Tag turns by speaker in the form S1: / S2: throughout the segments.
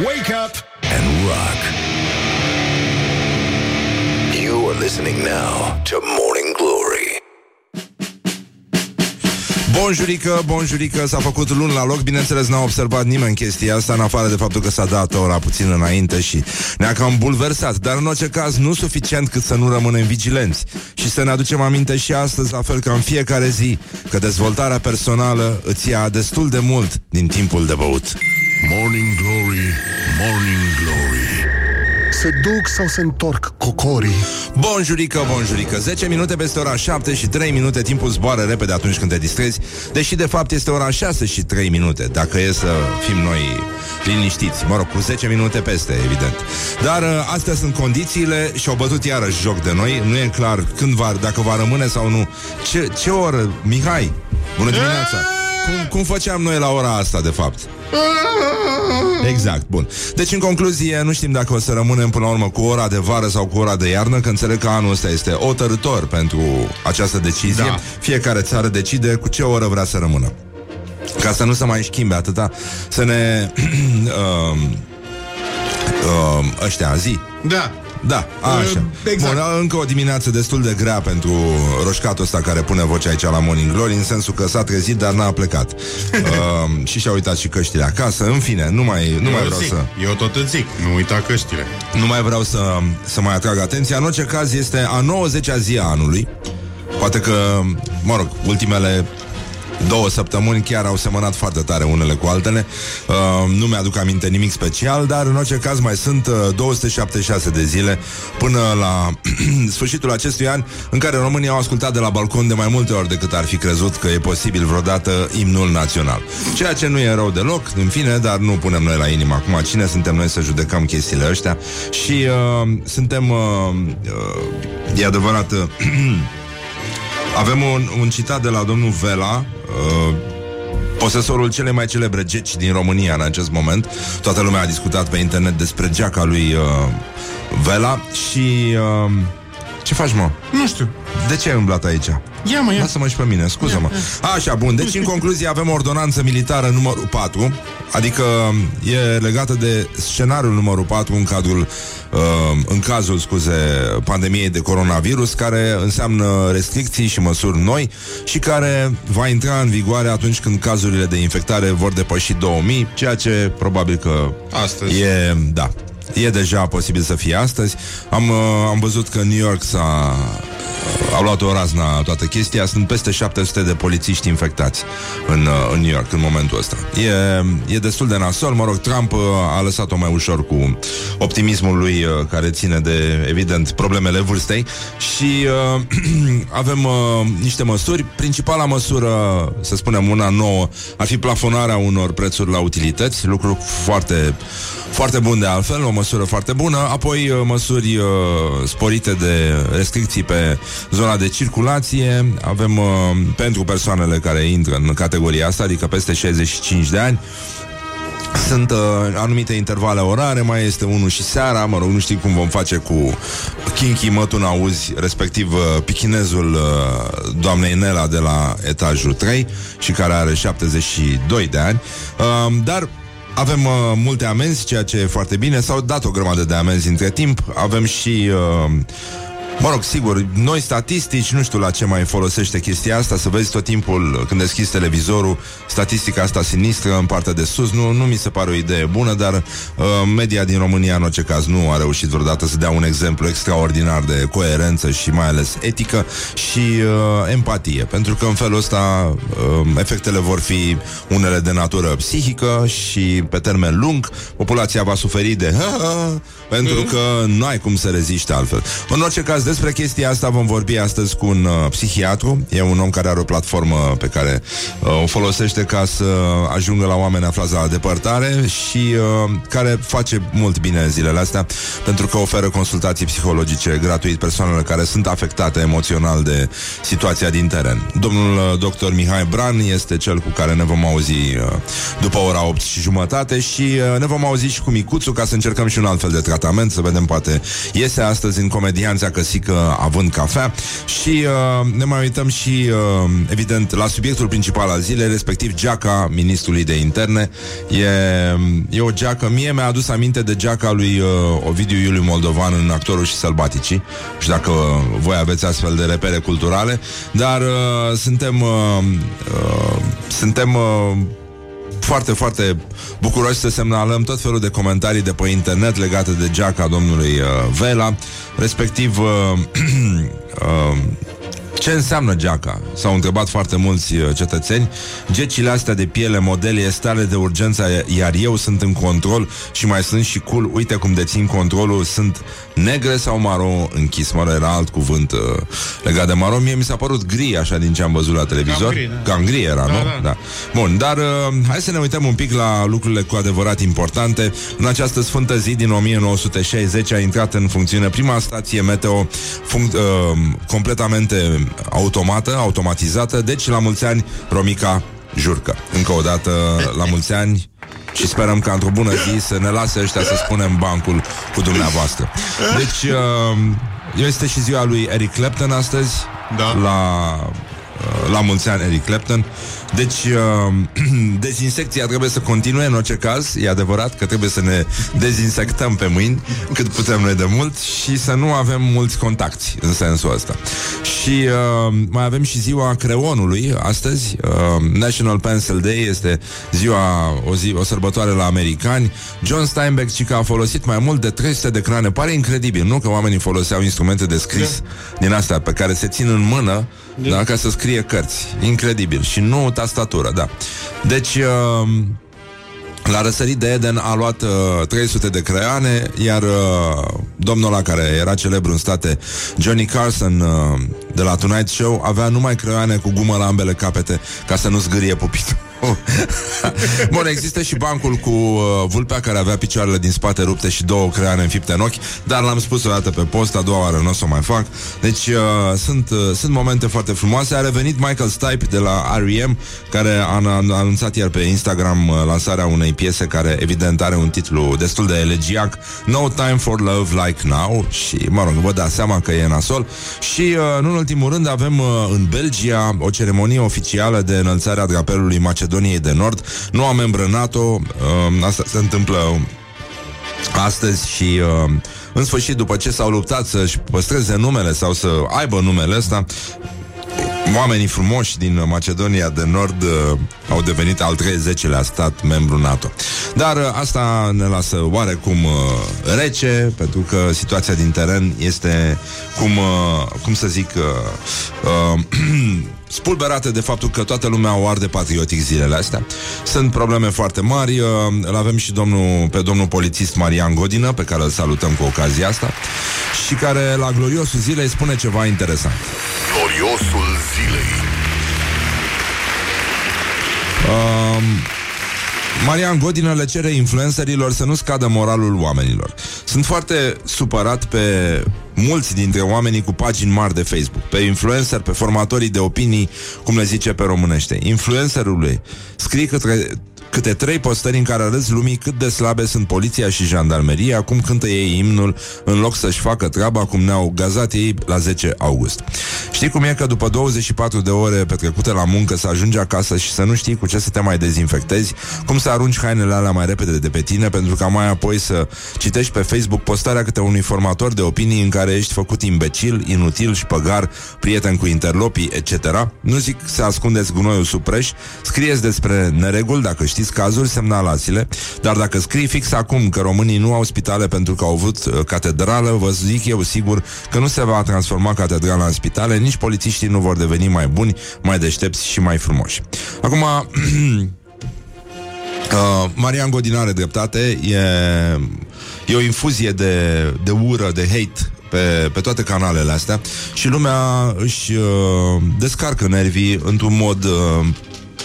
S1: Wake up and rock. You are listening now to Morning Glory.
S2: Bonjurică, bonjurică, s-a făcut luni la loc Bineînțeles n-a observat nimeni chestia asta În afară de faptul că s-a dat ora puțin înainte Și ne-a cam bulversat Dar în orice caz nu suficient cât să nu rămânem vigilenți Și să ne aducem aminte și astăzi La fel ca în fiecare zi Că dezvoltarea personală îți ia destul de mult Din timpul de băut
S1: Morning Glory, Morning Glory.
S3: Se duc sau se întorc cocorii?
S2: Bonjurică, bonjurică 10 minute peste ora 7 și 3 minute Timpul zboară repede atunci când te distrezi Deși de fapt este ora 6 și 3 minute Dacă e să fim noi liniștiți. Mă rog, cu 10 minute peste, evident. Dar uh, astea sunt condițiile Și au bătut iarăși joc de noi. Nu e clar când va, dacă va rămâne sau nu. Ce, ce oră, Mihai? Bună dimineața cum, cum făceam noi la ora asta, de fapt? Exact, bun. Deci, în concluzie, nu știm dacă o să rămânem până la urmă cu ora de vară sau cu ora de iarnă, că înțeleg că anul ăsta este otărător pentru această decizie.
S4: Da.
S2: Fiecare țară decide cu ce oră vrea să rămână. Ca să nu se mai schimbe atâta, să ne... um, um, ăștia, zi.
S4: Da.
S2: Da, așa.
S4: exact.
S2: Bun, încă o dimineață destul de grea pentru roșcatul ăsta care pune vocea aici la Morning Glory, în sensul că s-a trezit, dar n-a plecat. uh, și și-a uitat și căștile acasă. În fine, nu mai, nu mai
S4: eu,
S2: vreau
S4: zic,
S2: să...
S4: eu tot îți zic, nu uita căștile.
S2: Nu mai vreau să, să mai atrag atenția. În orice caz, este a 90-a zi a anului. Poate că, mă rog, ultimele două săptămâni chiar au semănat foarte tare unele cu altele. Uh, nu mi-aduc aminte nimic special, dar în orice caz mai sunt uh, 276 de zile până la sfârșitul acestui an în care românii au ascultat de la balcon de mai multe ori decât ar fi crezut că e posibil vreodată imnul național. Ceea ce nu e rău deloc, în fine, dar nu punem noi la inimă acum. Cine suntem noi să judecăm chestiile astea? Și uh, suntem, uh, uh, e adevărat, uh, avem un, un citat de la domnul Vela, uh, posesorul cele mai celebre geci din România în acest moment. Toată lumea a discutat pe internet despre geaca lui uh, Vela și... Uh, ce faci, mă?
S4: Nu știu.
S2: De ce ai umblat aici?
S4: Ia mă, ia.
S2: Lasă-mă și pe mine, scuză-mă. Așa, bun, deci în concluzie avem ordonanță militară numărul 4, adică e legată de scenariul numărul 4 în cadrul, uh, în cazul, scuze, pandemiei de coronavirus, care înseamnă restricții și măsuri noi și care va intra în vigoare atunci când cazurile de infectare vor depăși 2000, ceea ce probabil că
S4: Astăzi.
S2: e, da, E deja posibil să fie astăzi. Am, uh, am văzut că în New York s-a uh, au luat o razna toată chestia. Sunt peste 700 de polițiști infectați în, uh, în New York în momentul ăsta. E, e destul de nasol. Mă rog, Trump uh, a lăsat-o mai ușor cu optimismul lui uh, care ține de, evident, problemele vârstei și uh, avem uh, niște măsuri. Principala măsură, să spunem una nouă, ar fi plafonarea unor prețuri la utilități, lucru foarte foarte bun de altfel, o măsură foarte bună, apoi uh, măsuri uh, sporite de restricții pe zona de circulație, avem uh, pentru persoanele care intră în categoria asta, adică peste 65 de ani, sunt uh, anumite intervale orare, mai este unul și seara, mă rog, nu știu cum vom face cu Kinky Mătun Auzi, respectiv uh, pichinezul uh, doamnei Nela de la etajul 3 și care are 72 de ani, uh, dar avem uh, multe amenzi, ceea ce e foarte bine. S-au dat o grămadă de amenzi între timp. Avem și... Uh, Mă rog, sigur, noi statistici, nu știu la ce mai folosește chestia asta, să vezi tot timpul când deschizi televizorul, statistica asta sinistră în partea de sus, nu, nu mi se pare o idee bună, dar uh, media din România în orice caz nu a reușit vreodată să dea un exemplu extraordinar de coerență și mai ales etică și uh, empatie, pentru că în felul ăsta uh, efectele vor fi unele de natură psihică și pe termen lung populația va suferi de pentru că nu ai cum să reziști altfel. În orice caz, despre chestia asta vom vorbi astăzi cu un uh, psihiatru. E un om care are o platformă pe care uh, o folosește ca să ajungă la oameni aflați la depărtare și uh, care face mult bine zilele astea pentru că oferă consultații psihologice gratuit persoanelor care sunt afectate emoțional de situația din teren. Domnul uh, doctor Mihai Bran este cel cu care ne vom auzi uh, după ora 8 și jumătate și uh, ne vom auzi și cu Micuțu ca să încercăm și un alt fel de tratament, să vedem poate iese astăzi în comedianța că clăsică având cafea și uh, ne mai uităm și, uh, evident, la subiectul principal al zilei, respectiv geaca ministrului de interne. E, e o geacă, mie mi-a adus aminte de geaca lui uh, Ovidiu Iuliu Moldovan în Actorul și Sălbaticii. Și dacă voi aveți astfel de repere culturale, dar uh, suntem uh, uh, suntem uh, foarte, foarte bucuroși să semnalăm tot felul de comentarii de pe internet legate de geaca domnului uh, Vela, respectiv uh, uh, ce înseamnă geaca? S-au întrebat foarte mulți uh, cetățeni. Gecile astea de piele, modele, stare de urgență, iar eu sunt în control și mai sunt și cool. Uite cum dețin controlul. Sunt negre sau maro închis? Mă era alt cuvânt uh, legat de maro. Mie mi s-a părut gri, așa, din ce am văzut la televizor.
S4: Cam gri, da.
S2: Cam gri era,
S4: Da,
S2: nu?
S4: da.
S2: da. Bun, dar uh, hai să ne uităm un pic la lucrurile cu adevărat importante. În această sfântă zi din 1960 a intrat în funcțiune prima stație meteo func- uh, completamente automată, automatizată. Deci, la mulți ani, Romica Jurcă. Încă o dată, la mulți ani și sperăm ca într-o bună zi să ne lase ăștia să spunem bancul cu dumneavoastră. Deci, uh, este și ziua lui Eric Clapton astăzi,
S4: Da.
S2: la, uh, la mulți ani Eric Clapton. Deci, uh, dezinsecția trebuie să continue în orice caz, e adevărat că trebuie să ne dezinsectăm pe mâini cât putem noi de mult și să nu avem mulți contacti în sensul ăsta. Și uh, mai avem și ziua creonului astăzi, uh, National Pencil Day, este ziua, o, zi, o sărbătoare la americani. John Steinbeck ci că a folosit mai mult de 300 de crane. Pare incredibil, nu? Că oamenii foloseau instrumente de scris din astea pe care se țin în mână da, ca să scrie cărți. Incredibil. Și nu tastatură, da. Deci... Uh, la răsărit de Eden a luat uh, 300 de creioane, iar uh, domnul ăla care era celebru în state, Johnny Carson, uh, de la Tonight Show, avea numai creioane cu gumă la ambele capete ca să nu zgârie pupitul. Bun, există și bancul cu uh, vulpea care avea picioarele din spate rupte și două creioane înfipte în ochi, dar l-am spus o dată pe post, a doua oară nu o să o mai fac. Deci uh, sunt, uh, sunt momente foarte frumoase. A revenit Michael Stipe de la R.E.M., care a, a anunțat iar pe Instagram uh, lansarea unei piese care evident are un titlu destul de elegiac, No Time for Love Like Now și, mă rog, vă dați seama că e nasol. Și, uh, nu în ultimul rând, avem uh, în Belgia o ceremonie oficială de înălțare a drapelului Macedoniei de Nord. Nu am membru NATO, uh, asta se întâmplă astăzi și uh, în sfârșit, după ce s-au luptat să-și păstreze numele sau să aibă numele ăsta, oamenii frumoși din Macedonia de Nord uh, au devenit al 30-lea stat membru NATO. Dar uh, asta ne lasă oarecum uh, rece, pentru că situația din teren este, cum, uh, cum să zic, uh, uh, spulberată de faptul că toată lumea o arde patriotic zilele astea. Sunt probleme foarte mari. uh, Îl avem și domnul, pe domnul polițist Marian Godină, pe care îl salutăm cu ocazia asta, și care la gloriosul zilei spune ceva interesant.
S1: Gloriosul zilei.
S2: Um, Marian Godină le cere influencerilor să nu scadă moralul oamenilor. Sunt foarte supărat pe mulți dintre oamenii cu pagini mari de Facebook, pe influencer, pe formatorii de opinii, cum le zice pe românește. Influencerului scrii către câte trei postări în care arăți lumii cât de slabe sunt poliția și jandarmeria, cum cântă ei imnul în loc să-și facă treaba cum ne-au gazat ei la 10 august. Știi cum e că după 24 de ore petrecute la muncă să ajungi acasă și să nu știi cu ce să te mai dezinfectezi, cum să arunci hainele alea mai repede de pe tine pentru ca mai apoi să citești pe Facebook postarea câte unui formator de opinii în care ești făcut imbecil, inutil și păgar, prieten cu interlopii, etc. Nu zic să ascundeți gunoiul sub preș, scrieți despre nereguli dacă știți cazuri, semnalați-le, dar dacă scrii fix acum că românii nu au spitale pentru că au avut uh, catedrală, vă zic eu sigur că nu se va transforma catedrala în spitale, nici polițiștii nu vor deveni mai buni, mai deștepți și mai frumoși. Acum, Uh, Marian Godin are dreptate e, e o infuzie de, de ură, de hate pe, pe toate canalele astea și lumea își uh, descarcă nervii într-un mod uh,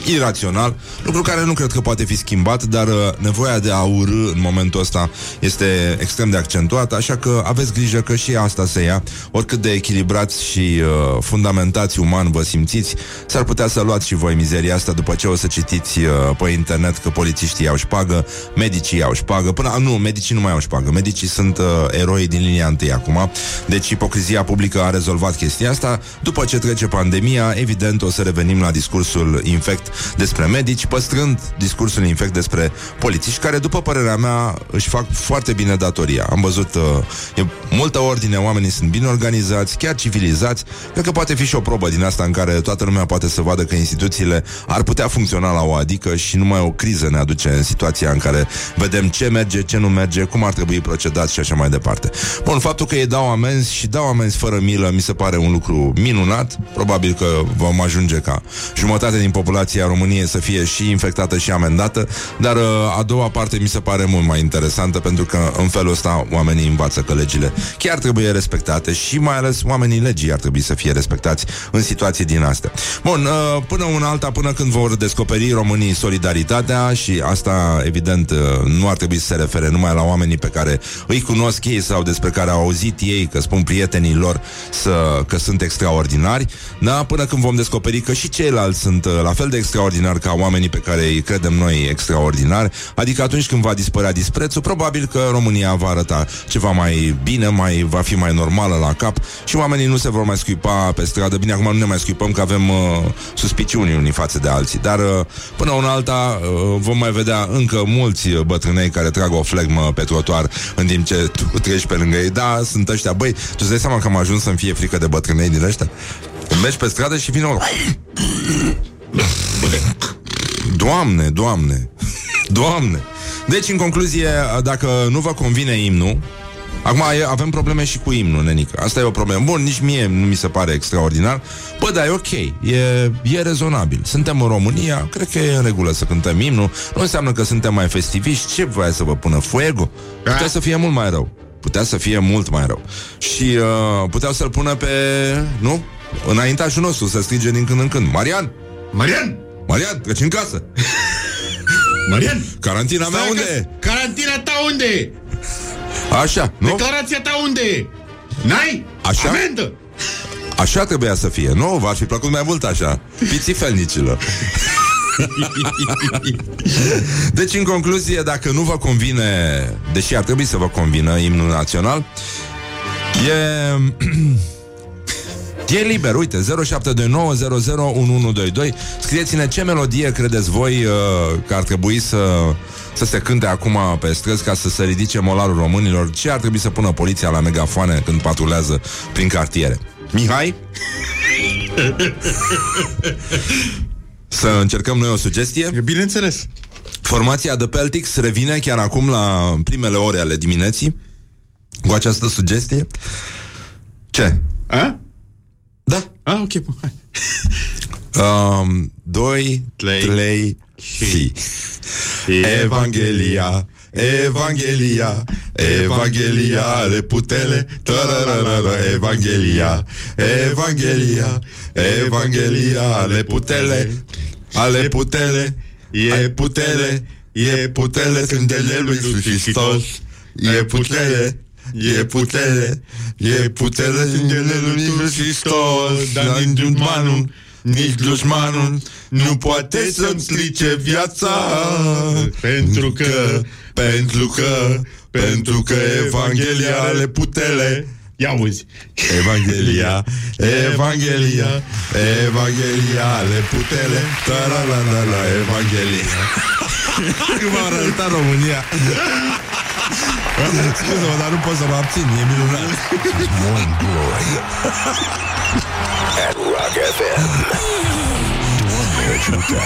S2: irațional, lucru care nu cred că poate fi schimbat, dar uh, nevoia de a urâ în momentul ăsta este extrem de accentuată, așa că aveți grijă că și asta se ia, oricât de echilibrați și uh, fundamentați uman vă simțiți, s-ar putea să luați și voi mizeria asta după ce o să citiți uh, pe internet că polițiștii iau șpagă, medicii iau șpagă, până, nu, medicii nu mai au șpagă, medicii sunt uh, eroi din linia întâi acum, deci ipocrizia publică a rezolvat chestia asta, după ce trece pandemia, evident o să revenim la discursul infect despre medici, păstrând discursul infect despre polițiști, care, după părerea mea, își fac foarte bine datoria. Am văzut, uh, e multă ordine, oamenii sunt bine organizați, chiar civilizați. Cred că poate fi și o probă din asta în care toată lumea poate să vadă că instituțiile ar putea funcționa la o adică și numai o criză ne aduce în situația în care vedem ce merge, ce nu merge, cum ar trebui procedat și așa mai departe. Bun, faptul că ei dau amenzi și dau amenzi fără milă mi se pare un lucru minunat. Probabil că vom ajunge ca jumătate din populația României să fie și infectată și amendată, dar uh, a doua parte mi se pare mult mai interesantă pentru că în felul ăsta oamenii învață că legile chiar trebuie respectate și mai ales oamenii legii ar trebui să fie respectați în situații din astea. Bun, uh, până un alta, până când vor descoperi românii solidaritatea și asta evident uh, nu ar trebui să se refere numai la oamenii pe care îi cunosc ei sau despre care au auzit ei că spun prietenii lor să, că sunt extraordinari, da? până când vom descoperi că și ceilalți sunt la fel de extraordinari ca oamenii pe care îi credem noi extraordinari, adică atunci când va dispărea disprețul, probabil că România va arăta ceva mai bine, mai va fi mai normală la cap și oamenii nu se vor mai scuipa pe stradă. Bine, acum nu ne mai scuipăm că avem uh, suspiciuni unii față de alții, dar uh, până una alta uh, vom mai vedea încă mulți bătrânei care trag o flegmă pe trotuar în timp ce tu treci pe lângă ei. Da, sunt ăștia. Băi, tu îți dai seama că am ajuns să-mi fie frică de bătrânei din ăștia? Mergi pe stradă și vine unul Doamne, doamne Doamne. Deci, în concluzie, dacă nu vă convine imnul Acum avem probleme și cu imnul, nenică. Asta e o problemă. Bun, nici mie nu mi se pare extraordinar. Bă, dar e ok, e, e rezonabil. Suntem în România, cred că e în regulă să cântăm imnul. Nu înseamnă că suntem mai festiviști. Ce voia să vă pună? Fuego? Putea să fie mult mai rău. Putea să fie mult mai rău. Și uh, puteau să-l pună pe... Nu? Înaintașul nostru să strige din când în când. Marian!
S4: Marian!
S2: Marian, treci în casă!
S4: Marian!
S2: Carantina mea unde e?
S4: Carantina ta unde e?
S2: Așa, nu?
S4: Declarația ta unde e? N-ai?
S2: Așa?
S4: Amendă!
S2: Așa trebuia să fie, nu? V-ar fi plăcut mai mult așa Piții felnicilor Deci, în concluzie, dacă nu vă convine Deși ar trebui să vă convină imnul național E... E liber, uite, 0729001122 Scrieți-ne ce melodie credeți voi uh, că ar trebui să, să se cânte acum pe străzi ca să se ridice molarul românilor Ce ar trebui să pună poliția la megafoane când patrulează prin cartiere Mihai? să încercăm noi o sugestie?
S4: Bineînțeles
S2: Formația The Peltics revine chiar acum la primele ore ale dimineții cu această sugestie. Ce?
S4: A?
S2: Da.
S4: Ah, ok, bun, hai.
S2: Um, doi,
S4: Trei.
S2: trei, și. Evanghelia, Evanghelia, Evanghelia, ale putele, tararara, Evanghelia, Evanghelia, Evanghelia, ale putele, ale putele, e putere, e putere, sângele lui Iisus Hristos, e putere, E putere, e putere sângele lui Iisus Hristos, dar nici dușmanul, nici dușmanul nu poate să-mi strice viața.
S4: Pentru că,
S2: pentru că, pentru că Evanghelia are putere.
S4: ia uzi.
S2: Evanghelia, Evanghelia, Evanghelia ale putere. Tararara, Evanghelia. Cum a arătat România. Scuze-mă, dar nu pot să mă abțin, e minunat.
S1: Morning Glory at Rock FM. Doamne ajută!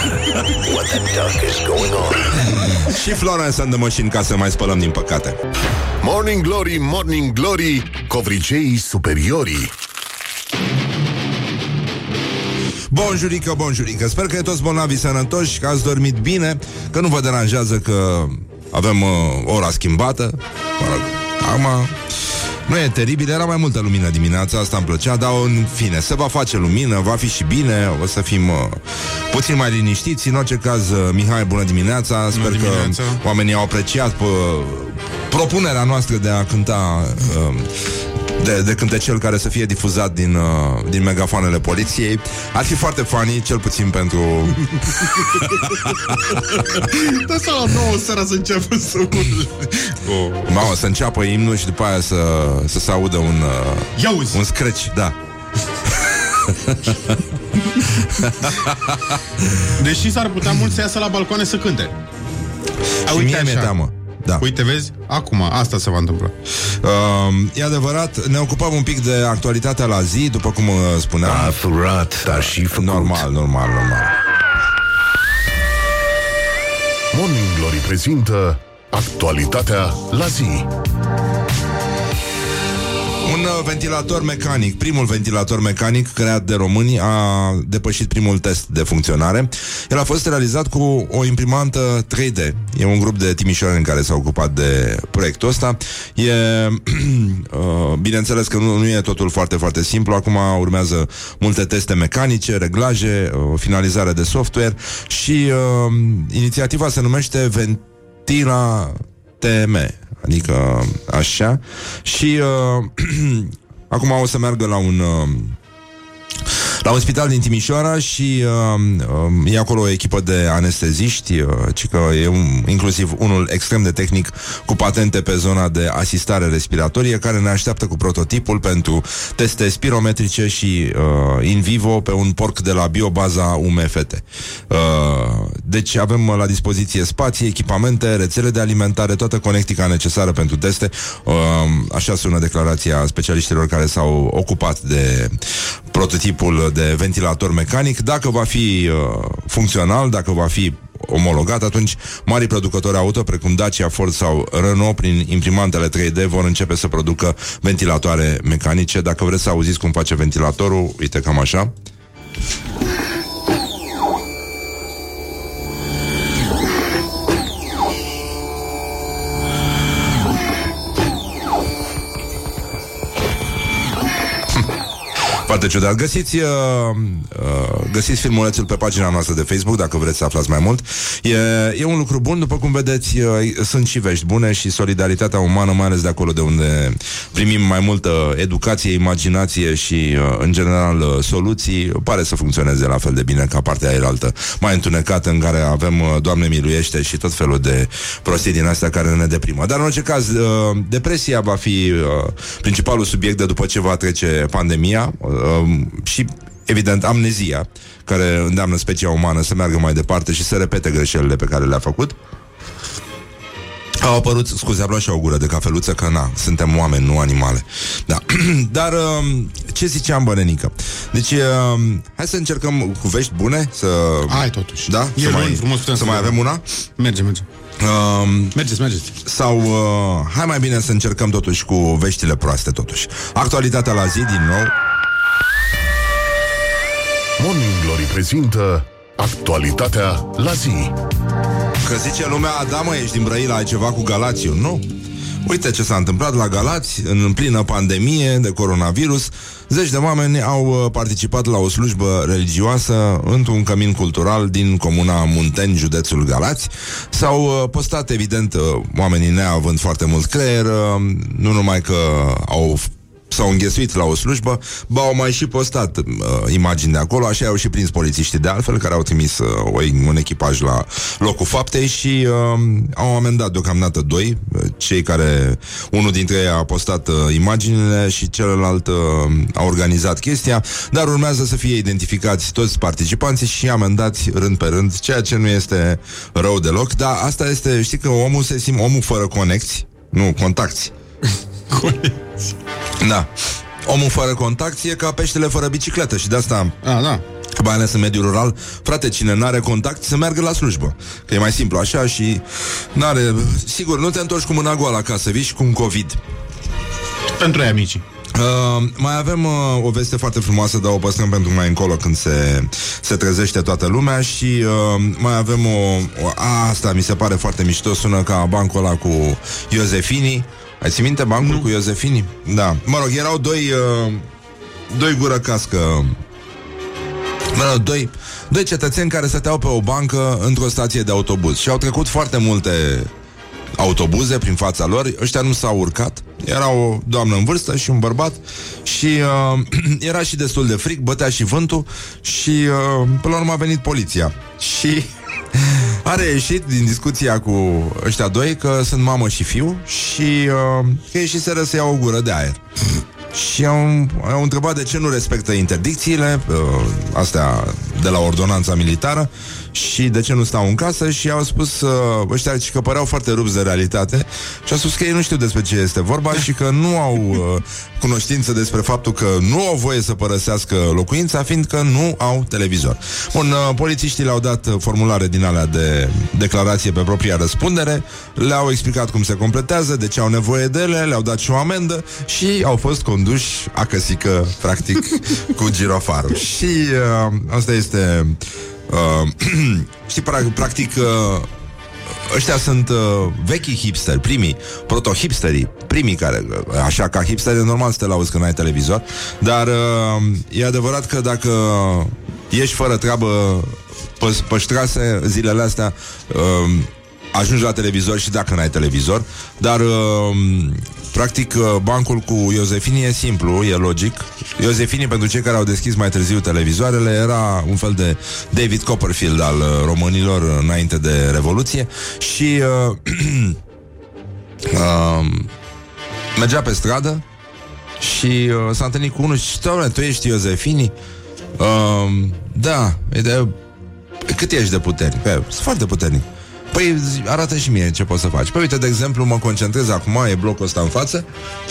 S1: What the duck is going on?
S2: Și Florence and the Machine ca să mai spălăm din păcate.
S3: Morning Glory, Morning Glory Covriceii superiorii
S2: Bonjurică, bonjurică Sper că e toți bolnavii sănătoși Că ați dormit bine Că nu vă deranjează că avem uh, ora schimbată Mă rog, acum Nu e teribil, era mai multă lumină dimineața, asta îmi plăcea, dar în fine, se va face lumină, va fi și bine, o să fim uh, puțin mai liniștiți. În orice caz, uh, Mihai, bună dimineața, sper
S4: dimineața.
S2: că oamenii au apreciat uh, propunerea noastră de a cânta uh, de, de cântecel care să fie difuzat din, uh, din megafoanele poliției. Ar fi foarte funny, cel puțin pentru...
S4: Da, sau la 9 seara să înceapă să urle. Oh.
S2: Mamă, să înceapă imnul și după aia să, să se audă un, uh,
S4: Ia uzi!
S2: un scratch, da.
S4: Deși s-ar putea mult să iasă la balcoane să cânte. A,
S2: și
S4: uite
S2: mie mi-e
S4: așa.
S2: teamă. Da.
S4: Uite, vezi? Acum, asta se va întâmpla.
S2: Uh, e adevărat, ne ocupăm un pic de actualitatea la zi, după cum uh, spuneam.
S1: A furat, dar și făcut.
S2: Normal, normal, normal.
S3: Morning Glory prezintă actualitatea la zi.
S2: Un uh, ventilator mecanic, primul ventilator mecanic creat de români a depășit primul test de funcționare. El a fost realizat cu o imprimantă 3D. E un grup de timișoreni care s-a ocupat de proiectul ăsta. E, uh, bineînțeles că nu, nu e totul foarte, foarte simplu. Acum urmează multe teste mecanice, reglaje, o finalizare de software și uh, inițiativa se numește Ventila TM, adică așa. Și uh, acum o să meargă la un uh, la un spital din Timișoara și uh, uh, e acolo o echipă de anesteziști, uh, ci că e un, inclusiv unul extrem de tehnic cu patente pe zona de asistare respiratorie, care ne așteaptă cu prototipul pentru teste spirometrice și uh, in vivo pe un porc de la biobaza UMFT. Uh, deci avem la dispoziție spații, echipamente, rețele de alimentare, toată conectica necesară pentru teste. Uh, așa sună declarația specialiștilor care s-au ocupat de prototipul de ventilator mecanic. Dacă va fi uh, funcțional, dacă va fi omologat, atunci mari producători auto, precum Dacia, Ford sau Renault, prin imprimantele 3D, vor începe să producă ventilatoare mecanice. Dacă vreți să auziți cum face ventilatorul, uite cam așa. Foarte ciudat. Găsiți, uh, uh, găsiți filmulețul pe pagina noastră de Facebook dacă vreți să aflați mai mult. E, e un lucru bun, după cum vedeți, uh, sunt și vești bune și solidaritatea umană, mai ales de acolo de unde primim mai multă educație, imaginație și, uh, în general, uh, soluții, pare să funcționeze la fel de bine ca partea aia mai întunecată în care avem uh, Doamne miluiește și tot felul de prostii din astea care ne deprimă. Dar, în orice caz, uh, depresia va fi uh, principalul subiect de după ce va trece pandemia uh, și evident, amnezia, care îndeamnă specia umană să meargă mai departe și să repete greșelile pe care le-a făcut. Au apărut, scuze, am luat și o gură de cafeluță, că na, suntem oameni, nu animale. Da. Dar um, ce ziceam, bănenică? Deci, um, hai să încercăm cu vești bune, să...
S4: Hai totuși.
S2: Da?
S4: E
S2: să
S4: luni,
S2: mai,
S4: frumos putem
S2: să
S4: să
S2: mai
S4: vedem.
S2: avem una?
S4: Merge, merge.
S2: Um,
S4: Mergeți, mergeți.
S2: sau uh, hai mai bine să încercăm totuși cu veștile proaste totuși. Actualitatea la zi din nou.
S3: Morning Glory prezintă actualitatea la zi.
S2: Că zice lumea, da mă, ești din Brăila, ai ceva cu Galațiu, nu? Uite ce s-a întâmplat la Galați în plină pandemie de coronavirus. Zeci de oameni au uh, participat la o slujbă religioasă într-un cămin cultural din comuna Munteni, județul Galați. S-au uh, postat, evident, uh, oamenii neavând foarte mult creier, uh, nu numai că au s-au înghesuit la o slujbă, ba au mai și postat uh, imagini de acolo, așa au și prins polițiștii de altfel, care au trimis uh, o, un echipaj la locul faptei și uh, au amendat deocamdată doi, uh, cei care, unul dintre ei a postat uh, imaginile și celălalt uh, a organizat chestia, dar urmează să fie identificați toți participanții și amendați rând pe rând, ceea ce nu este rău deloc, dar asta este, știi că omul se simte, omul fără conexi, nu, contacti. Da. Omul fără contact e ca peștele fără bicicletă și de asta
S4: A, da.
S2: mai ales în mediul rural, frate, cine n-are contact să meargă la slujbă. Că e mai simplu așa și n-are... Sigur, nu te întorci cu mâna goală acasă, vii și cu un COVID.
S4: Pentru ei amicii.
S2: Uh, mai avem uh, o veste foarte frumoasă, dar o păstrăm pentru mai încolo când se, se trezește toată lumea și uh, mai avem o, o... A, asta mi se pare foarte mișto, sună ca bancul ăla cu Iosefini. Ai țin minte bancul
S4: Nu.
S2: cu Iosefini? Da. Mă rog, erau doi, uh, doi gură cască. Mă rog, doi, doi cetățeni care stăteau pe o bancă într-o stație de autobuz și au trecut foarte multe autobuze prin fața lor, ăștia nu s-au urcat, era o doamnă în vârstă și un bărbat și uh, era și destul de fric, bătea și vântul și uh, până la urmă a venit poliția și a reieșit din discuția cu ăștia doi că sunt mamă și fiu și uh, că ieșiseră să iau o gură de aer. Și au, au întrebat de ce nu respectă interdicțiile uh, astea de la ordonanța militară și de ce nu stau în casă și au spus uh, ăștia și că păreau foarte rupți de realitate și au spus că ei nu știu despre ce este vorba și că nu au uh, cunoștință despre faptul că nu au voie să părăsească locuința fiindcă nu au televizor. Bun, uh, polițiștii le-au dat uh, formulare din alea de declarație pe propria răspundere, le-au explicat cum se completează, de ce au nevoie de ele, le-au dat și o amendă și au fost conduși acăsică, practic, cu girofarul. Și uh, asta este... Uh, știi, pra- practic... Uh, Ăștia sunt uh, vechii hipsteri, primii, proto-hipsterii, primii care, uh, așa ca hipsteri, e normal să te lauzi când ai televizor, dar uh, e adevărat că dacă ești fără treabă pe, pe ștrase zilele astea, uh, ajungi la televizor și dacă n-ai televizor, dar uh, practic uh, bancul cu Iosefini e simplu, e logic. Iosefini, pentru cei care au deschis mai târziu televizoarele, era un fel de David Copperfield al uh, românilor înainte de Revoluție și uh, uh, mergea pe stradă și uh, s-a întâlnit cu unul și doamne, tu ești Iosefini? Uh, da, e de... Cât ești de puternic? Păi, sunt foarte puternic. Păi zi- arată și mie ce poți să faci. Păi uite, de exemplu, mă concentrez acum, e blocul ăsta în față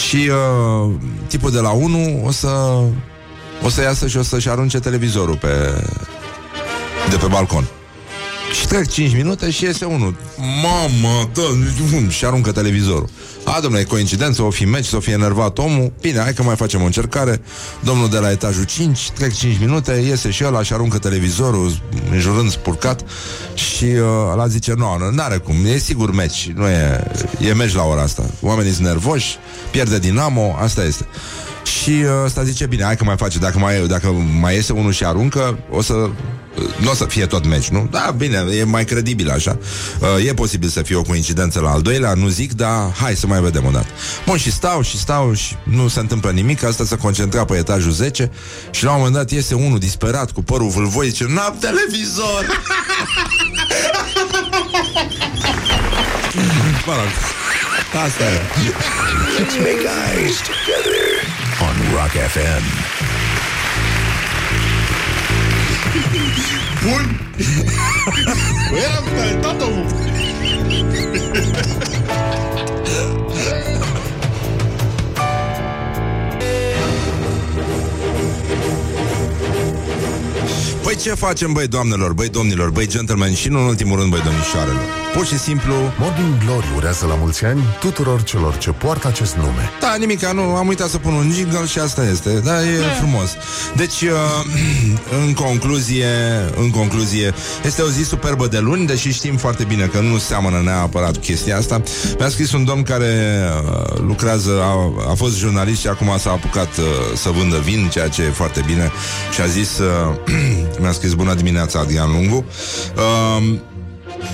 S2: și uh, tipul de la 1 o să o să iasă și o să-și arunce televizorul pe de pe balcon. Și trec 5 minute și iese unul. Mamă, da, cum? Și aruncă televizorul. A, domnule, e coincidență, o fi meci, o fi enervat omul. Bine, hai că mai facem o încercare. Domnul de la etajul 5, trec 5 minute, iese și ăla și aruncă televizorul, înjurând spurcat. Și uh, ăla zice, nu, nu, n-are cum, e sigur meci. Nu e, e meci la ora asta. Oamenii sunt nervoși, pierde Dinamo, asta este. Și uh, ăsta zice, bine, hai că mai face Dacă mai, dacă mai iese unul și aruncă O să, uh, nu o să fie tot meci, nu? Da, bine, e mai credibil așa. Uh, E posibil să fie o coincidență la al doilea Nu zic, dar hai să mai vedem o dată Bun, și stau și stau și nu se întâmplă nimic Asta se concentra pe etajul 10 Și la un moment dat iese unul disperat Cu părul vâlvoi, zice, n-am televizor! Mă rog, asta e.
S1: Let's make eyes together on Rock FM.
S4: Bun! Băi, eram talentat, omul!
S2: Păi ce facem, băi doamnelor, băi domnilor, băi gentlemen și nu în ultimul rând, băi domnișoarelor Pur și simplu
S3: Morning Glory urează la mulți ani tuturor celor ce poartă acest nume.
S2: Da, nimica, nu, am uitat să pun un jingle și asta este, da, e frumos. Deci, uh, în concluzie, în concluzie, este o zi superbă de luni, deși știm foarte bine că nu seamănă neapărat cu chestia asta. Mi-a scris un domn care uh, lucrează, a, a fost jurnalist și acum s-a apucat uh, să vândă vin, ceea ce e foarte bine, și a zis, uh, mi-a scris bună dimineața, Adrian Lungu, uh,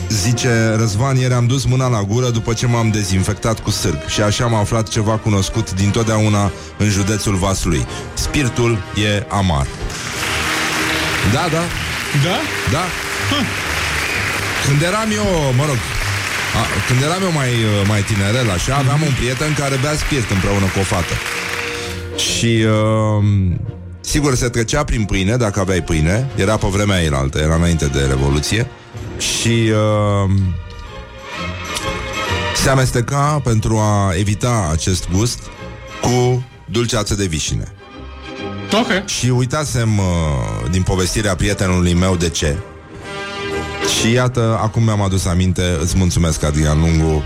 S2: Zice, Răzvan, ieri am dus mâna la gură după ce m-am dezinfectat cu sârg și așa am aflat ceva cunoscut din totdeauna în județul Vaslui. Spiritul e amar. Da, da,
S4: Da?
S2: da. Când eram eu, mă rog, a, când eram eu mai, mai tinerel, așa, aveam un prieten care bea spirit împreună cu o fată. Și, uh, sigur, se trecea prin pâine, dacă aveai pâine, era pe vremea elaltă, era înainte de Revoluție, și uh, se amesteca pentru a evita acest gust cu dulceață de vișine.
S4: Ok.
S2: Și uitasem uh, din povestirea prietenului meu de ce. Și iată, acum mi-am adus aminte, îți mulțumesc, Adrian Lungu,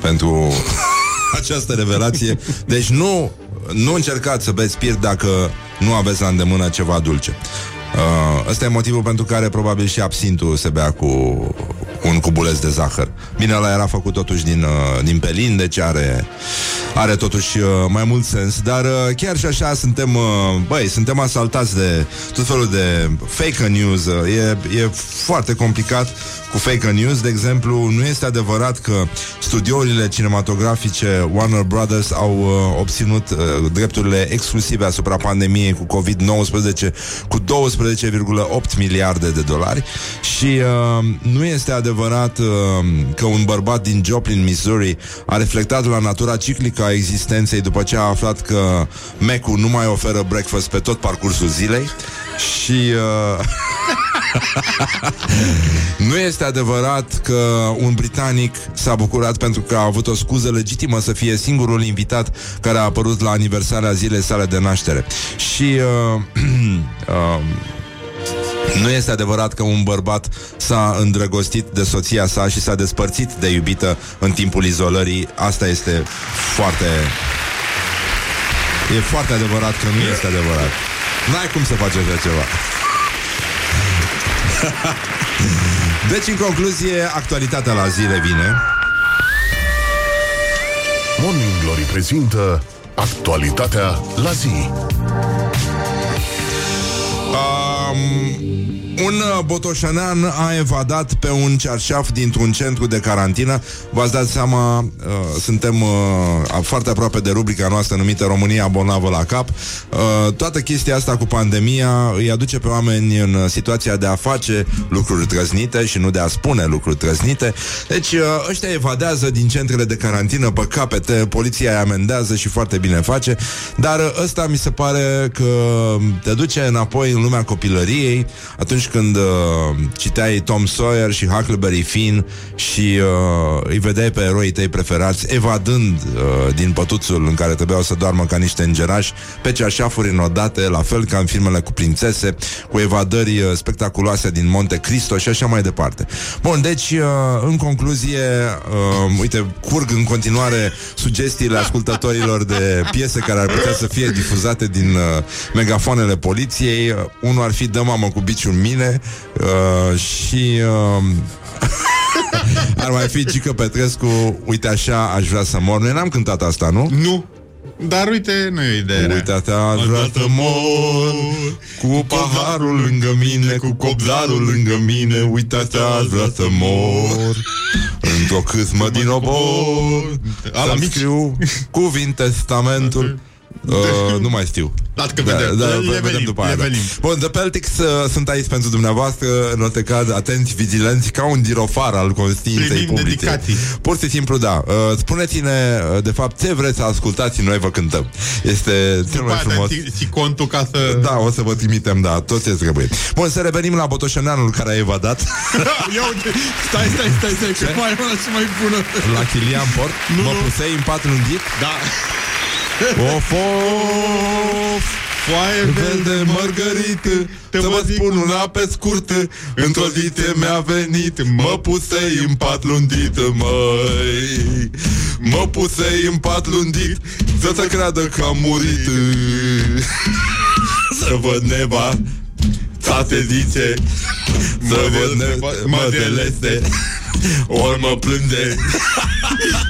S2: pentru această revelație. Deci nu, nu încercați să beți spirit dacă nu aveți la îndemână ceva dulce. Uh, ăsta e motivul pentru care probabil și absintul se bea cu, un cubuleț de zahăr. Bine, ăla era făcut totuși din, uh, din pelin, deci are, are totuși uh, mai mult sens, dar uh, chiar și așa suntem, uh, băi, suntem asaltați de tot felul de fake news, uh, e, e foarte complicat cu fake news, de exemplu, nu este adevărat că studiourile cinematografice Warner Brothers au uh, obținut uh, drepturile exclusive asupra pandemiei cu COVID-19 cu 12,8 miliarde de dolari. Și uh, nu este adevărat uh, că un bărbat din Joplin, Missouri a reflectat la natura ciclică a existenței după ce a aflat că Mac-ul nu mai oferă breakfast pe tot parcursul zilei. Și uh, nu este adevărat că un britanic s-a bucurat pentru că a avut o scuză legitimă să fie singurul invitat care a apărut la aniversarea zilei sale de naștere. Și uh, uh, nu este adevărat că un bărbat s-a îndrăgostit de soția sa și s-a despărțit de iubită în timpul izolării. Asta este foarte... E foarte adevărat că nu este adevărat. N-ai cum să faci așa ceva. deci, în concluzie, actualitatea la zile vine.
S3: Morning Glory prezintă actualitatea la zi.
S2: Um, un uh, botoșanean a evadat pe un cerșaf dintr-un centru de carantină. V-ați dat seama, uh, suntem uh, foarte aproape de rubrica noastră numită România bolnavă la cap. Uh, toată chestia asta cu pandemia îi aduce pe oameni în situația de a face lucruri trăznite și nu de a spune lucruri trăznite. Deci uh, ăștia evadează din centrele de carantină pe capete, poliția îi amendează și foarte bine face, dar uh, ăsta mi se pare că te duce înapoi în lumea copilăriei, atunci când uh, citeai Tom Sawyer și Huckleberry Finn și uh, îi vedeai pe eroii tăi preferați evadând uh, din pătuțul în care trebuiau să doarmă ca niște îngerași pe ceașafuri înodate, la fel ca în filmele cu prințese, cu evadări uh, spectaculoase din Monte Cristo și așa mai departe. Bun, deci, uh, în concluzie, uh, uite, curg în continuare sugestiile ascultătorilor de piese care ar putea să fie difuzate din uh, megafoanele poliției. Uh, unul ar fi Dă mamă cu biciul mine uh, și... Uh, ar mai fi Gică Petrescu Uite așa, aș vrea să mor Noi n-am cântat asta, nu?
S4: Nu. Dar uite, nu e o idee rea.
S2: Uite așa, aș vrea să mor Cu paharul lângă mine Cu copzarul lângă mine Uite așa, aș vrea să mor Într-o câsmă din obor
S4: Ala
S2: Să-mi
S4: mici.
S2: scriu Cuvint testamentul Uh, nu mai știu
S4: Dacă vedem.
S2: da,
S4: Le-
S2: vedem
S4: le velim,
S2: după aia,
S4: le
S2: da.
S4: velim.
S2: Bun, The Peltics uh, sunt aici pentru dumneavoastră În orice caz, atenți, vigilenți Ca un girofar al conștiinței
S4: Primim
S2: publice
S4: dedicații.
S2: Pur și simplu, da uh, Spuneți-ne, uh, de fapt, ce vreți să ascultați și Noi vă cântăm Este cel
S4: După
S2: mai
S4: aia
S2: frumos
S4: dai și contul ca să...
S2: da, o să vă trimitem, da, tot ce trebuie. Bun, să revenim la botoșăneanul care a evadat
S4: Ia uite, stai, stai, stai, stai, că mai e una și mai bună.
S2: la Chilian Port.
S4: Nu,
S2: mă
S4: nu.
S2: pusei în pat lungit.
S4: Da.
S2: Of, of,
S4: Foaie
S2: verde mărgărită Să vă spun una pe scurt Într-o zi ce mi-a venit Mă pusei în pat lundit, măi. Mă pusei în pat lundit Să se creadă că am murit. Să văd neva Ța se zice Să văd neva Mă delese Ori mă plânge.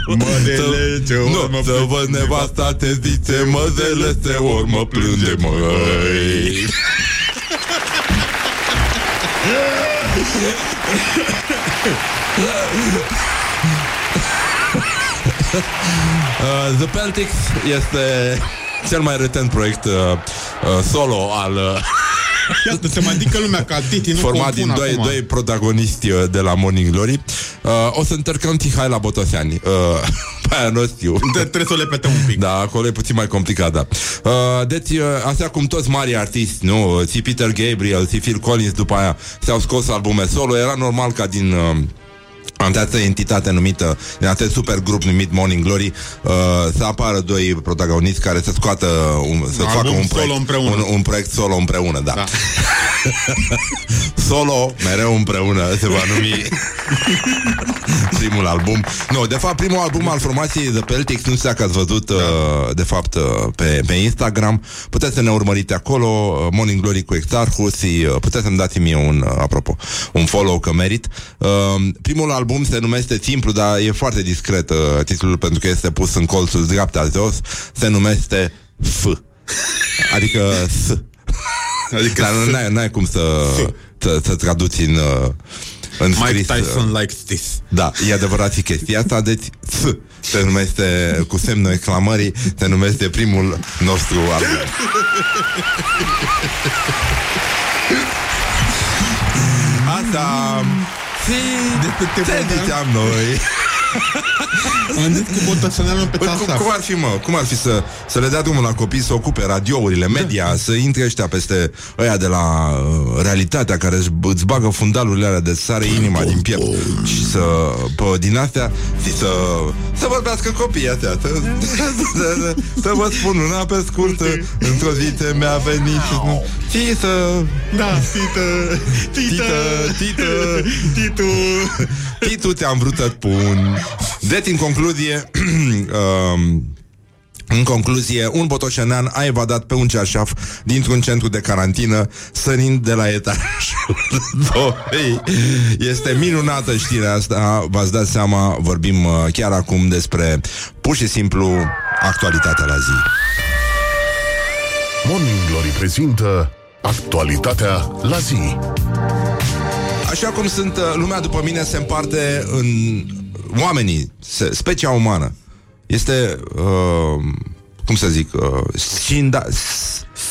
S4: Mă delege, ori
S2: nu,
S4: mă
S2: să
S4: plânge.
S2: văd nevasta te zice Mă delese, ori mă plânge, măi. Uh, The Peltics este cel mai retent proiect uh, uh, solo al uh,
S4: Iată, se mai adică lumea ca Titi, nu
S2: format din
S4: confun
S2: doi,
S4: acum.
S2: doi protagoniști uh, de la Morning Glory. Uh, o să încercăm Tihai la Botoseani. Uh, pe aia nu știu.
S4: Te- Trebuie să o lepete un pic.
S2: Da, acolo e puțin mai complicat, da. Uh, deci, uh, așa cum toți mari artiști, nu? Uh, Și Peter Gabriel, și Phil Collins după aia și-au scos albume solo, era normal ca din... Uh, această entitate numită, din acest super grup numit Morning Glory, uh, să apară doi protagoniști care să scoată, un, să
S4: Un
S2: facă
S4: album
S2: un
S4: solo
S2: proiect,
S4: împreună.
S2: Un, un proiect solo împreună, da.
S4: Da.
S2: Solo, mereu împreună se va numi primul album. Nu, de fapt, primul album al formației The Peltics, nu știu dacă ați văzut, da. uh, de fapt, uh, pe, pe Instagram. Puteți să ne urmăriți acolo, uh, Morning Glory cu Exarchus, uh, puteți să-mi dați mie un, uh, apropo, un follow că merit. Uh, primul album se numește simplu, dar e foarte discret uh, titlul pentru că este pus în colțul dreapta jos, se numește F. Adică S. Adică Dar nu n-ai, n-ai cum să, să, să traduci în, uh, în
S4: Mike
S2: scris. uh,
S4: Tyson likes this.
S2: Da, e adevărat și chestia asta, deci S se numește cu semnul exclamării, se numește primul nostru album. Asta
S4: Despre te
S2: ce
S4: vorbeam.
S2: ziceam noi?
S4: Am zis cu botoșanelul pe
S2: Păi, cum,
S4: tasaf.
S2: cum ar fi, mă? Cum ar fi să, să le dea drumul la copii să ocupe radiourile, media, da. să intre ăștia peste ăia de la uh, realitatea care își, îți bagă fundalurile alea de sare inima din piept și să, pe, din astea, și să, să vorbească copiii astea. Să, să, să, să vă spun una pe scurt, într-o zi ce mi-a venit și, nu, și să...
S4: Da, tită, tită,
S2: Tită, tită.
S4: titu.
S2: Titu te-am vrut să spun. Deci, în concluzie, um, în concluzie, un botoșenean a evadat pe un ceașaf dintr-un centru de carantină, sărind de la etajul 2. Este minunată știrea asta, v-ați dat seama, vorbim uh, chiar acum despre pur și simplu actualitatea la zi.
S3: Morning Glory prezintă actualitatea la zi.
S2: Așa cum sunt, uh, lumea după mine se împarte în oamenii, se, specia umană. Este, uh, cum să zic, uh, scinda,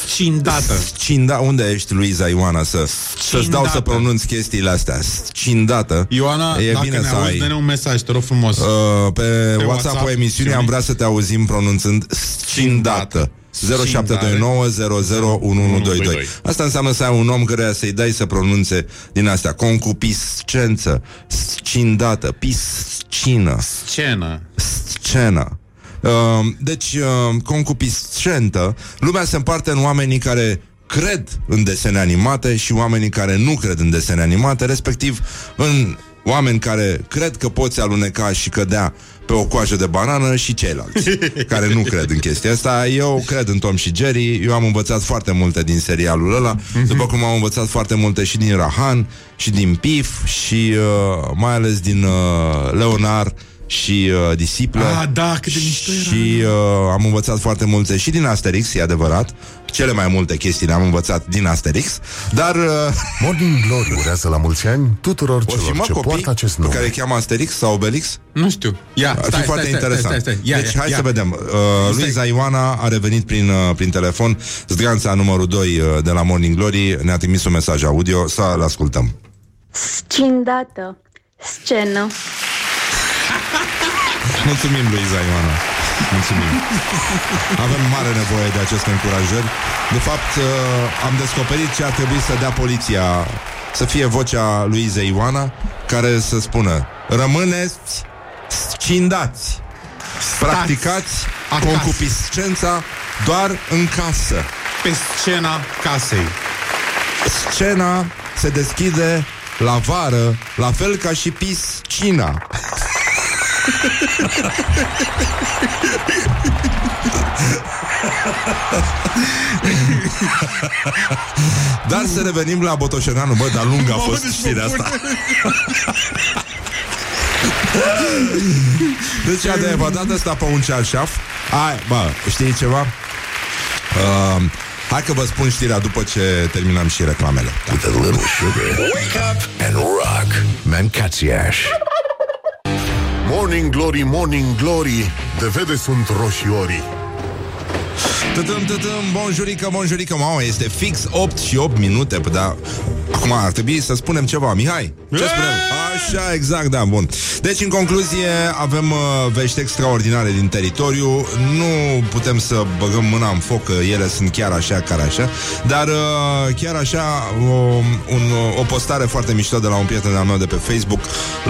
S4: Scindată.
S2: scinda, unde ești, Luiza Ioana, să, să-ți dau să
S4: Scindată.
S2: pronunț chestiile astea, scindată.
S4: Ioana,
S2: e
S4: dacă
S2: bine
S4: ne
S2: să
S4: auzi,
S2: ai.
S4: dă-ne un mesaj, te rog frumos.
S2: Uh, pe, pe WhatsApp-ul
S4: WhatsApp,
S2: emisiunii am vrea să te auzim pronunțând scindată. 0729 001122 Asta înseamnă să ai un om care să-i dai să pronunțe din astea. Concupiscență Scindată Piscină.
S4: Scenă.
S2: Scenă. Uh, Deci uh, Concupiscentă Lumea se împarte în oamenii care cred în desene animate și oamenii care nu cred în desene animate, respectiv în oameni care cred că poți aluneca și cădea pe o coajă de banană și ceilalți care nu cred în chestia asta. Eu cred în Tom și Jerry, eu am învățat foarte multe din serialul ăla, după cum am învățat foarte multe și din Rahan, și din Pif, și uh, mai ales din uh, Leonard și uh, Disiplă.
S4: Ah, da, cât de mișto era.
S2: Și uh, am învățat foarte multe și din Asterix, e adevărat. Cele mai multe chestii le-am învățat din Asterix, dar uh,
S3: Morning Glory urează la mulți ani tuturor
S2: o fi
S3: celor
S2: mă
S3: ce
S2: copii
S3: poartă acest
S2: pe
S3: nume.
S2: care îi cheamă Asterix sau Obelix?
S4: Nu știu. Ia,
S2: Ar
S4: stai,
S2: fi foarte
S4: stai, stai,
S2: interesant.
S4: Stai, stai, stai. Ia,
S2: deci
S4: ia,
S2: hai
S4: ia.
S2: să vedem. Uh, Luiza Ioana a revenit prin, uh, prin telefon. Zdreanța numărul 2 uh, de la Morning Glory ne-a trimis un mesaj audio. Să-l ascultăm.
S5: Scindată. Scenă.
S2: Mulțumim, Luiza Ioana. Mulțumim. Avem mare nevoie de aceste încurajări. De fapt, uh, am descoperit ce ar trebui să dea poliția să fie vocea Luizei Ioana care să spună rămâneți scindați. Practicați
S4: acasă.
S2: concupiscența doar în casă.
S4: Pe scena casei.
S2: Scena se deschide la vară, la fel ca și piscina. Dar să revenim la Botoșeneanu Bă, dar lung a
S4: Mamă,
S2: fost
S4: deci mă
S2: știrea
S4: pune.
S2: asta Deci a de evadat asta pe un cearșaf Ai, bă, știi ceva? Uh, hai că vă spun știrea după ce terminăm și reclamele da.
S3: With a little sugar.
S1: Wake up and rock.
S3: Mancațiaș. Morning Glory, Morning Glory, de vede sunt roșiorii.
S2: Tătăm, tătăm, bonjurică, bonjurică Mamă, este fix 8 și 8 minute păi, da, Acum ar trebui să spunem ceva Mihai, ce spunem? Așa, exact, da, bun. Deci, în concluzie, avem uh, vești extraordinare din teritoriu. Nu putem să băgăm mâna în foc, că ele sunt chiar așa, care așa. Dar uh, chiar așa, o, un, o postare foarte mișto de la un prieten al meu de pe Facebook,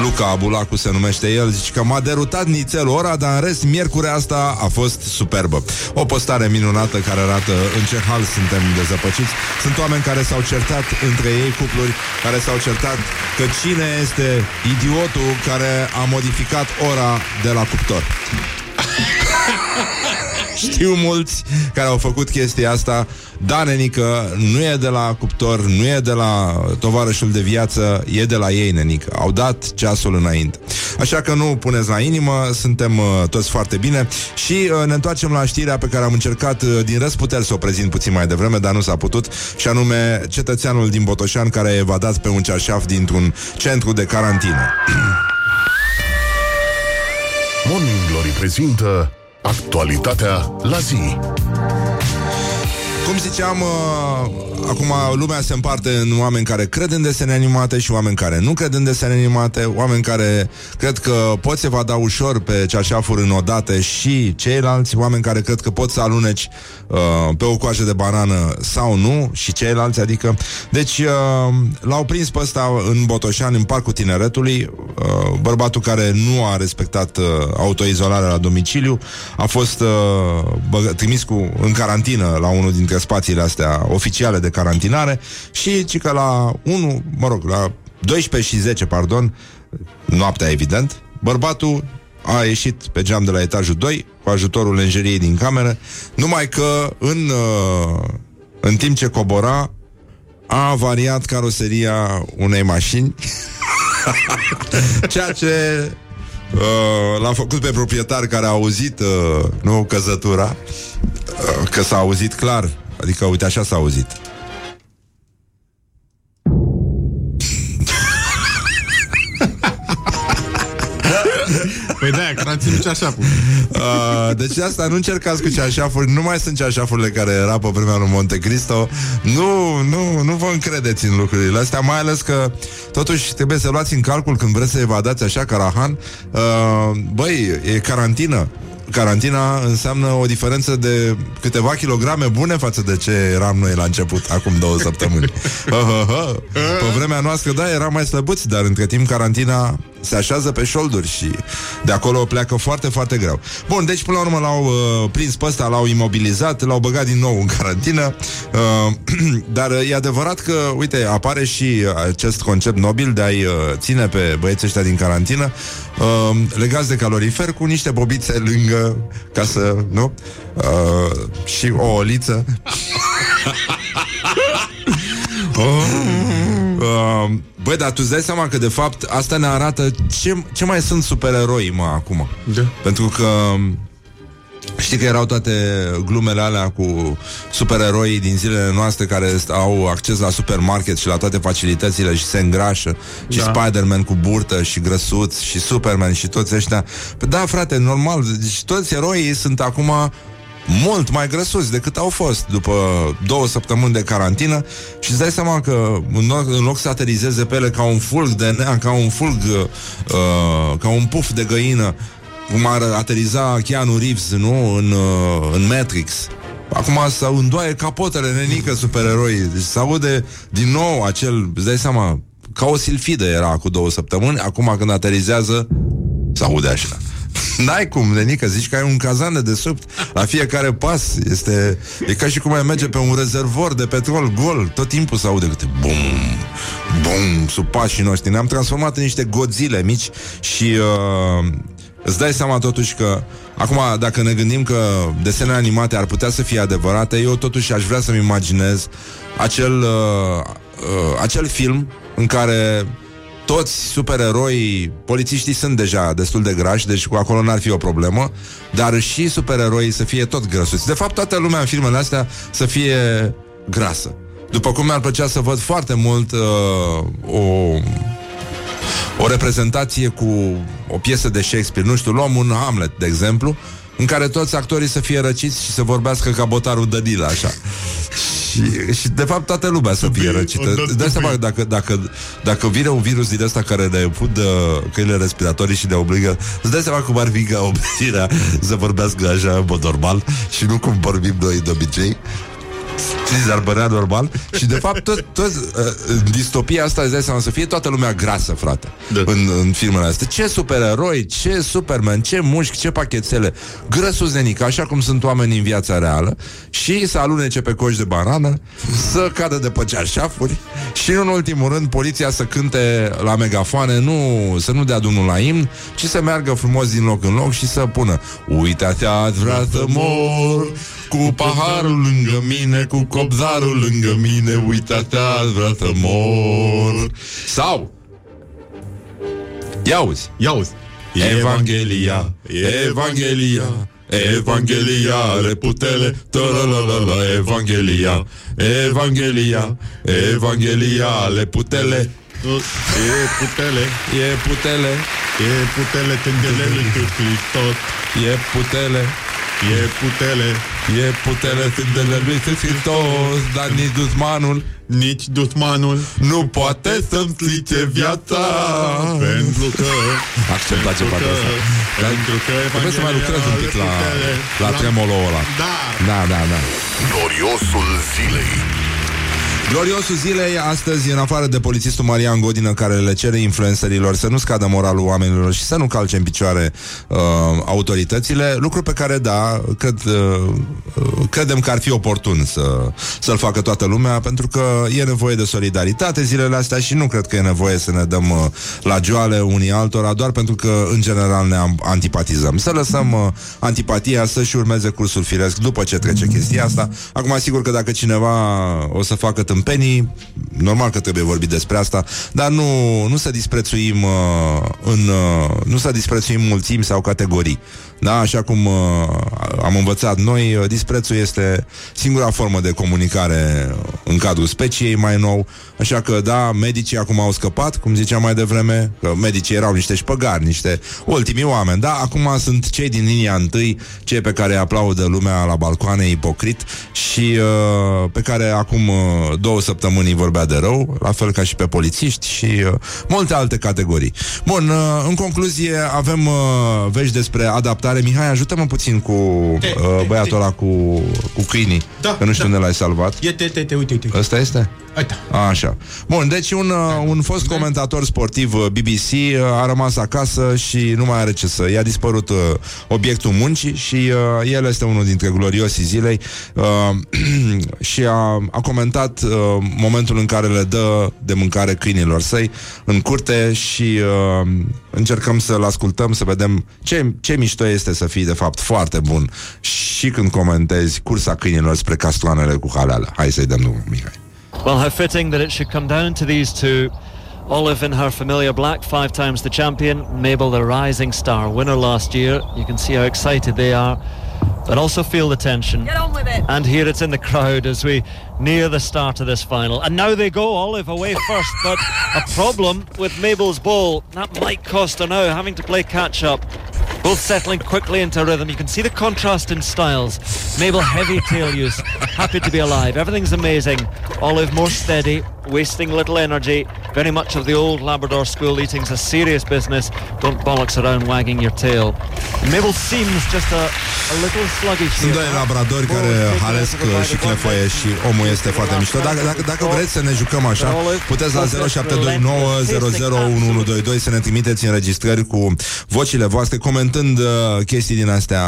S2: Luca Abulacu se numește el, zice că m-a derutat nițel ora, dar în rest, miercurea asta a fost superbă. O postare minunată care arată în ce hal suntem dezăpăciți. Sunt oameni care s-au certat între ei, cupluri, care s-au certat că cine este idiotul care a modificat ora de la cuptor. Știu mulți care au făcut chestia asta. Danenică nu e de la cuptor Nu e de la tovarășul de viață E de la ei, nenică. Au dat ceasul înainte. Așa că nu puneți la inimă Suntem uh, toți foarte bine. Și uh, ne întoarcem la știrea pe care am încercat uh, Din răsputeri să o prezint puțin mai devreme Dar nu s-a putut Și anume cetățeanul din Botoșan Care a evadat pe un cearșaf dintr-un centru de carantină.
S3: Morning Glory prezintă actualitatea la zi.
S2: Cum ziceam, uh, acum lumea se împarte în oameni care cred în desene animate și oameni care nu cred în desene animate, oameni care cred că pot se va da ușor pe ceașafuri înodate și ceilalți, oameni care cred că pot să aluneci uh, pe o coajă de banană sau nu și ceilalți, adică... Deci uh, l-au prins pe ăsta în Botoșani, în Parcul Tineretului, uh, bărbatul care nu a respectat uh, autoizolarea la domiciliu, a fost uh, băg- trimis cu, în carantină la unul dintre spațiile astea oficiale de carantinare și ci că la 1, mă rog, la 12 și 10, pardon, noaptea evident, bărbatul a ieșit pe geam de la etajul 2 cu ajutorul lenjeriei din cameră, numai că în, uh, în timp ce cobora a avariat caroseria unei mașini Ceea ce uh, l-a făcut pe proprietar care a auzit uh, nu căzătura uh, că s-a auzit clar Adică, uite, așa s-a auzit.
S4: Păi da, că n-am ținut ceașaful.
S2: Uh, deci de asta nu încercați cu ceașafuri Nu mai sunt ceașafurile care era pe vremea lui Monte Cristo Nu, nu, nu vă încredeți în lucrurile astea Mai ales că totuși trebuie să luați în calcul Când vreți să evadați așa ca Rahan uh, Băi, e carantină Carantina înseamnă o diferență de câteva kilograme bune față de ce eram noi la început, acum două săptămâni. Pe vremea noastră, da, eram mai slăbuți, dar între timp carantina se așează pe șolduri și de acolo pleacă foarte, foarte greu. Bun, deci până la urmă l-au uh, prins pe ăsta, l-au imobilizat, l-au băgat din nou în carantină, uh, dar uh, e adevărat că, uite, apare și acest concept nobil de a-i uh, ține pe băieții ăștia din carantină uh, legați de calorifer cu niște bobițe lângă ca să, nu? Uh, și o oliță. Uh, băi, dar tu îți dai seama că de fapt asta ne arată ce, ce mai sunt supereroi, mă, acum.
S4: Da.
S2: Pentru că Știi că erau toate glumele alea cu supereroii din zilele noastre care au acces la supermarket și la toate facilitățile și se îngrașă și
S4: Da.
S2: Spider-Man cu burtă și grăsuț și Superman și toți ăștia. Păi da, frate, normal, deci toți eroii sunt acum mult mai grăsuți decât au fost după două săptămâni de carantină și îți dai seama că în loc, în loc să aterizeze pe ele ca un fulg de nea, ca un fulg, uh, ca un puf de găină, cum ar ateriza Keanu Reeves, nu? În, uh, în Matrix. Acum să îndoaie capotele nenică supereroi. Deci se aude din nou acel, îți dai seama, ca o silfidă era cu două săptămâni, acum când aterizează, se aude așa. N-ai cum, nenică, zici că ai un cazan de desubt La fiecare pas Este, E ca și cum ai merge pe un rezervor de petrol gol Tot timpul se aude câte bum, bum, sub pașii noștri Ne-am transformat în niște godzile mici Și uh, îți dai seama totuși că Acum, dacă ne gândim că desenele animate ar putea să fie adevărate Eu totuși aș vrea să-mi imaginez Acel, uh, uh, acel film în care toți supereroii, polițiștii sunt deja destul de grași, deci cu acolo n-ar fi o problemă, dar și supereroii să fie tot grăsuți. De fapt, toată lumea în filmele astea să fie grasă. După cum mi-ar plăcea să văd foarte mult uh, o o reprezentație cu o piesă de Shakespeare, nu știu, luăm un Hamlet, de exemplu, în care toți actorii să fie răciți și să vorbească ca botarul Danila, așa. Și, și de fapt toată lumea să fie răcită. Îți dai seama că dacă, dacă, dacă vine un virus din ăsta care ne pudă căile respiratorii și ne obligă, îți dai seama cum ar fi ca obțirea să vorbească așa în mod normal și nu cum vorbim noi de obicei. Ți ar părea normal Și de fapt tot, tot, uh, în distopia asta Îți dai seama să fie toată lumea grasă, frate
S4: Da.
S2: în, în filmele astea. Ce supereroi, ce Superman Ce mușchi, ce pachetele. Grăsuți nenic, așa cum sunt oamenii în viața reală Și să alunece pe coși de banană Să cadă de pe cearșafuri Și în ultimul rând Poliția să cânte la megafoane nu, Să nu dea drumul la imn Ci să meargă frumos din loc în loc Și să pună Uite-te, ați vrea să mor cu paharul lângă mine, cu copzarul lângă mine, uite-te, azi vrea să mor. Sau, ia uzi,
S4: Ia uzi.
S2: Evanghelia, Evanghelia, Evanghelia are putere, la Evanghelia, Evanghelia, Evanghelia ale putere,
S4: E putele,
S2: e putere,
S4: e putele, tândelele lui Hristos.
S2: e putere,
S4: E putele,
S2: e putere tândele lui Hristos, dar nici dușmanul
S4: nici dușmanul
S2: nu poate să-mi strice viața.
S4: Pentru că
S2: Acceptați ce fac asta.
S4: Pentru că
S2: Trebuie să mai lucrez un pic la, la tremolo ăla.
S4: Da
S2: Da, da, da.
S3: Gloriosul zilei.
S2: Gloriosul zilei astăzi, în afară de polițistul Marian Godină care le cere influencerilor să nu scadă moralul oamenilor și să nu calce în picioare uh, autoritățile, lucru pe care, da, cred, uh, credem că ar fi oportun să, să-l facă toată lumea, pentru că e nevoie de solidaritate zilele astea și nu cred că e nevoie să ne dăm uh, la joale unii altora, doar pentru că, în general, ne am- antipatizăm. Să lăsăm uh, antipatia să-și urmeze cursul firesc după ce trece chestia asta. Acum, sigur că dacă cineva o să facă tâmpenii, normal că trebuie vorbit despre asta, dar nu, nu să disprețuim uh, în, uh, nu să disprețuim mulțimi sau categorii. Da, așa cum uh, am învățat noi, uh, disprețul este singura formă de comunicare în cadrul speciei mai nou, așa că da, medicii acum au scăpat, cum ziceam mai devreme, că medicii erau niște șpăgari, niște ultimii oameni, da, acum sunt cei din linia întâi, cei pe care îi aplaudă lumea la balcoane, ipocrit și uh, pe care acum uh, două săptămâni îi vorbea de rău, la fel ca și pe polițiști și uh, multe alte categorii. Bun, uh, în concluzie avem uh, vești despre adaptare. Mihai, ajută-mă puțin cu uh, băiatul ăla cu, cu câinii,
S4: Da,
S2: că nu știu
S4: da.
S2: unde l-ai salvat.
S4: Ia te, te, te, uite, uite
S2: Ăsta este?
S4: Uite
S2: A, Așa. Bun, deci un, uh, un fost comentator sportiv uh, BBC uh, a rămas acasă și nu mai are ce să... I-a dispărut uh, obiectul muncii și uh, el este unul dintre gloriosii zilei uh, și a, a comentat uh, momentul în care le dă de mâncare câinilor săi în curte și uh, încercăm să-l ascultăm, să vedem ce, ce mișto este să fii de fapt foarte bun și când comentezi cursa câinilor spre castroanele cu haleală. Hai să-i dăm drumul, Mihai.
S6: Well, how fitting that it should come down to these two. Olive in her familiar black, five times the champion. Mabel, the rising star, winner last year. You can see how excited they are, but also feel the tension.
S7: Get on with it.
S6: And here it's in the crowd as we near the start of this final. And now they go, Olive away first, but a problem with Mabel's ball. That might cost her now, having to play catch up. Both settling quickly into rhythm. You can see the contrast in styles. Mabel, heavy tail use, happy to be alive. Everything's amazing. Olive, more steady, wasting little energy. Very much of the old Labrador school. Eating's a serious business. Don't bollocks around wagging your tail. Mabel seems just a, a little sluggish.
S2: Sunt
S6: here.
S2: doi labradori
S6: Ball
S2: care
S6: taken
S2: halesc
S6: over by
S2: uh,
S6: the
S2: și clefăie și omul este foarte mișto. Dacă, dacă, dacă vreți să ne jucăm așa, puteți la 0729001122 să ne trimiteți înregistrări cu vocile voastre, comentând uh, chestii din astea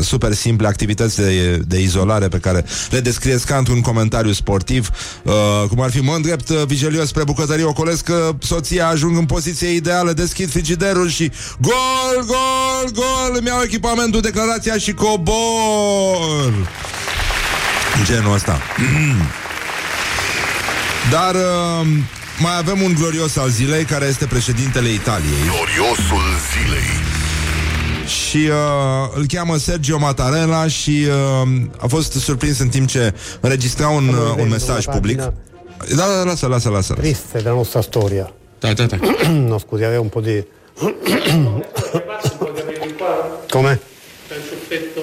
S2: super simple, activități de, de izolare pe care le descrieți ca într-un comentariu sportiv, uh, cum ar fi mă îndrept uh, vigilios spre bucătărie, ocolesc că soția ajung în poziție ideală, deschid frigiderul și gol, gol, gol, îmi iau echipamentul, declarația și cobor. Genul ăsta. Dar uh, mai avem un glorios al zilei care este președintele Italiei
S3: Gloriosul zilei.
S2: Și uh, îl cheamă Sergio Mattarella și uh, a fost surprins în timp ce înregistra un, uh, un mesaj public. Da, da, da, lasă, lasă, lasă.
S8: triste della nostra storia.
S4: Da, da, da
S8: no, scusi, avevo un po' di... Come?
S7: rispetto...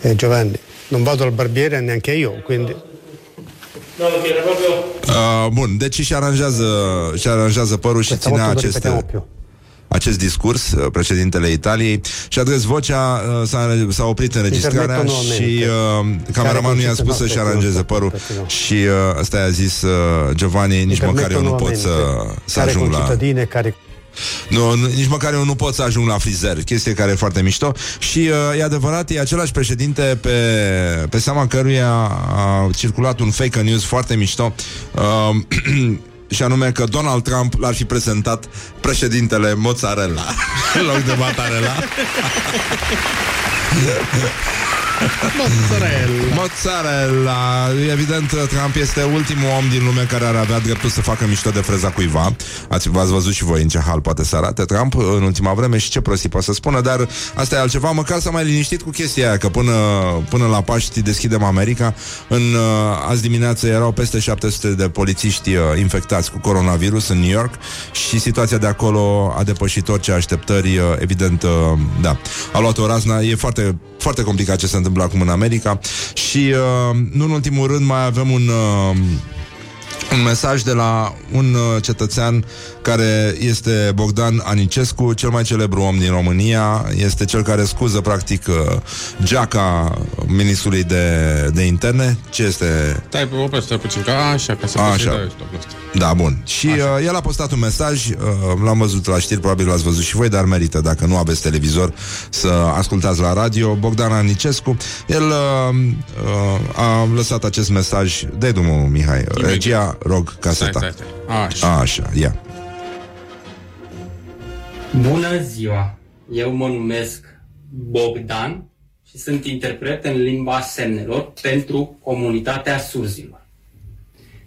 S8: Eh, Giovanni, non vado al barbiere neanche io, quindi...
S7: No, perché era proprio...
S2: Uh, bun, deci și aranjează, și aranjează părul și
S8: Questa
S2: ținea
S8: volta lo
S2: acest,
S8: ripetiamo più.
S2: Acest discurs, uh, președintele Italiei, și adres vocea, uh, s-a, s-a oprit înregistrarea
S8: permetto
S2: și
S8: nuovamente.
S2: uh, cameramanul i-a
S8: Care
S2: spus să-și
S8: consiste-
S2: aranjeze
S8: no,
S2: părul.
S8: Aspetta, no.
S2: și uh, ăsta i-a zis uh, Giovanni, nici
S8: Mi
S2: măcar eu
S8: permetto
S2: nu pot să,
S8: nuovamente,
S2: să
S8: care
S2: ajung la...
S8: concittadini e cari
S2: Nu, nu, nici măcar eu nu pot să ajung la frizer Chestie care e foarte mișto. Și uh, e adevărat, e același președinte Pe, pe seama căruia A circulat un fake news foarte mișto. Uh, Și anume că Donald Trump L-ar fi prezentat președintele Mozzarella. În loc de Mattarella
S4: Mozzarella.
S2: Mozzarella. Evident, Trump este ultimul om din lume Care ar avea dreptul să facă mișto de freza cuiva. Ați, V-ați văzut și voi în ce hal poate să arate Trump în ultima vreme și ce prostii poate să spună Dar asta e altceva, măcar s-a mai liniștit cu chestia aia Că până, până la Paști deschidem America. În uh, azi dimineață erau peste 700 de polițiști uh, infectați cu coronavirus în New York Și situația de acolo a depășit orice așteptări uh, Evident, uh, da, a luat o razna. E foarte, foarte complicat ce se întâmplă acum în America. Și uh, nu în ultimul rând mai avem un... Uh, un mesaj de la un uh, cetățean care este Bogdan Anicescu, cel mai celebru om din România, este cel care scuză practic uh, geaca ministrului de, de interne. Ce este?
S4: Stai, oprește, stai puțin, că așa, ca să
S2: A,
S4: poți să
S2: așa.
S4: dai stop la asta.
S2: Da, bun. Și uh, el a postat un mesaj, uh, l-am văzut la știri, probabil l-ați văzut și voi, dar merită, dacă nu aveți televizor, să ascultați la radio. Bogdan Anicescu, el uh, uh, a lăsat acest mesaj. Dai drumul, Mihai. Regia, rog,
S4: Stai,
S2: caseta.
S4: stai, stai. Așa.
S2: Așa, ia.
S7: Bună ziua! Eu mă numesc Bogdan și sunt interpret în limba semnelor pentru comunitatea surzilor.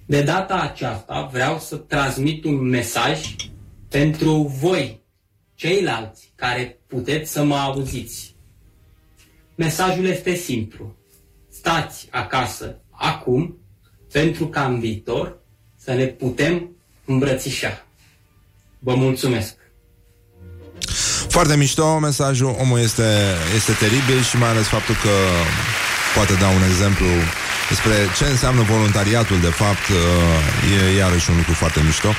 S7: De data aceasta vreau să transmit un mesaj pentru voi, ceilalți care puteți să mă auziți. Mesajul este simplu. Stați acasă acum pentru ca în viitor să ne putem îmbrățișa. Vă mulțumesc!
S2: Foarte mișto mesajul, omul este, este teribil și mai ales faptul că poate da un exemplu despre ce înseamnă voluntariatul de fapt uh, e iarăși un lucru foarte mișto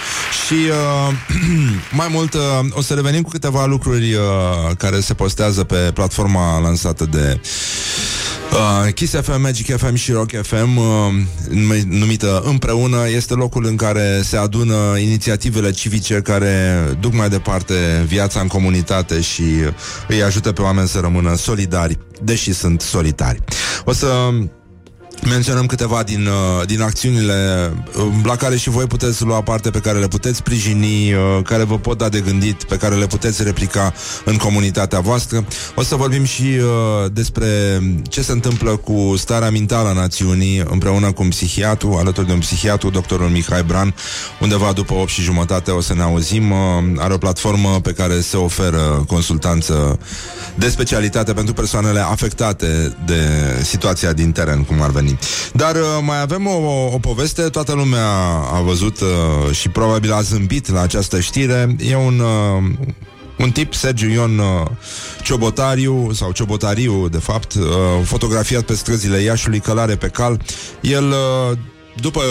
S2: și uh, mai mult uh, o să revenim cu câteva lucruri uh, care se postează pe platforma lansată de Uh, Kiss FM, Magic FM și Rock FM uh, numi- numită Împreună este locul în care se adună inițiativele civice care duc mai departe viața în comunitate și îi ajută pe oameni să rămână solidari, deși sunt solitari. O să menționăm câteva din, uh, din acțiunile uh, la care și voi puteți lua parte, pe care le puteți sprijini, uh, care vă pot da de gândit, pe care le puteți replica în comunitatea voastră. O să vorbim și uh, despre ce se întâmplă cu starea mentală a națiunii împreună cu un psihiatru, alături de un psihiatru, doctorul Mihai Bran, undeva după 8 și jumătate o să ne auzim. Uh, are o platformă pe care se oferă consultanță de specialitate pentru persoanele afectate de situația din teren, cum ar veni. Dar uh, mai avem o, o poveste, toată lumea a văzut uh, și probabil a zâmbit la această știre. E un... Uh, un tip, Sergiu Ion uh, Ciobotariu, sau Ciobotariu, de fapt, uh, fotografiat pe străzile Iașului, călare pe cal. El, uh, după,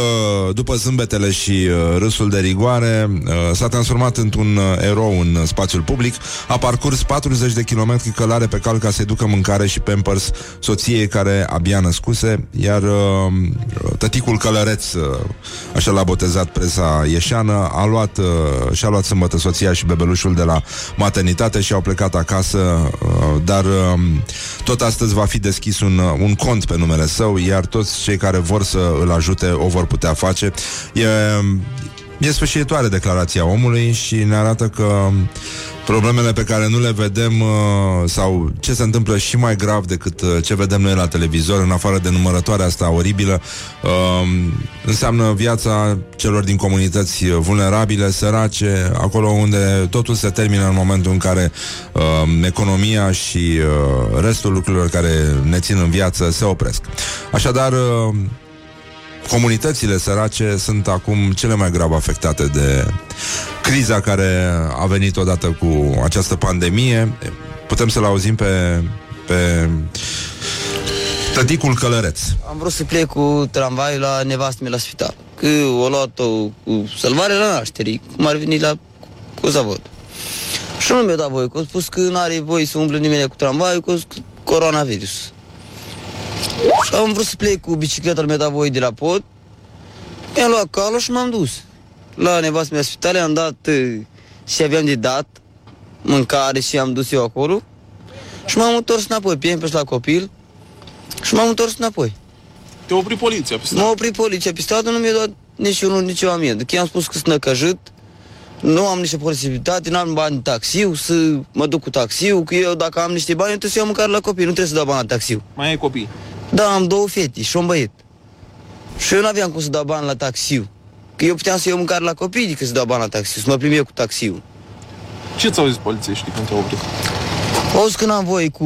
S2: după zâmbetele și uh, râsul de rigoare, uh, s-a transformat într-un uh, erou în uh, spațiul public. A parcurs 40 de kilometri călare pe cal ca să-i ducă mâncare și pampers soției care abia născuse, iar uh, tăticul călăreț, uh, așa l-a botezat presa ieșeană, a luat, uh, și-a luat sâmbătă soția și bebelușul de la maternitate și au plecat acasă, uh, dar uh, tot astăzi va fi deschis un, uh, un cont pe numele său, iar toți cei care vor să îl ajute o vor putea face. E, e sfârșitoare declarația omului și ne arată că problemele pe care nu le vedem uh, sau ce se întâmplă și mai grav decât uh, ce vedem noi la televizor, în afară de numărătoarea asta oribilă, uh, înseamnă viața celor din comunități vulnerabile, sărace, acolo unde totul se termină în momentul în care uh, economia și uh, restul lucrurilor care ne țin în viață se opresc. Așadar, uh, comunitățile sărace sunt acum cele mai grav afectate de criza care a venit odată cu această pandemie. Putem să-l auzim pe pe tăticul Călăreț.
S9: Am vrut să plec cu tramvaiul la nevastă mea la spital. Că o luat-o cu salvare la nașterii, cum ar veni la cu zavod. Și nu mi-a dat voie, că a spus că nu are voie să umble nimeni cu tramvaiul, că cu coronavirus. Și am vrut să plec cu bicicleta, mi-a dat voie de la pod, mi-am luat calul și m-am dus. La nevastă mea la spital, am dat uh, și aveam de dat mâncare și am dus eu acolo și m-am întors înapoi, pe la copil și m-am întors înapoi.
S10: Te opri poliția pe
S9: M-a oprit poliția pe stradă, nu mi-a dat nici unul, nici o amendă. Că i-am spus că sunt năcăjit, nu am nicio posibilitate, n-am bani de taxiu, să mă duc cu taxiu, că eu dacă am niște bani, eu trebuie să iau mâncare la copii, nu trebuie să dau bani la taxiu.
S10: Mai ai copii?
S9: Da, am două fete și un băiet. Și eu n-aveam cum să dau bani la taxiu. Că eu puteam să iau mâncare la copii decât să dau bani la taxiu, să mă plim eu cu taxiu.
S10: Ce ți-au zis polițiștii când te-au oprit?
S9: Au zis că n-am voie cu,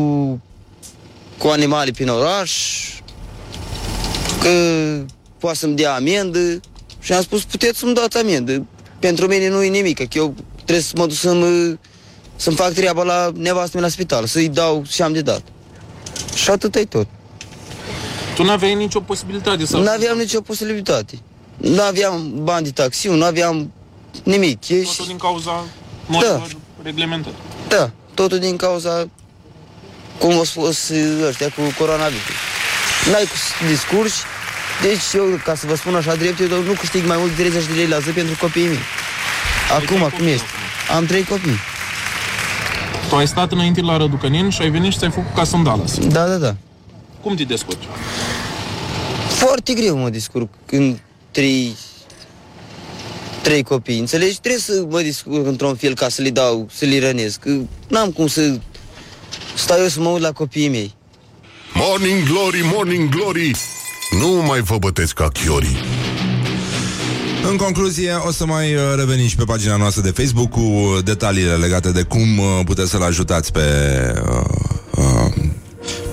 S9: cu animale prin oraș, că poate să-mi dea amendă și am spus, puteți să-mi dați amendă. Pentru mine nu e nimic, că eu trebuie să mă duc să-mi, să-mi fac treaba la nevastă mea la spital, să-i dau și am de dat. Și atât e tot.
S10: Tu n-aveai nicio posibilitate să...
S9: Nu aveam nicio posibilitate. Nu aveam bani de taxiu, nu aveam nimic. E
S10: Totul din cauza modelor reglementare.
S9: Da, totul din cauza cum au spus ăștia cu coronavirus. N-ai cu să discursi, deci eu, ca să vă spun așa drept, eu nu câștig mai mult de 30 de lei la zi pentru copiii mei. Acum, cum este? Am trei copii.
S10: Tu ai stat înainte la Răducănin și ai venit și ți-ai făcut ca în Dallas.
S9: Da, da, da.
S10: Cum te descurci?
S9: Foarte greu mă descurc când trei trei copii, înțelegi? Trebuie să mă descurc într-un fel ca să le dau, să le rănesc. Că n-am cum să stau eu să mă uit la copiii mei.
S3: Morning Glory, Morning Glory Nu mai vă bătesc ca chiorii.
S2: În concluzie, o să mai uh, revenim și pe pagina noastră de Facebook cu detaliile legate de cum uh, puteți să-l ajutați pe uh, uh,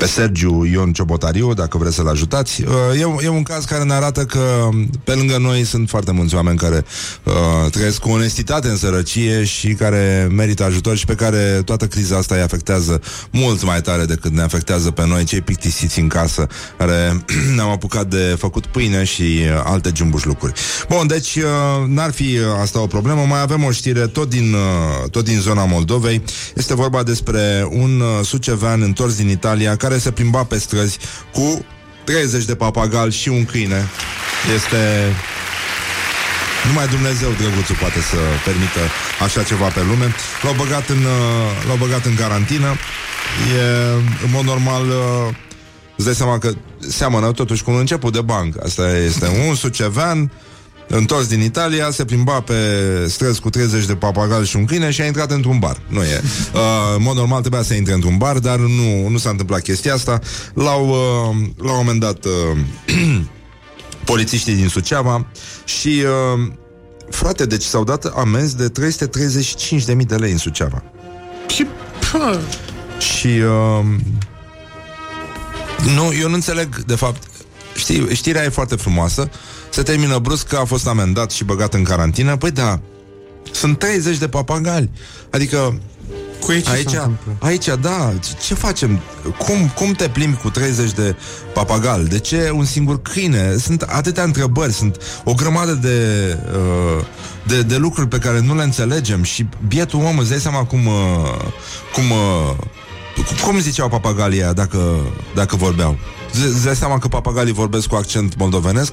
S2: pe Sergiu Ion Ciobotariu, dacă vreți să-l ajutați. Uh, E, e un caz care ne arată că pe lângă noi sunt foarte mulți oameni care uh, trăiesc cu onestitate în sărăcie și care merită ajutor și pe care toată criza asta îi afectează mult mai tare decât ne afectează pe noi, cei plictisiți în casă, care ne-am apucat de făcut pâine și uh, alte jumbuși lucruri. Bun, deci uh, n-ar fi uh, asta o problemă. Mai avem o știre tot din, uh, tot din zona Moldovei. Este vorba despre un uh, sucevean întors din Italia care se plimba pe străzi cu 30 de papagali și un câine. Este... Numai Dumnezeu, drăguțul, poate să permită așa ceva pe lume. L-au băgat în, uh, l-au băgat în carantină. E, în mod normal, uh, îți dai seama că seamănă totuși cu un început de banc. Asta este un sucevean întors din Italia, se plimba pe străzi cu 30 de papagali și un câine și a intrat într-un bar. Nu e. Uh, în mod normal trebuia să intre într-un bar, dar nu, nu s-a întâmplat chestia asta. L-au, uh, la un moment dat uh, polițiștii din Suceava și uh, frate, deci s-au dat amenzi de 335.000 de lei în Suceava.
S4: Și... Pă,
S2: Și uh, nu, eu nu înțeleg, de fapt, știi, știrea e foarte frumoasă, se termină brusc că a fost amendat și băgat în carantină. Păi da, sunt 30 de papagali. Adică
S4: cu ei ce
S2: aici,
S4: se întâmplă?
S2: aici, da, ce, ce facem? Cum, cum te plimbi cu 30 de papagali? De ce un singur câine? Sunt atâtea întrebări, sunt o grămadă de, uh, de, de lucruri pe care nu le înțelegem și bietul om îți dai seama cum, uh, cum, uh, cum ziceau papagalii aia dacă, dacă vorbeau. Îți îți dai seama că papagalii vorbesc cu accent moldovenesc?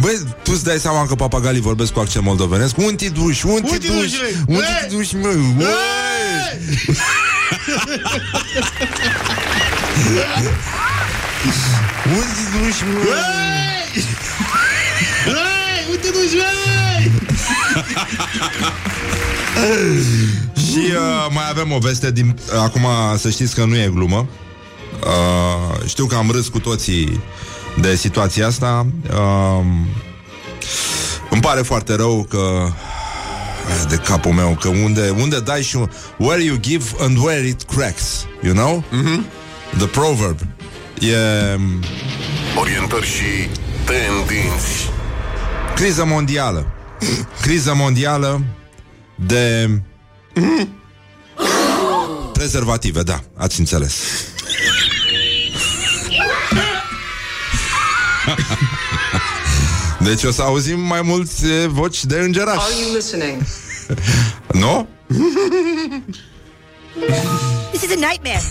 S2: Băi, tu îți dai seama că papagalii vorbesc cu accent moldovenesc? Unti duși, unti
S4: Unti
S2: duși,
S4: duși,
S2: unti
S4: Băi!
S2: duși, mă, uai! Unti duși, mă,
S4: Ei, uite nu ei!
S2: Și uh, mai avem o veste din... Acum să știți că nu e glumă uh, Știu că am râs cu toții De situația asta uh, Îmi pare foarte rău că de capul meu că unde, unde dai și where you give and where it cracks you know? Mm-hmm. the proverb e
S3: Orientări și tendinți
S2: criză mondială criză mondială de prezervative, da, ați înțeles. Deci o să auzim mai mulți eh, voci de îngerași.
S11: Are you listening?
S2: Nu?
S12: This is a nightmare.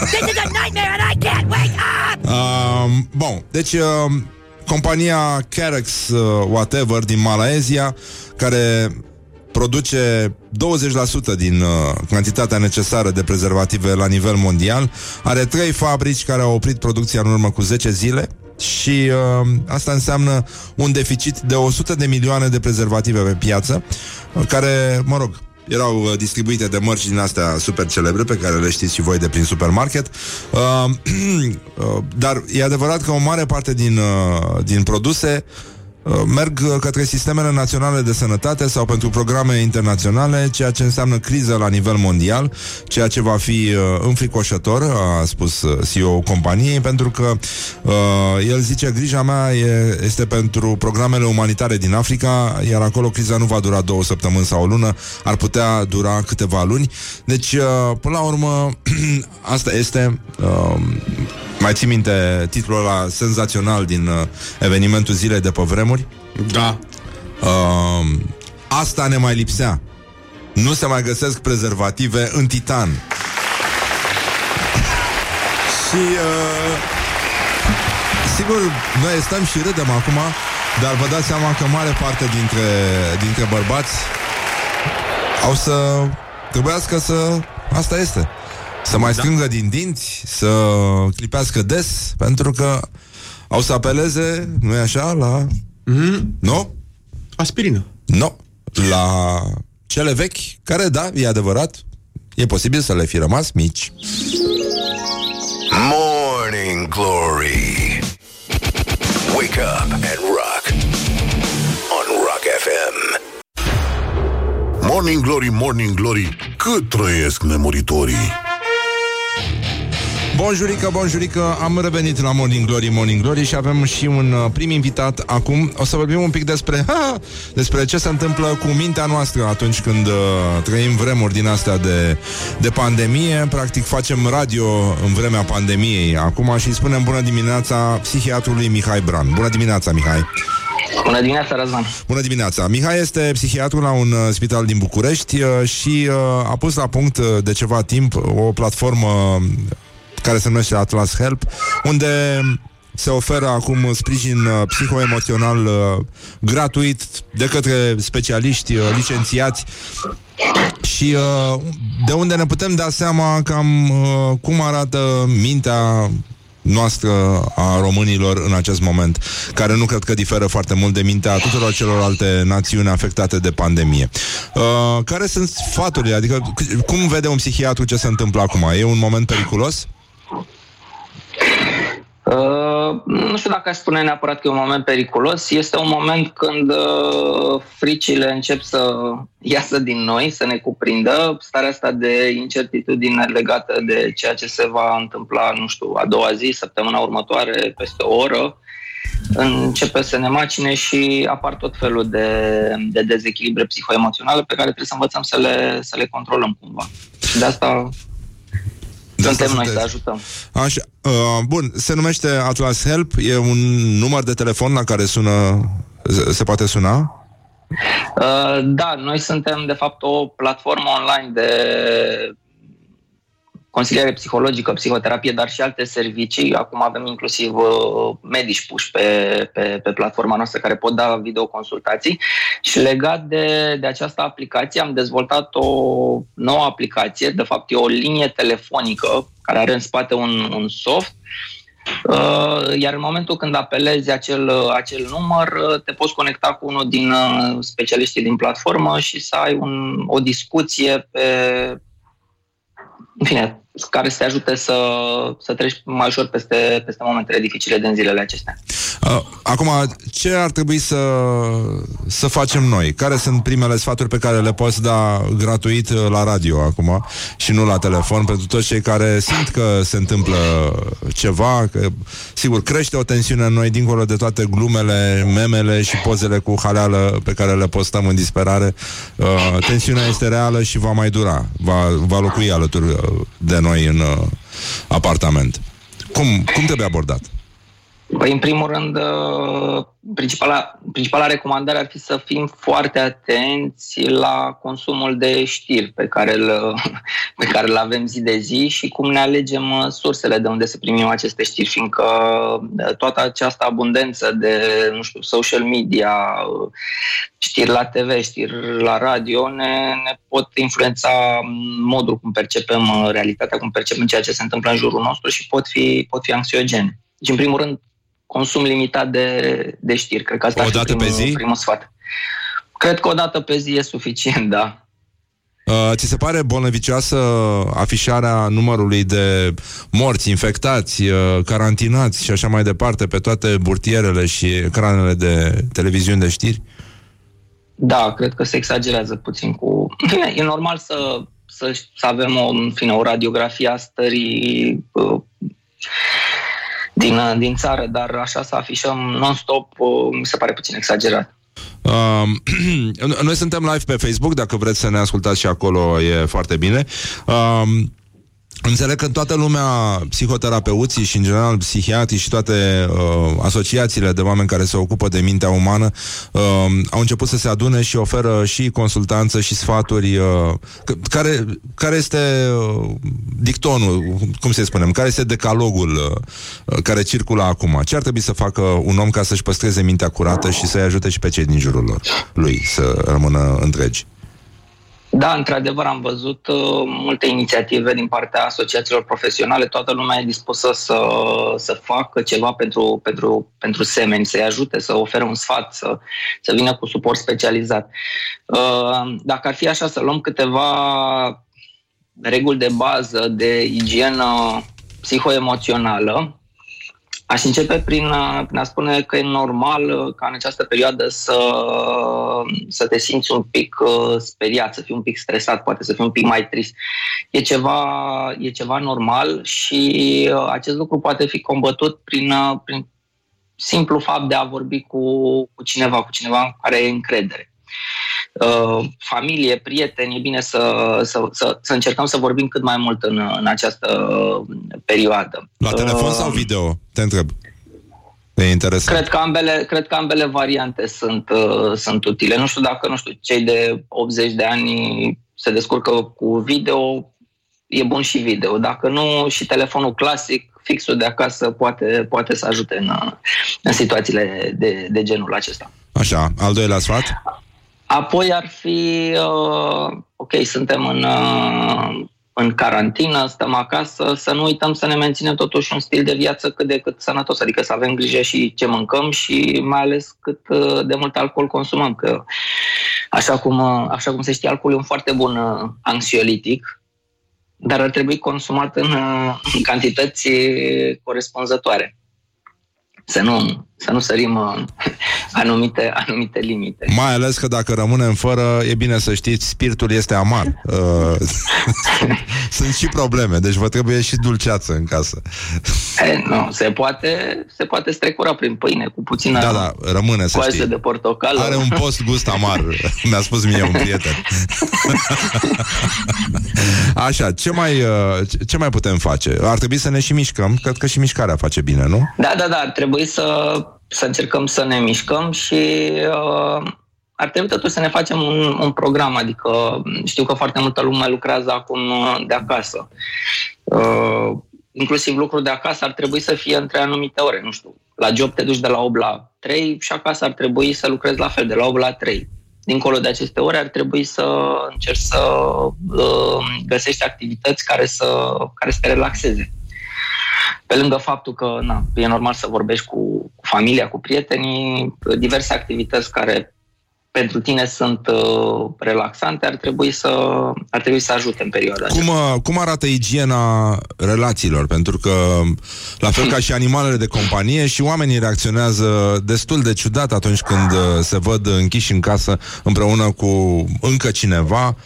S12: this is a nightmare and I can't wake up.
S2: Um, bun, deci um, compania Carex uh, whatever din Malaezia care produce 20% din uh, cantitatea necesară de prezervative la nivel mondial. Are trei fabrici care au oprit producția în urmă cu 10 zile și uh, asta înseamnă un deficit de 100 de milioane de prezervative pe piață, uh, care, mă rog, erau uh, distribuite de mărci din astea super celebre pe care le știți și voi de prin supermarket. Uh, uh, dar e adevărat că o mare parte din, uh, din produse uh, merg uh, către sistemele naționale de sănătate sau pentru programe internaționale, ceea ce înseamnă criză la nivel mondial, ceea ce va fi uh, înfricoșător, a spus uh, CEO-ul companiei, pentru că uh, el zice, grija mea e, este pentru programele umanitare din Africa, iar acolo criza nu va dura două săptămâni sau o lună, ar putea dura câteva luni. Deci, uh, până la urmă, asta este... Uh, mai ții minte titlul ăla senzațional din uh, evenimentul zilei de pe vremuri?
S4: Da.
S2: Uh, asta ne mai lipsea. Nu se mai găsesc prezervative în titan. Și uh, sigur, noi stăm și râdem acum, dar vă dați seama că mare parte dintre, dintre bărbați au să trebuiască să... Asta este. Să mai strângă din dinți, să clipească des, pentru că au să apeleze, nu e așa, la...
S4: Mm,
S2: Nu?
S4: aspirină.
S2: Nu. La cele vechi, care, da, e adevărat, e posibil să le fi rămas mici.
S1: Morning Glory. Wake up and rock. On Rock FM.
S3: Morning Glory, Morning Glory, cât trăiesc nemuritorii.
S2: Bonjurică, bonjurică, am revenit la Morning Glory, Morning Glory și avem și un uh, prim invitat acum. O să vorbim un pic despre ha, despre ce se întâmplă cu mintea noastră atunci când uh, trăim vremuri din astea de, de pandemie. Practic facem radio în vremea pandemiei acum și îi spunem bună dimineața psihiatrului Mihai Bran. Bună dimineața, Mihai!
S13: Bună dimineața, Răzvan.
S2: Bună dimineața! Mihai este psihiatru la un uh, spital din București uh, și uh, a pus la punct uh, de ceva timp o platformă care se numește Atlas Help, unde se oferă acum sprijin uh, psihoemoțional uh, gratuit de către specialiști uh, licențiați și uh, de unde ne putem da seama cam uh, cum arată mintea noastră a românilor în acest moment, care nu cred că diferă foarte mult de mintea tuturor celorlalte națiuni afectate de pandemie. Uh, care sunt sfaturile? Adică c- cum vede un psihiatru ce se întâmplă acum? E un moment periculos?
S13: Uh, nu știu dacă aș spune neapărat că e un moment periculos. Este un moment când uh, fricile încep să iasă din noi, să ne cuprindă. Starea asta de incertitudine legată de ceea ce se va întâmpla, nu știu, a doua zi, săptămâna următoare, peste o oră, începe să ne macine și apar tot felul de, de dezechilibre psihoemoționale pe care trebuie să învățăm să le, să le controlăm cumva. Și de asta
S2: De asta
S13: suntem noi
S2: sunteți.
S13: să ajutăm.
S2: Așa, uh, bun, se numește Atlas Help, e un număr de telefon la care sună, se, se poate suna?
S13: Uh, Da, noi suntem de fapt o platformă online de consiliere psihologică, psihoterapie, dar și alte servicii. Acum avem inclusiv uh, medici puși pe, pe, pe platforma noastră care pot da videoconsultații. Și legat de, de această aplicație am dezvoltat o nouă aplicație, de fapt e o linie telefonică care are în spate un, un soft Uh, iar în momentul când apelezi acel, uh, acel număr, uh, te poți conecta cu unul din uh, specialiștii din platformă și să ai un, o discuție pe, în fine, care să te ajute să, să treci mai ușor peste, peste momentele dificile din zilele acestea.
S2: Uh, Acum, ce ar trebui să, să facem noi? Care sunt primele sfaturi pe care le poți da gratuit uh, la radio acum și nu la telefon pentru toți cei care simt că se întâmplă ceva, că, sigur, crește o tensiune în noi dincolo de toate glumele, memele și pozele cu haleală pe care le postăm în disperare. Uh, tensiunea este reală și va mai dura, va, va locui alături uh, de noi în uh, apartament. Cum, cum trebuie abordat?
S13: Păi, în primul rând, uh, principala, principala recomandare ar fi să fim foarte atenți la consumul de știri pe care îl, pe care îl avem zi de zi și cum ne alegem uh, sursele de unde să primim aceste știri, fiindcă uh, toată această abundență de, nu știu, social media, știri la TV, știri la radio, ne, ne pot influența modul cum percepem realitatea, cum percepem ceea ce se întâmplă în jurul nostru și pot fi, pot fi anxiogene. Deci, în primul rând, consum limitat de, de știri. Cred că asta
S2: O
S13: ar fi
S2: dată pe
S13: primul,
S2: zi?
S13: primul sfat. Cred că o dată pe zi e suficient, da.
S2: Uh, ți se pare bolnăvicioasă afișarea numărului de morți, infectați, uh, carantinați și așa mai departe pe toate burtierele și ecranele de televiziuni de știri?
S13: Da, cred că se exagerează puțin cu... Bine, e normal să, să, să avem o, în fine, o radiografie a stării uh, din, uh, din țară, dar așa să afișăm non-stop uh, mi se pare puțin exagerat.
S2: Uh, noi suntem live pe Facebook, dacă vreți să ne ascultați și acolo e foarte bine. Uh, Înțeleg că toată lumea, psihoterapeuții și în general psihiatrii și toate uh, asociațiile de oameni care se ocupă de mintea umană uh, au început să se adune și oferă și consultanță și sfaturi. Uh, c- care, care este uh, dictonul, cum să spunem, care este decalogul uh, care circulă acum? Ce ar trebui să facă un om ca să-și păstreze mintea curată și să-i ajute și pe cei din jurul lor, lui să rămână întregi?
S13: Da, într-adevăr am văzut uh, multe inițiative din partea asociațiilor profesionale. Toată lumea e dispusă să, să facă ceva pentru, pentru, pentru semeni, să-i ajute, să ofere un sfat, să, să vină cu suport specializat. Uh, dacă ar fi așa să luăm câteva reguli de bază de igienă psihoemoțională, Aș începe prin a, prin a spune că e normal uh, ca în această perioadă să, să te simți un pic uh, speriat, să fii un pic stresat, poate să fii un pic mai trist. E ceva, e ceva normal și uh, acest lucru poate fi combătut prin, uh, prin simplu fapt de a vorbi cu, cu cineva, cu cineva în care ai încredere. Uh, familie, prieteni, e bine să, să, să, să încercăm să vorbim cât mai mult în, în această perioadă.
S2: La telefon sau video? Te întreb. E interesant.
S13: Cred că ambele, cred că ambele variante sunt, uh, sunt utile. Nu știu dacă, nu știu, cei de 80 de ani se descurcă cu video, e bun și video. Dacă nu, și telefonul clasic, fixul de acasă, poate, poate să ajute în, în situațiile de, de genul acesta.
S2: Așa, al doilea sfat?
S13: Apoi ar fi, uh, ok, suntem în, uh, în carantină, stăm acasă, să nu uităm să ne menținem totuși un stil de viață cât de cât sănătos, adică să avem grijă și ce mâncăm și mai ales cât uh, de mult alcool consumăm, că așa cum, uh, așa cum se știe, alcoolul e un foarte bun uh, anxiolitic, dar ar trebui consumat în, uh, în cantități corespunzătoare. Să nu, să nu sărim uh, anumite, anumite limite.
S2: Mai ales că dacă rămânem fără, e bine să știți, spiritul este amar. Uh, sunt și probleme, deci vă trebuie și dulceață în casă.
S13: E, nu, se poate, se poate strecura prin pâine cu puțină
S2: Da, da, rămâne să
S13: coajă
S2: știi.
S13: de portocală.
S2: Are un post gust amar, mi-a spus mie un prieten. Așa, ce mai, uh, ce- ce mai putem face? Ar trebui să ne și mișcăm, cred că și mișcarea face bine, nu?
S13: Da, da, da, ar trebui să, să încercăm să ne mișcăm și uh, ar trebui totuși să ne facem un, un program, adică știu că foarte multă lume lucrează acum uh, de acasă. Uh, inclusiv lucrul de acasă ar trebui să fie între anumite ore, nu știu. La job te duci de la 8 la 3 și acasă ar trebui să lucrezi la fel, de la 8 la 3. Dincolo de aceste ore ar trebui să încerci să uh, găsești activități care să, care să te relaxeze. Pe lângă faptul că na, e normal să vorbești cu, cu familia, cu prietenii, diverse activități care pentru tine sunt uh, relaxante, ar trebui să, ar trebui să ajute în perioada
S2: Cum, uh, cum arată igiena relațiilor? Pentru că, la fel ca și animalele de companie, și oamenii reacționează destul de ciudat atunci când uh, se văd închiși în casă împreună cu încă cineva,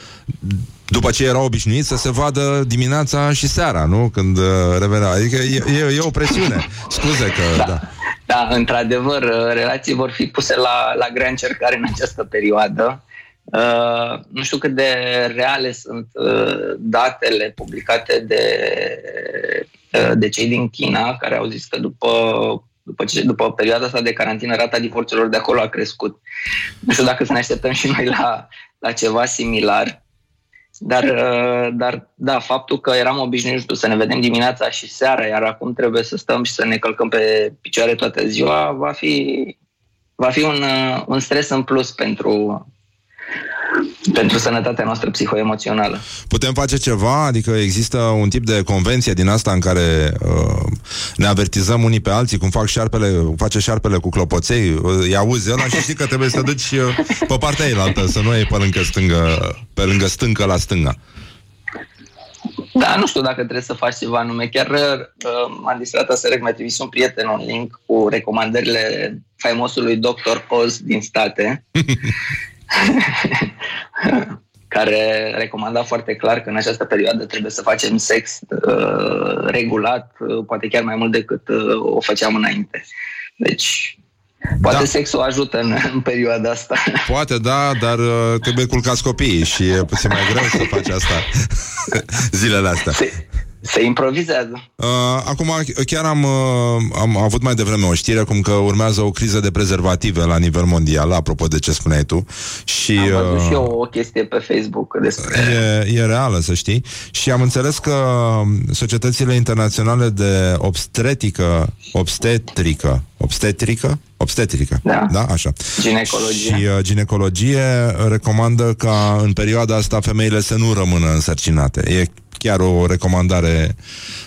S2: după ce erau obișnuiți să se vadă dimineața și seara, nu? Când uh, revenea. Adică e, e, e o presiune. Scuze că... Da. da.
S13: Da, într-adevăr, uh, relații vor fi puse la, la grea încercare în această perioadă. Uh, nu știu cât de reale sunt uh, datele publicate de, uh, de cei din China, care au zis că după, după, ce, după perioada asta de carantină, rata divorțurilor de acolo a crescut. Nu știu dacă să ne așteptăm și noi la, la ceva similar. Dar, uh, dar da, faptul că eram obișnuiți să ne vedem dimineața și seara, iar acum trebuie să stăm și să ne călcăm pe picioare toată ziua, va fi, va fi un, uh, un stres în plus pentru, pentru sănătatea noastră psihoemoțională.
S2: Putem face ceva? Adică există un tip de convenție din asta în care uh, ne avertizăm unii pe alții, cum fac șarpele, face șarpele cu clopoței, uh, îi auzi ăla și știi că trebuie să te duci uh, pe partea eilaltă, să nu iei pe lângă stângă, pe lângă stâncă la stânga.
S13: Da, nu știu dacă trebuie să faci ceva anume. Chiar uh, m-am distrat să mi-a trimis un prieten un link cu recomandările faimosului Dr. Oz din state. care recomanda foarte clar că în această perioadă trebuie să facem sex uh, regulat, uh, poate chiar mai mult decât uh, o făceam înainte. Deci, poate da. sexul ajută în, în perioada asta.
S2: Poate, da, dar uh, trebuie culcați copiii și e puțin mai greu să faci asta zilele astea.
S13: Se, se improvizează.
S2: Uh, acum, chiar am, uh, am avut mai devreme o știre cum că urmează o criză de prezervative la nivel mondial, apropo de ce spuneai tu. Și,
S13: am văzut uh, și eu o chestie pe Facebook despre...
S2: E, e reală, să știi. Și am înțeles că societățile internaționale de obstetrică, obstetrică, obstetrică, obstetrică,
S13: da,
S2: da? așa.
S13: Ginecologie.
S2: Și uh, ginecologie recomandă ca în perioada asta femeile să nu rămână însărcinate. E chiar o recomandare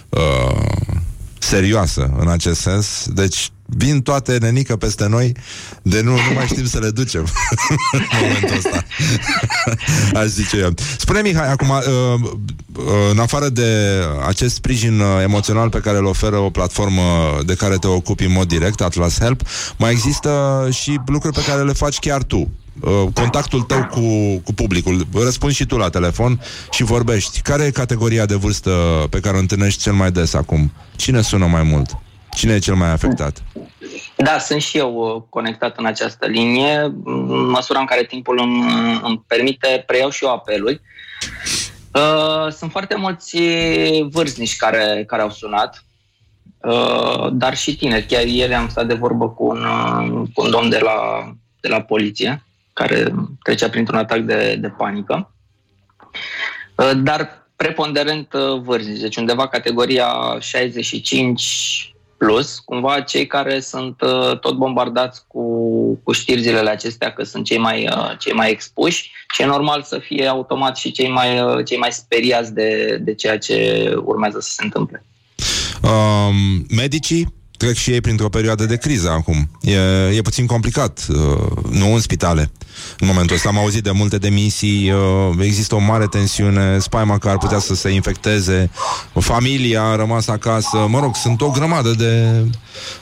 S2: uh, serioasă în acest sens. Deci vin toate nenică peste noi de nu, nu mai știm să le ducem în momentul ăsta. Aș zice eu. Spune Mihai, acum, uh, uh, în afară de acest sprijin uh, emoțional pe care îl oferă o platformă de care te ocupi în mod direct, Atlas Help, mai există și lucruri pe care le faci chiar tu. Uh, contactul tău cu, cu publicul. Răspunzi și tu la telefon și vorbești. Care e categoria de vârstă pe care o întâlnești cel mai des acum? Cine sună mai mult? Cine e cel mai afectat?
S13: Da, sunt și eu uh, conectat în această linie. În măsura în care timpul îmi, îmi permite, preiau și eu apeluri. Uh, sunt foarte mulți vârstnici care, care au sunat, dar și tineri. Chiar ieri am stat de vorbă cu un, cu un domn de la, de la poliție care trecea printr-un atac de, de panică. Uh, dar preponderent uh, vârstnici, deci undeva categoria 65 plus, cumva cei care sunt uh, tot bombardați cu, cu știri zilele acestea că sunt cei mai, cei mai expuși și e normal să fie automat și cei mai, cei mai speriați de, de ceea ce urmează să se întâmple.
S2: Um, medicii trec și ei printr-o perioadă de criză acum. E, e puțin complicat, uh, nu în spitale. În momentul ăsta am auzit de multe demisii, uh, există o mare tensiune, spaima că ar putea să se infecteze, familia a rămas acasă, mă rog, sunt o grămadă de,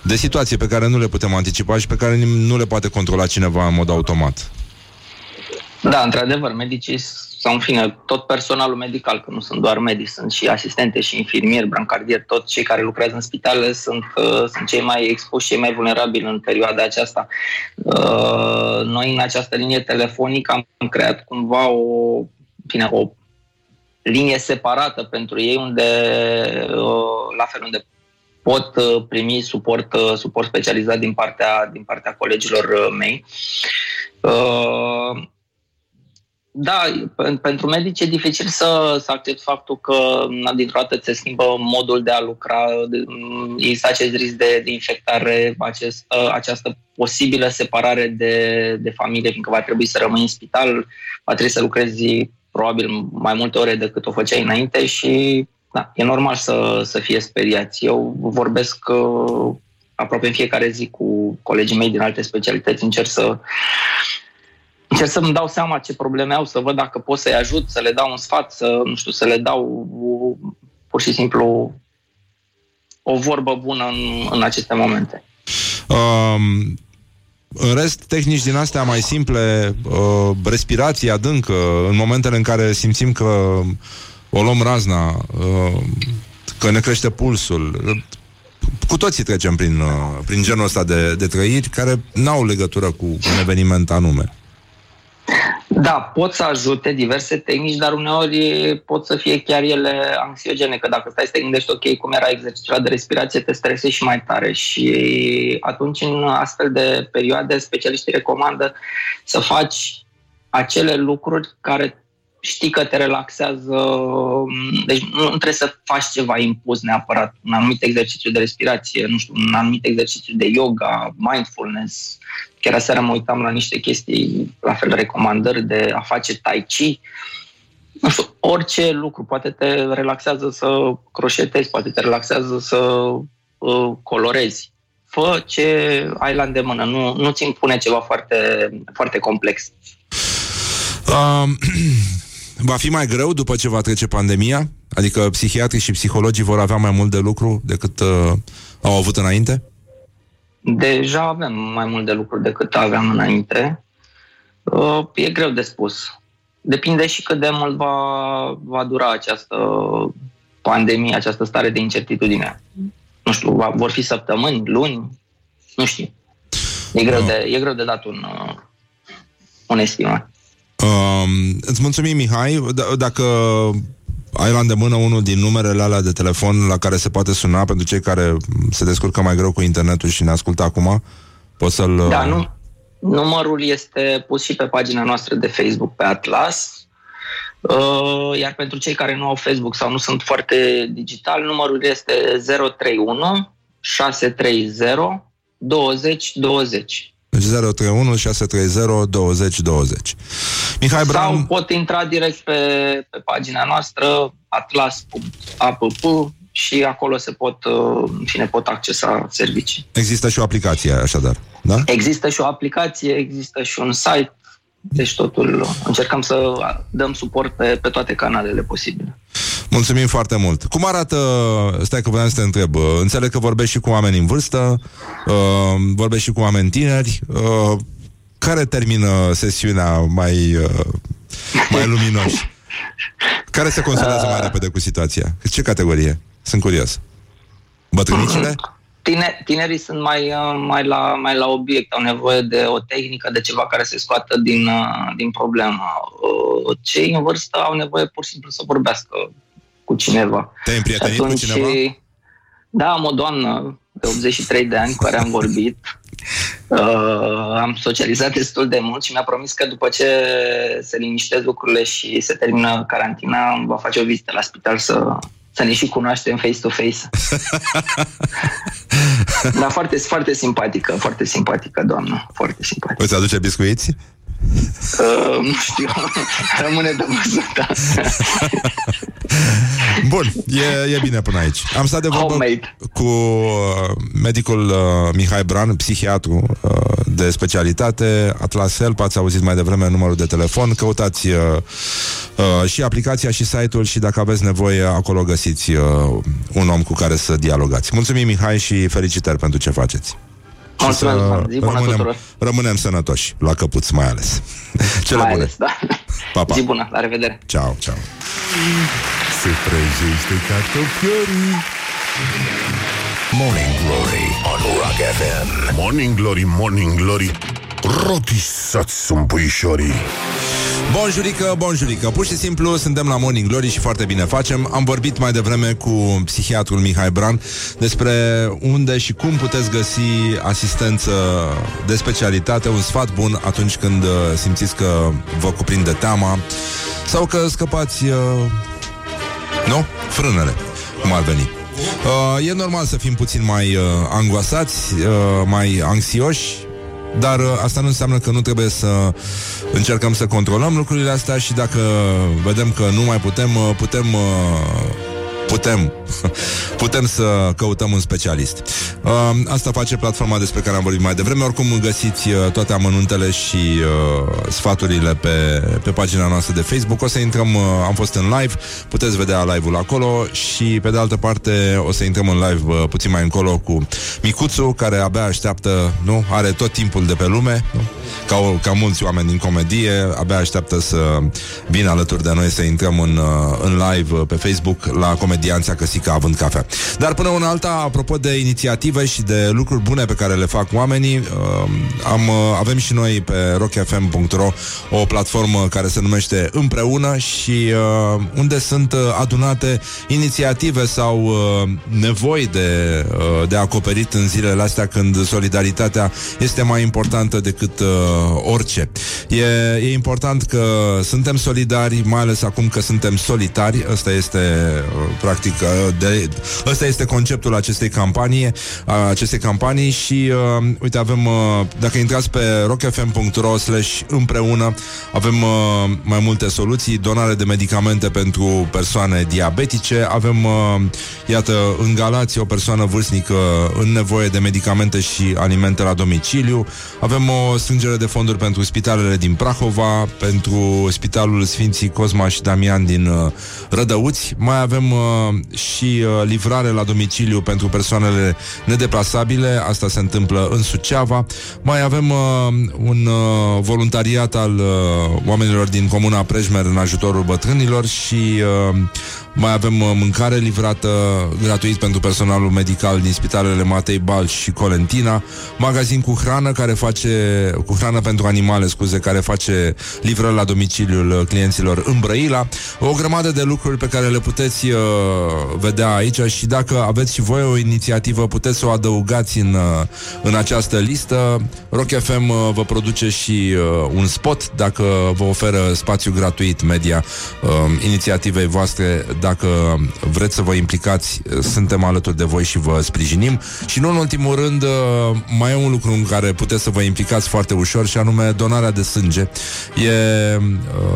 S2: de situații pe care nu le putem anticipa și pe care nu le poate controla cineva în mod automat.
S13: Da, într-adevăr, medicii sau în fine, tot personalul medical, că nu sunt doar medici, sunt și asistente și infirmieri, brancardieri, toți cei care lucrează în spitale sunt, uh, sunt cei mai expuși, cei mai vulnerabili în perioada aceasta. Uh, noi în această linie telefonică am creat cumva o, fine, o linie separată pentru ei, unde, uh, la fel, unde pot uh, primi suport, uh, suport specializat din partea, din partea colegilor uh, mei. Uh, da, pentru medici e dificil să, să accept faptul că dintr-o dată se schimbă modul de a lucra, există acest risc de, de infectare, acest, această posibilă separare de, de familie, fiindcă va trebui să rămâi în spital, va trebui să lucrezi probabil mai multe ore decât o făceai înainte și da, e normal să, să fie speriați. Eu vorbesc uh, aproape în fiecare zi cu colegii mei din alte specialități, încerc să încerc să-mi dau seama ce probleme au, să văd dacă pot să-i ajut, să le dau un sfat, să, nu știu, să le dau uh, pur și simplu o vorbă bună în, în aceste momente.
S2: Um, în rest, tehnici din astea mai simple, uh, respirație adâncă, în momentele în care simțim că o luăm razna, uh, că ne crește pulsul. Cu toții trecem prin, uh, prin genul ăsta de, de trăiri care n-au legătură cu un eveniment anume.
S13: Da, pot să ajute diverse tehnici, dar uneori pot să fie chiar ele anxiogene, că dacă stai să te gândești, ok, cum era exercițiul de respirație, te stresezi și mai tare și atunci în astfel de perioade specialiștii recomandă să faci acele lucruri care știi că te relaxează, deci nu trebuie să faci ceva impus neapărat, un anumit exercițiu de respirație, nu știu, un anumit exercițiu de yoga, mindfulness. Chiar aseară mă uitam la niște chestii, la fel recomandări de a face tai chi. Nu știu, orice lucru poate te relaxează să croșetezi, poate te relaxează să uh, colorezi. Fă ce ai la îndemână, nu, nu-ți impune ceva foarte, foarte complex.
S2: Um, va fi mai greu după ce va trece pandemia? Adică psihiatrii și psihologii vor avea mai mult de lucru decât uh, au avut înainte?
S13: Deja avem mai mult de lucru decât aveam înainte. Uh, e greu de spus. Depinde și cât de mult va, va dura această pandemie, această stare de incertitudine. Nu știu, va, vor fi săptămâni, luni, nu știu. E greu, de, e greu de dat un, uh, un estimat.
S2: Um, îți mulțumim, Mihai. D- dacă ai la îndemână unul din numerele alea de telefon la care se poate suna pentru cei care se descurcă mai greu cu internetul și ne ascultă acum, poți să-l...
S13: Da, nu, numărul este pus și pe pagina noastră de Facebook pe Atlas. Uh, iar pentru cei care nu au Facebook sau nu sunt foarte digital, numărul este 031 630 20 20.
S2: 031 630 20 20. Mihai Bram...
S13: Sau pot intra direct pe, pe pagina noastră atlas.app și acolo se pot, uh, în fine, pot accesa servicii.
S2: Există și o aplicație, așadar, da?
S13: Există și o aplicație, există și un site, deci totul încercăm să dăm suport pe, pe toate canalele posibile.
S2: Mulțumim foarte mult. Cum arată, stai că vreau să te întreb, uh, înțeleg că vorbești și cu oameni în vârstă, uh, vorbești și cu oameni tineri, uh, care termină sesiunea mai, uh, mai luminoși? Care se consolează mai repede cu situația? Ce categorie? Sunt curios. Bătrânicile?
S13: Tine, tinerii sunt mai, uh, mai, la, mai la obiect, au nevoie de o tehnică, de ceva care se scoată din, uh, din problemă. Uh, Cei în vârstă au nevoie pur și simplu să vorbească cu cineva.
S2: Te-ai împrietenit cu cineva?
S13: Da, am o doamnă de 83 de ani cu care am vorbit. Uh, am socializat destul de mult și mi-a promis că după ce se liniștesc lucrurile și se termină carantina, îmi va face o vizită la spital să, să ne și cunoaștem face-to-face. Dar foarte, foarte simpatică, foarte simpatică, doamnă, foarte simpatică.
S2: Îți aduce biscuiți?
S13: Uh, nu știu, rămâne de văzut. da.
S2: Bun, e, e bine până aici. Am stat de vorbă
S13: Homemade.
S2: cu uh, medicul uh, Mihai Bran, psihiatru uh, de specialitate, Atlas Help, ați auzit mai devreme numărul de telefon, căutați uh, uh, și aplicația și site-ul și dacă aveți nevoie, acolo găsiți uh, un om cu care să dialogați. Mulțumim, Mihai, și felicitări pentru ce faceți. Și
S13: Mulțumesc,
S2: să
S13: zi bună
S2: rămânem,
S13: tuturor.
S2: rămânem sănătoși, la căpuț mai ales. Cele
S13: Mai
S2: bune.
S13: ales, da.
S2: Pa, pa.
S13: Zi bună, la revedere.
S2: Ciao, ciao.
S3: Se trezește cartofiorii
S1: Morning Glory on Rock FM.
S3: Morning Glory, Morning Glory Rotisați sunt puișorii
S2: Bonjurică, bonjurică. Pur și simplu suntem la Morning Glory și foarte bine facem. Am vorbit mai devreme cu psihiatrul Mihai Bran Despre unde și cum puteți găsi asistență de specialitate Un sfat bun atunci când uh, simțiți că vă cuprinde teama Sau că scăpați, uh, nu? Frânele, cum ar veni. Uh, e normal să fim puțin mai uh, angoasați, uh, mai anxioși, dar uh, asta nu înseamnă că nu trebuie să încercăm să controlăm lucrurile astea și dacă vedem că nu mai putem, uh, putem uh, putem, putem să căutăm un specialist. Uh, asta face platforma despre care am vorbit mai devreme. Oricum găsiți uh, toate amănuntele și uh, sfaturile pe, pe pagina noastră de Facebook. O să intrăm, uh, am fost în live, puteți vedea live-ul acolo și pe de altă parte o să intrăm în live uh, puțin mai încolo cu Micuțu, care abia așteaptă, nu? Are tot timpul de pe lume, nu? Ca, o, ca mulți oameni din comedie, abia așteaptă să vină alături de noi să intrăm în, uh, în live uh, pe Facebook la comedianța Căsica având cafea. Dar până una alta, apropo de inițiative și de lucruri bune pe care le fac oamenii, uh, am, uh, avem și noi pe rockfm.ro o platformă care se numește Împreună și uh, unde sunt uh, adunate inițiative sau uh, nevoi de, uh, de acoperit în zilele astea când solidaritatea este mai importantă decât uh, orice. E, e important că suntem solidari, mai ales acum că suntem solitari. Ăsta este uh, practic uh, de, ăsta este conceptul acestei campanii, a acestei campanii și uh, uite avem uh, dacă intrați pe rockfm.ro slash împreună avem uh, mai multe soluții, donare de medicamente pentru persoane diabetice, avem uh, iată în Galați o persoană vârstnică în nevoie de medicamente și alimente la domiciliu, avem o strângere de fonduri pentru spitalele din Prahova, pentru Spitalul Sfinții Cosma și Damian din uh, Rădăuți, mai avem uh, și uh, livrare la domiciliu pentru persoanele nedeplasabile, asta se întâmplă în Suceava, mai avem uh, un uh, voluntariat al uh, oamenilor din Comuna Prejmer în ajutorul bătrânilor și uh, mai avem uh, mâncare livrată gratuit pentru personalul medical din spitalele Matei Balci și Colentina, magazin cu hrană care face cu hrană pentru animale, scuze, care face livrări la domiciliul uh, clienților în Brăila. O grămadă de lucruri pe care le puteți uh, vedea aici și dacă aveți și voi o inițiativă, puteți să o adăugați în, uh, în această listă. Rock FM uh, vă produce și uh, un spot dacă vă oferă spațiu gratuit media uh, inițiativei voastre dacă vreți să vă implicați, suntem alături de voi și vă sprijinim. Și nu în ultimul rând, uh, mai e un lucru în care puteți să vă implicați foarte ușor și anume donarea de sânge. E,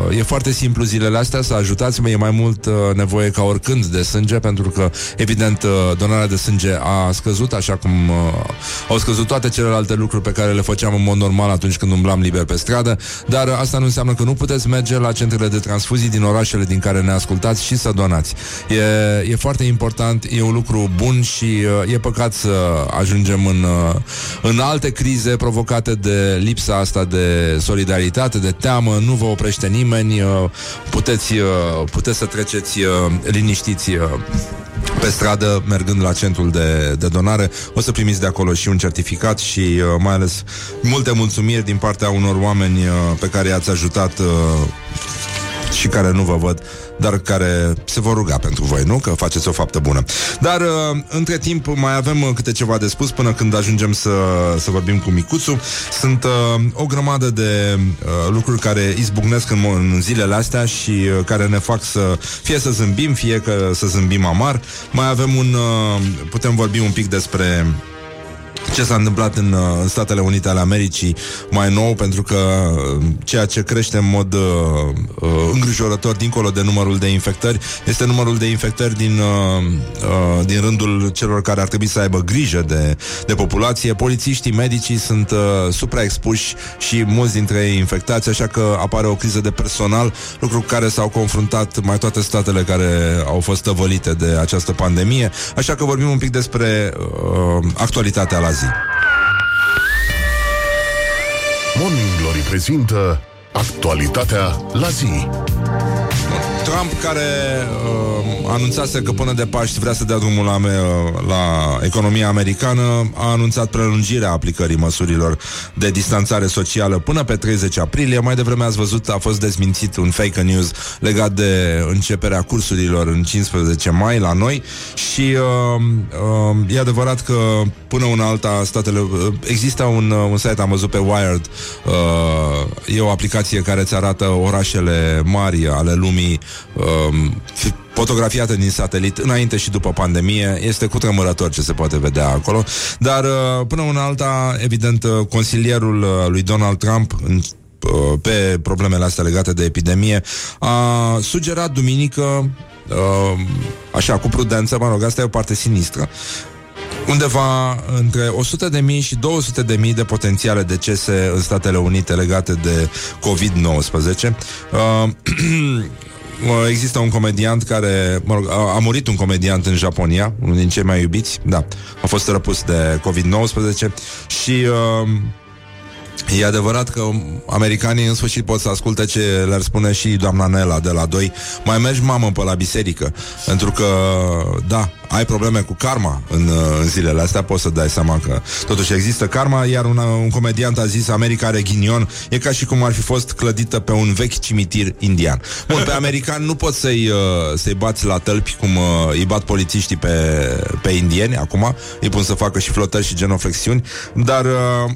S2: uh, e foarte simplu zilele astea să ajutați, e mai mult uh, nevoie ca oricând de sânge, pentru că, evident, donarea de sânge a scăzut, așa cum au scăzut toate celelalte lucruri pe care le făceam în mod normal atunci când umblam liber pe stradă, dar asta nu înseamnă că nu puteți merge la centrele de transfuzii din orașele din care ne ascultați și să donați donați. E, e foarte important, e un lucru bun și uh, e păcat să ajungem în, uh, în alte crize provocate de lipsa asta de solidaritate, de teamă, nu vă oprește nimeni, uh, puteți, uh, puteți să treceți uh, liniștiți uh, pe stradă, mergând la centrul de, de donare, o să primiți de acolo și un certificat și uh, mai ales multe mulțumiri din partea unor oameni uh, pe care i-ați ajutat uh, și care nu vă văd dar care se vor ruga pentru voi, nu? Că faceți o faptă bună. Dar, uh, între timp, mai avem uh, câte ceva de spus până când ajungem să, să vorbim cu Micuțu. Sunt uh, o grămadă de uh, lucruri care izbucnesc în, în zilele astea și uh, care ne fac să fie să zâmbim, fie că să zâmbim amar. Mai avem un... Uh, putem vorbi un pic despre ce s-a întâmplat în, uh, în Statele Unite ale Americii mai nou, pentru că uh, ceea ce crește în mod uh, uh, îngrijorător dincolo de numărul de infectări este numărul de infectări din, uh, uh, din rândul celor care ar trebui să aibă grijă de, de populație. Polițiștii, medicii sunt uh, supraexpuși și mulți dintre ei infectați, așa că apare o criză de personal, lucru cu care s-au confruntat mai toate statele care au fost tăvălite de această pandemie. Așa că vorbim un pic despre uh, actualitatea la zi.
S3: Morning Glory prezintă actualitatea la zi.
S2: Trump care uh, anunțase că până de Paști vrea să dea drumul la, uh, la economia americană, a anunțat prelungirea aplicării măsurilor de distanțare socială până pe 30 aprilie. Mai devreme ați văzut, a fost dezmințit un fake news legat de începerea cursurilor în 15 mai la noi și uh, uh, e adevărat că până una alta statele... Uh, există un, uh, un site, am văzut pe Wired, uh, e o aplicație care îți arată orașele mari ale lumii um, fotografiată din satelit înainte și după pandemie. Este cu tremurător ce se poate vedea acolo. Dar uh, până una alta, evident, uh, consilierul uh, lui Donald Trump în pe problemele astea legate de epidemie, a sugerat duminică uh, așa, cu prudență, mă rog, asta e o parte sinistră, undeva între 100 de mii și 200 de mii de potențiale decese în Statele Unite legate de COVID-19. Uh, Uh, Există un comediant care, mă rog, a, a murit un comediant în Japonia, unul din cei mai iubiți, da, a fost răpus de COVID-19 și uh, E adevărat că americanii în sfârșit pot să asculte ce le-ar spune și doamna Nela de la 2 Mai mergi, mamă, pe la biserică Pentru că, da, ai probleme cu karma în, în zilele astea Poți să dai seama că totuși există karma Iar un, un comediant a zis America are ghinion. E ca și cum ar fi fost clădită pe un vechi cimitir indian. Bun, pe american nu poți să-i, uh, să-i bați la tălpi Cum uh, îi bat polițiștii pe, pe indieni Acum. Îi pun să facă și flotări și genoflexiuni. Dar uh,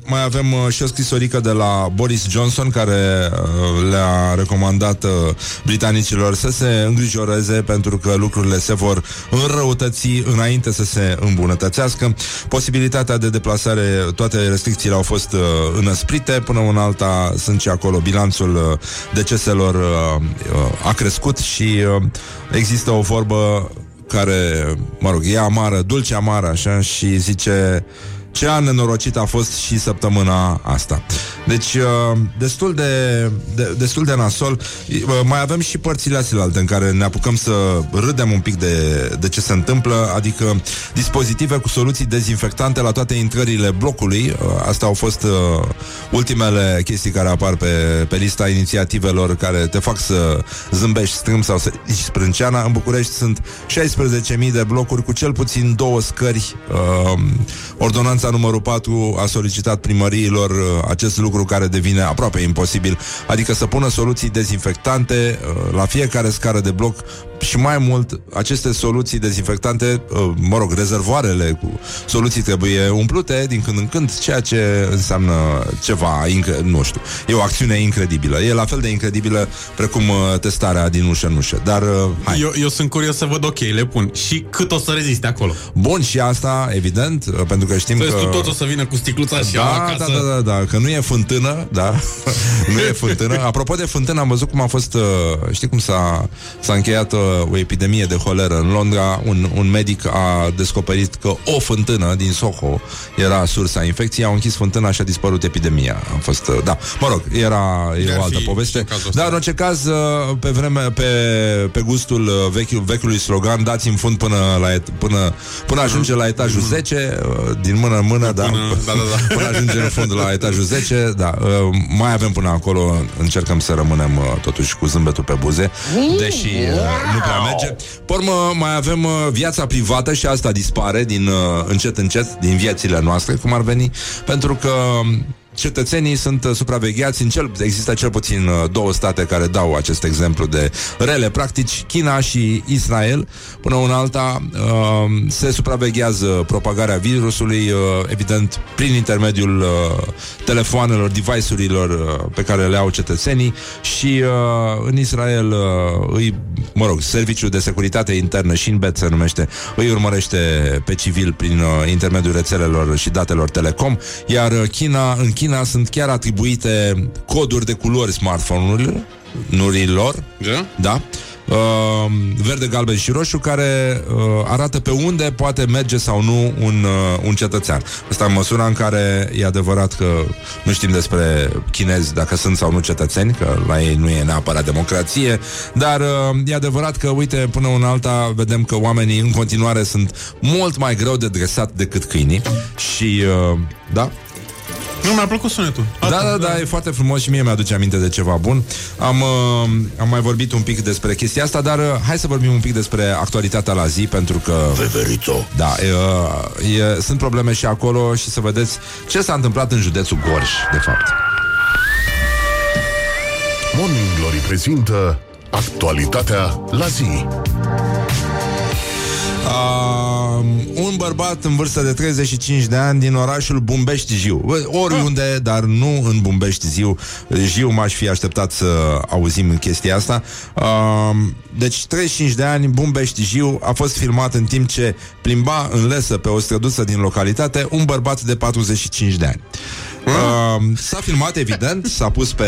S2: mai avem și o scrisorică de la Boris Johnson Care le-a recomandat britanicilor să se îngrijoreze Pentru că lucrurile se vor înrăutăți restricții înainte să se îmbunătățească. Posibilitatea de deplasare, toate restricțiile au fost uh, înăsprite, până în alta sunt și acolo bilanțul uh, deceselor uh, uh, a crescut și uh, există o vorbă care, mă rog, e amară, dulce amară, așa, și zice ce an nenorocit a fost și săptămâna asta. Deci, uh, destul de, de, destul de nasol. Uh, mai avem și părțile astea în care ne apucăm să râdem un pic de, de ce se întâmplă, adică dispozitive cu soluții dezinfectante la toate intrările blocului. Uh, astea au fost ultimele chestii care apar pe, pe lista inițiativelor care te fac să zâmbești strâmb sau să zici sprânceana. În București sunt 16.000 de blocuri cu cel puțin două scări. Uh, ordonanța numărul 4 a solicitat primăriilor acest lucru lucru care devine aproape imposibil, adică să pună soluții dezinfectante uh, la fiecare scară de bloc și mai mult, aceste soluții dezinfectante, uh, mă rog, rezervoarele cu soluții trebuie umplute din când în când, ceea ce înseamnă ceva, incre- nu știu, e o acțiune incredibilă. E la fel de incredibilă precum uh, testarea din ușă în ușă. Dar, hai.
S4: Eu, eu sunt curios să văd, ok, le pun. Și cât o să reziste acolo?
S2: Bun, și asta, evident, pentru că știm
S4: Să
S2: că...
S4: tu tot o să vină cu sticluța și
S2: da,
S4: acasă.
S2: da, da, da, da, că nu e fântână, da, nu e fântână. Apropo de fântână, am văzut cum a fost, uh, știi cum s-a, s-a încheiat uh, o epidemie de holeră în Londra. Un, un medic a descoperit că o fântână din Soho era sursa infecției, au închis fântâna și a dispărut epidemia. A fost, uh, da, mă rog, era e o altă poveste. Dar în orice caz, pe vreme, pe, pe gustul vechiul, vechiului slogan, dați-mi fund până, la et, până, până ajunge la etajul 10, din mână în mână, da,
S4: Până- da, da, da.
S2: până ajunge în fund la etajul 10, da, uh, mai avem până acolo, încercăm să rămânem uh, totuși cu zâmbetul pe buze, deși uh, nu prea merge. Pe urmă, mai avem uh, viața privată și asta dispare din uh, încet încet din viețile noastre, cum ar veni, pentru că um, cetățenii sunt uh, supravegheați în cel, există cel puțin uh, două state care dau acest exemplu de rele practici, China și Israel. Până una alta uh, se supraveghează propagarea virusului, uh, evident, prin intermediul uh, telefoanelor, device-urilor uh, pe care le au cetățenii și uh, în Israel uh, îi, mă rog, Serviciul de Securitate Internă, Shinbet se numește, îi urmărește pe civil prin uh, intermediul rețelelor și datelor telecom, iar uh, China, în China sunt chiar atribuite coduri de culori smartphone-urilor, nurilor,
S4: Da?
S2: da? Uh, verde, galben și roșu care uh, arată pe unde poate merge sau nu un, uh, un cetățean. Asta în măsura în care e adevărat că nu știm despre chinezi dacă sunt sau nu cetățeni, că la ei nu e neapărat democrație, dar uh, e adevărat că, uite, până în alta vedem că oamenii în continuare sunt mult mai greu de dresat decât câinii și, uh, da,
S4: Nu, mi-a plăcut sunetul.
S2: da, da, da, e foarte frumos și mie mi-aduce aminte de ceva bun. Am, uh, am mai vorbit un pic despre chestia asta, dar uh, hai să vorbim un pic despre actualitatea la zi, pentru că...
S1: Veverito.
S2: Da, e, uh, e, sunt probleme și acolo și să vedeți ce s-a întâmplat în județul Gorj, de fapt.
S3: Morning Glory prezintă actualitatea la zi.
S2: Uh, un bărbat în vârstă de 35 de ani din orașul Bumbești Jiu. Bă, Oriunde, dar nu în Bumbești Jiu. Jiu m-aș fi așteptat să auzim chestia asta. Uh, deci 35 de ani, Bumbești Jiu a fost filmat în timp ce plimba în lesă pe o străduță din localitate un bărbat de 45 de ani. Uh, s-a filmat, evident, s-a pus pe,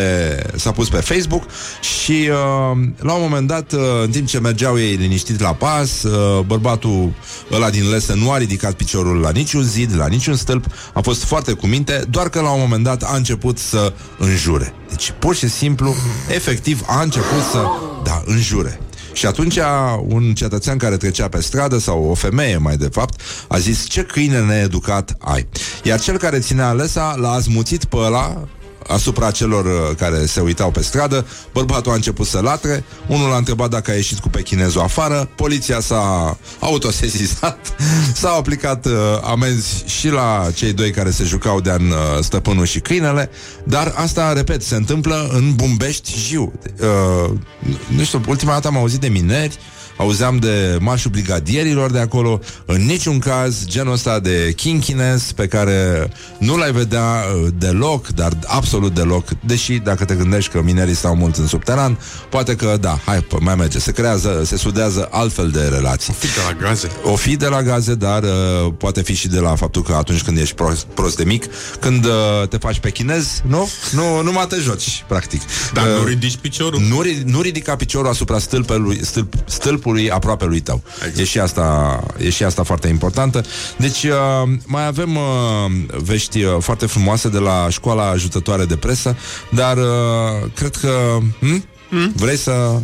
S2: s-a pus pe Facebook și uh, la un moment dat, uh, în timp ce mergeau ei liniștit la pas, uh, bărbatul ăla din lesă nu a ridicat piciorul la niciun zid, la niciun stâlp, a fost foarte cu minte, doar că la un moment dat a început să înjure. Deci, pur și simplu, efectiv, a început să, da, înjure. Și atunci un cetățean care trecea pe stradă sau o femeie mai de fapt a zis ce câine needucat ai. Iar cel care ținea alesa l-a azmuțit pe ăla asupra celor uh, care se uitau pe stradă. Bărbatul a început să latre, unul a întrebat dacă a ieșit cu pechinezul afară, poliția s-a autosesizat, s-au aplicat uh, amenzi și la cei doi care se jucau de-an uh, stăpânul și câinele, dar asta, repet, se întâmplă în Bumbești, Jiu. Uh, nu știu, ultima dată am auzit de mineri, auzeam de marșul brigadierilor de acolo, în niciun caz genul ăsta de kinkiness pe care nu l-ai vedea uh, deloc, dar absolut deloc, deși dacă te gândești că minerii stau mult în subteran, poate că da, hai, pă, mai merge, se creează, se sudează altfel de relații.
S4: Fi de la gaze.
S2: O fi de la gaze, dar uh, poate fi și de la faptul că atunci când ești prost, prost de mic, când uh, te faci pe chinez, nu? Nu, nu mai te joci, practic.
S4: Dar
S2: Uh,
S4: nu ridici piciorul.
S2: nu, ri- nu ridica piciorul asupra stâlpului, stâlp, stâlpului aproape lui tău. Exact. E, și asta, e și asta foarte importantă. Deci uh, mai avem uh, vești uh, foarte frumoase de la școala ajutătoare de presă, dar uh, cred că... Hm? Vrei să...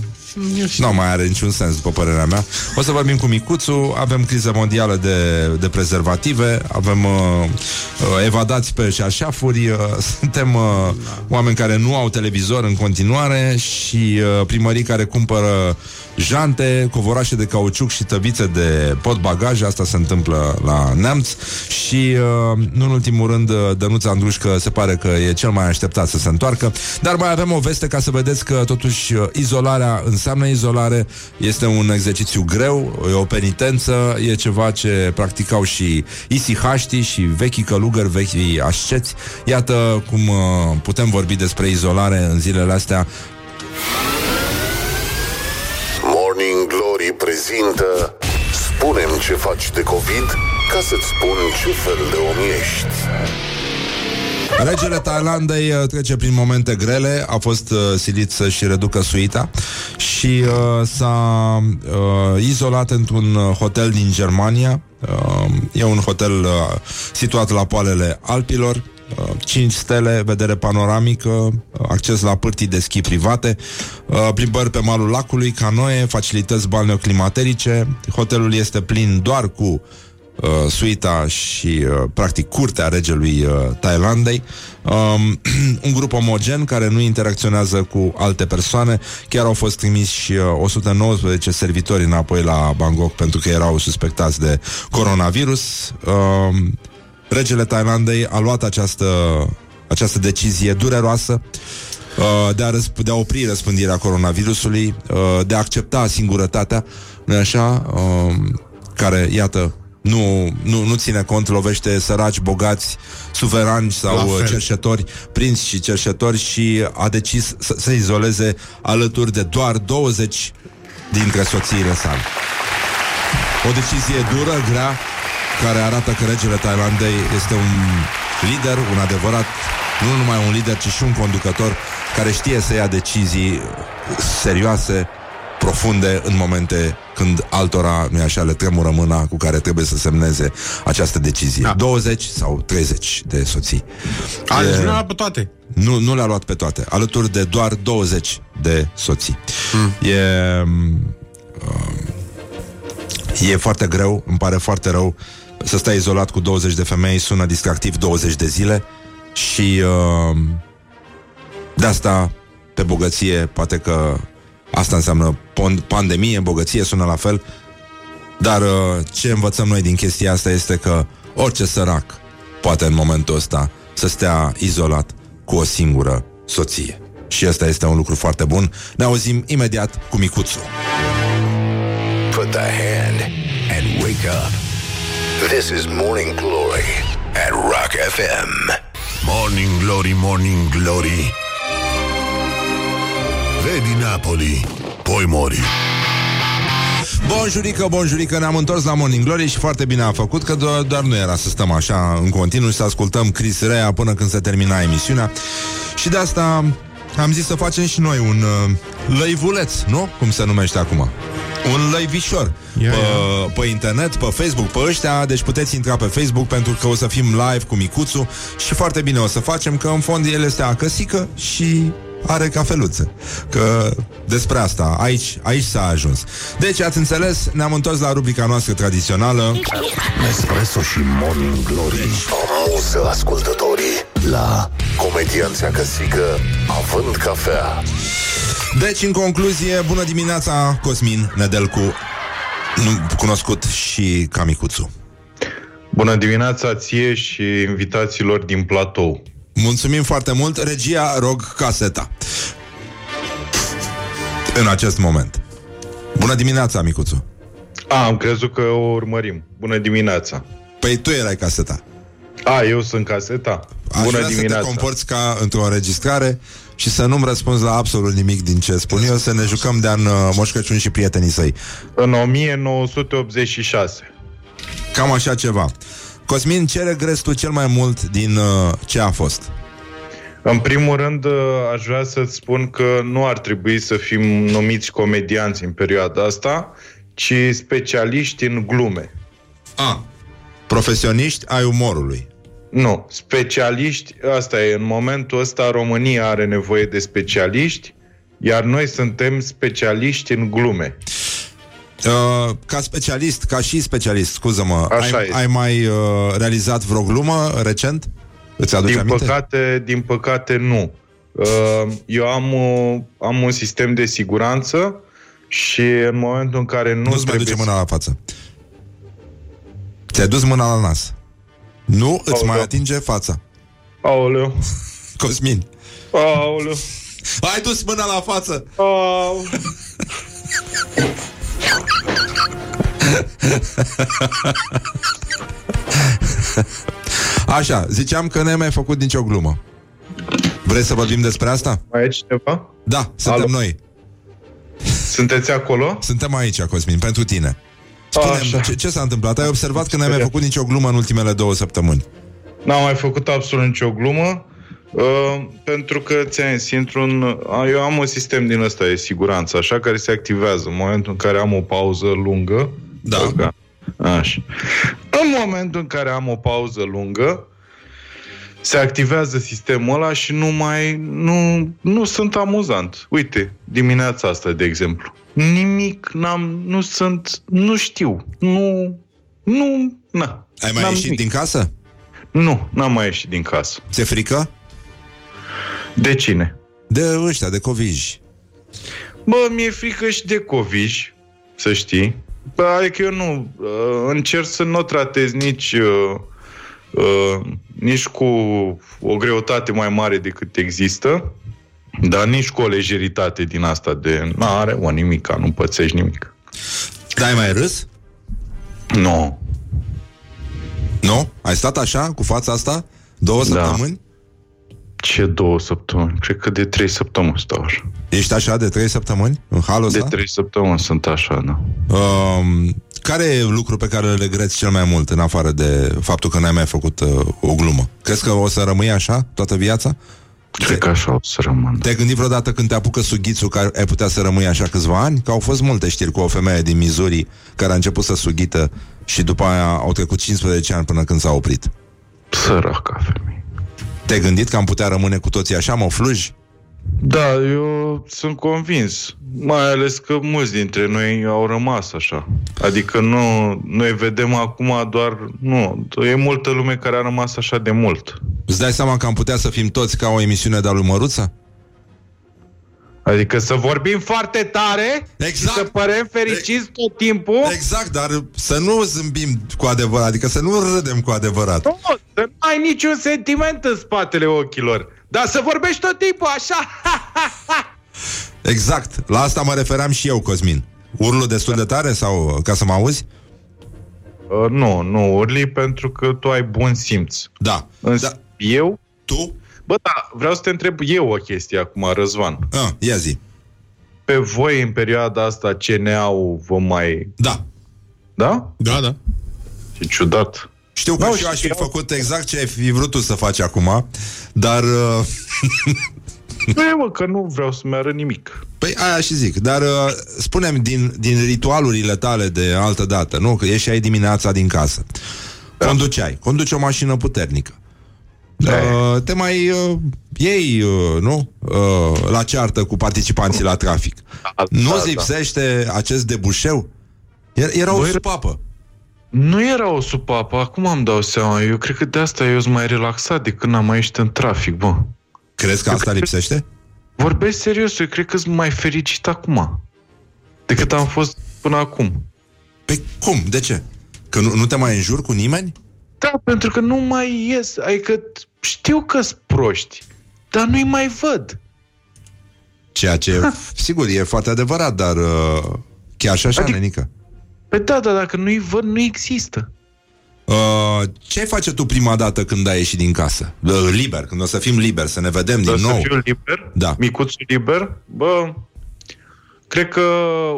S2: Nu mai are niciun sens, după părerea mea. O să vorbim cu Micuțu, avem criză mondială de, de prezervative, avem uh, uh, evadați pe șarșafuri, uh, suntem uh, oameni care nu au televizor în continuare și uh, primării care cumpără jante, covorașe de cauciuc și tăbițe de pot bagaj, asta se întâmplă la Neamț. Și uh, nu în ultimul rând uh, Dănuța Andrușcă se pare că e cel mai așteptat să se întoarcă, dar mai avem o veste ca să vedeți că totuși uh, izolarea înseamnă izolare, este un exercițiu greu, e o penitență, e ceva ce practicau și isihaștii și vechii călugări, vechii asceți. Iată cum uh, putem vorbi despre izolare în zilele astea.
S3: Morning Glory prezintă Spunem ce faci de COVID ca să-ți spun ce fel de om ești.
S2: Regele Thailandei uh, trece prin momente grele, a fost uh, silit să-și reducă suita și uh, s-a uh, izolat într-un uh, hotel din Germania. Uh, e un hotel uh, situat la poalele Alpilor, 5 stele, vedere panoramică, uh, acces la pârtii de schi private, uh, plimbări pe malul lacului, canoe, facilități balneoclimaterice. Hotelul este plin doar cu uh, suita și, uh, practic, curtea regelui uh, Thailandei. Um, un grup omogen care nu interacționează cu alte persoane. Chiar au fost trimiși uh, 119 servitori înapoi la Bangkok pentru că erau suspectați de coronavirus. Um, regele Thailandei a luat această, această decizie dureroasă uh, de a, răsp- de a opri răspândirea coronavirusului, uh, de a accepta singurătatea, nu așa, um, care, iată, nu, nu, nu ține cont, lovește săraci, bogați, suverani sau
S4: La fel.
S2: uh, cerșetori, prinți și cerșetori și a decis să se izoleze alături de doar 20 dintre soțiile sale. O decizie dură, grea, care arată că regele Thailandei este un lider, un adevărat, nu numai un lider, ci și un conducător care știe să ia decizii serioase, profunde, în momente când altora, nu așa, le tremură mâna cu care trebuie să semneze această decizie. Da. 20 sau 30 de soții.
S4: A, deci
S2: E-
S4: nu le-a pe toate.
S2: nu, nu le-a luat pe toate, alături de doar 20 de soții. Mm. E, um, e foarte greu, îmi pare foarte rău să stai izolat cu 20 de femei, sună distractiv 20 de zile și uh, de asta pe bogăție, poate că asta înseamnă pon- pandemie, bogăție sună la fel, dar uh, ce învățăm noi din chestia asta este că orice sărac poate în momentul ăsta să stea izolat cu o singură soție. Și ăsta este un lucru foarte bun. Ne auzim imediat cu Micuțu.
S1: Put the hand and wake up. This is Morning Glory at Rock FM.
S3: Morning Glory, Morning Glory Vedi Napoli, poi mori
S2: Bonjurică, bonjurică, ne-am întors la Morning Glory și foarte bine a făcut că doar, doar nu era să stăm așa în continuu și să ascultăm Chris Rea până când se termina emisiunea. Și de asta am zis să facem și noi un uh, lăivuleț, nu? Cum se numește acum. Un lăivișor.
S4: Ia,
S2: pe, pe internet, pe Facebook, pe ăștia. Deci puteți intra pe Facebook pentru că o să fim live cu Micuțu Și foarte bine o să facem Că în fond el este acăsică și are cafeluțe. Că despre asta, aici, aici s-a ajuns. Deci ați înțeles, ne-am întors la rubrica noastră tradițională.
S3: Nespresso și Morning Glory. Amuză ascultătorii La Comedianța Căsică Având cafea
S2: Deci, în concluzie, bună dimineața, Cosmin Nedelcu nu- Cunoscut și ca Micuțu
S11: Bună dimineața ție și invitațiilor din platou.
S2: Mulțumim foarte mult Regia, rog caseta În acest moment Bună dimineața, Micuțu
S11: A, am crezut că o urmărim. Bună dimineața.
S2: Păi tu erai caseta
S11: A, eu sunt caseta?
S2: Aș
S11: Bună
S2: vrea să
S11: dimineața.
S2: te comporți ca într-o înregistrare și să nu-mi răspunzi la absolut nimic din ce spun eu, să ne jucăm de-an uh, Moș Crăciun și prietenii săi.
S11: În 1986.
S2: Cam așa ceva. Cosmin, ce regreți tu cel mai mult din uh, ce a fost?
S11: În primul rând, uh, aș vrea să-ți spun că nu ar trebui să fim numiți comedianți în perioada asta, ci specialiști în glume.
S2: A, profesioniști ai umorului.
S11: Nu, specialiști, asta e, în momentul ăsta România are nevoie de specialiști, iar noi suntem specialiști în glume.
S2: Uh, ca specialist, ca și specialist, scuză-mă,
S11: Așa
S2: ai,
S11: este.
S2: ai mai uh, realizat vreo glumă recent? Îți aduci
S11: Din
S2: aminte?
S11: păcate, din păcate, nu. Uh, Eu am, uh, am un sistem de siguranță și în momentul în care nu
S2: Nu-ți mai
S11: trebuie
S2: duce
S11: să-
S2: mâna la față. Ți-ai dus mâna la nas. Nu îți mai atinge fața.
S11: Aoleu.
S2: Cosmin.
S11: Aoleu.
S2: Ai dus mâna la față.
S11: Aoleu.
S2: Așa, ziceam că n-ai mai făcut nicio glumă. Vrei să vorbim despre asta?
S11: Mai e cineva?
S2: Da, suntem
S11: Alo?
S2: noi.
S11: Sunteți acolo?
S2: Suntem aici, Cosmin, pentru tine. Spune ce, ce s-a întâmplat? Ai observat că n-ai mai făcut nicio glumă în ultimele două săptămâni.
S11: N-am mai făcut absolut nicio glumă uh, pentru că ți-am zis, intru în, a, eu am un sistem din ăsta de siguranță, așa, care se activează în momentul în care am o pauză lungă.
S2: Da.
S11: Așa. În momentul în care am o pauză lungă, se activează sistemul ăla și nu mai nu, nu sunt amuzant. Uite, dimineața asta, de exemplu. Nimic, n-am, nu sunt, nu știu. Nu, nu, na.
S2: Ai mai
S11: N-am
S2: ieșit
S11: nimic.
S2: din casă?
S11: Nu, n-am mai ieșit din casă.
S2: Ți-e frică?
S11: De cine?
S2: De ăștia, de coviji.
S11: Bă, mi-e frică și de coviși, să știi. Bă, adică eu nu uh, încerc să nu o tratez nici, uh, uh, nici cu o greutate mai mare decât există, dar nici cu o lejeritate din asta de n-are o nimica, nu pățești nimic.
S2: Dar ai mai râs?
S11: Nu.
S2: Nu? Ai stat așa, cu fața asta? Două
S11: Da.
S2: săptămâni?
S11: Ce două săptămâni? Cred că de trei săptămâni stau așa.
S2: Ești așa de trei săptămâni? În halul
S11: De
S2: ăsta?
S11: trei săptămâni sunt așa, da.
S2: Um, care e lucru pe care îl regreți cel mai mult în afară de faptul că n-ai mai făcut uh, o glumă? Crezi că o să rămâi așa toată viața?
S11: Cred că așa o să rămân.
S2: Te-ai gândit vreodată când te apucă sughițul că ai putea să rămâi așa câțiva ani? Că au fost multe știri cu o femeie din Missouri care a început să sughită și după aia au trecut 15 ani până când s-a oprit.
S11: Săraca femeie.
S2: Te-ai gândit că am putea rămâne cu toții așa, mă fluji?
S11: Da, eu sunt convins. Mai ales că mulți dintre noi au rămas așa. Adică nu, noi vedem acum doar... Nu, e multă lume care a rămas așa de mult.
S2: Îți dai seama că am putea să fim toți ca o emisiune de-a lui Măruță?
S11: Adică să vorbim foarte tare
S2: exact.
S11: și să părem fericiți tot timpul.
S2: Exact, dar să nu zâmbim cu adevărat, adică să nu râdem cu adevărat.
S11: Nu, să nu ai niciun sentiment în spatele ochilor. Dar să vorbești tot timpul așa.
S2: Exact, la asta mă refeream și eu, Cosmin. Urlu destul de tare sau uh, ca să mă auzi?
S11: Uh, nu, nu urli pentru că tu ai bun simț.
S2: Da.
S11: Însă da. eu?
S2: Tu?
S11: Bă, da, vreau să te întreb eu o chestie acum, Răzvan.
S2: Ah, ia zi.
S11: pe voi în perioada asta CNA-ul vă mai...
S2: Da.
S11: Da?
S4: Da, da.
S11: Ce ciudat.
S2: Știu că
S11: Nu,
S2: și eu aș fi
S11: știu.
S2: făcut exact ce ai fi vrut tu să faci acum, dar... Uh,
S11: Nu e, mă, că nu vreau să-mi arăt nimic.
S2: Păi aia și zic, dar uh, spunem din, din ritualurile tale de altă dată, nu? Că ieșeai dimineața din casă. Da. Conduceai, conduci o mașină puternică.
S11: Da.
S2: Uh, te mai uh, iei, uh, nu? Uh, la ceartă cu participanții la trafic.
S11: Da,
S2: nu
S11: da,
S2: îți lipsește acest debușeu? Era, era o
S11: Băi,
S2: supapă.
S11: Nu era o supapă, acum am dau seama. Eu cred că de asta eu sunt mai relaxat de când am mai ieșit în trafic, bă.
S2: Crezi că asta lipsește?
S11: Vorbesc serios, eu cred că sunt mai fericit acum decât am fost până acum.
S2: Pe cum? De ce? Că nu, nu te mai înjuri cu nimeni?
S11: Da, pentru că nu mai ies. Adică știu că sunt proști, dar nu-i mai văd.
S2: Ceea ce, sigur, e foarte adevărat, dar uh, chiar și așa, adică... nenică.
S11: Păi da, dar dacă nu-i văd, nu există.
S2: Uh, ce ai face tu prima dată când ai ieșit din casă? Uh, liber, când o să fim liberi, să ne vedem
S11: Dar
S2: din
S11: să
S2: nou.
S11: fiu liber,
S2: Da.
S11: micuțul liber, bă, cred că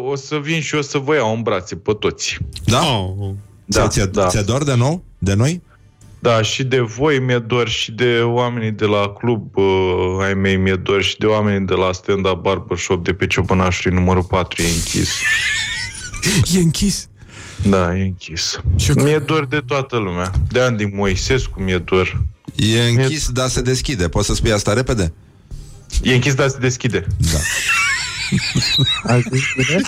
S11: o să vin și o să vă iau în brațe pe toți.
S2: Da?
S4: Oh.
S11: Da,
S2: ți-e,
S11: da.
S2: ți-e dor de nou? De noi?
S11: Da, și de voi mi-e dor și de oamenii de la club uh, ai mei mi-e dor și de oamenii de la stand-up barbershop de pe Ciopănașului numărul 4 e închis.
S4: E închis.
S11: Da, e închis. Mi-e dor de toată lumea. De Andy Moisescu mi-e dor.
S2: E închis, dar se deschide. Poți să spui asta repede?
S11: E închis, dar se deschide.
S2: Da.
S11: Ai zis bine?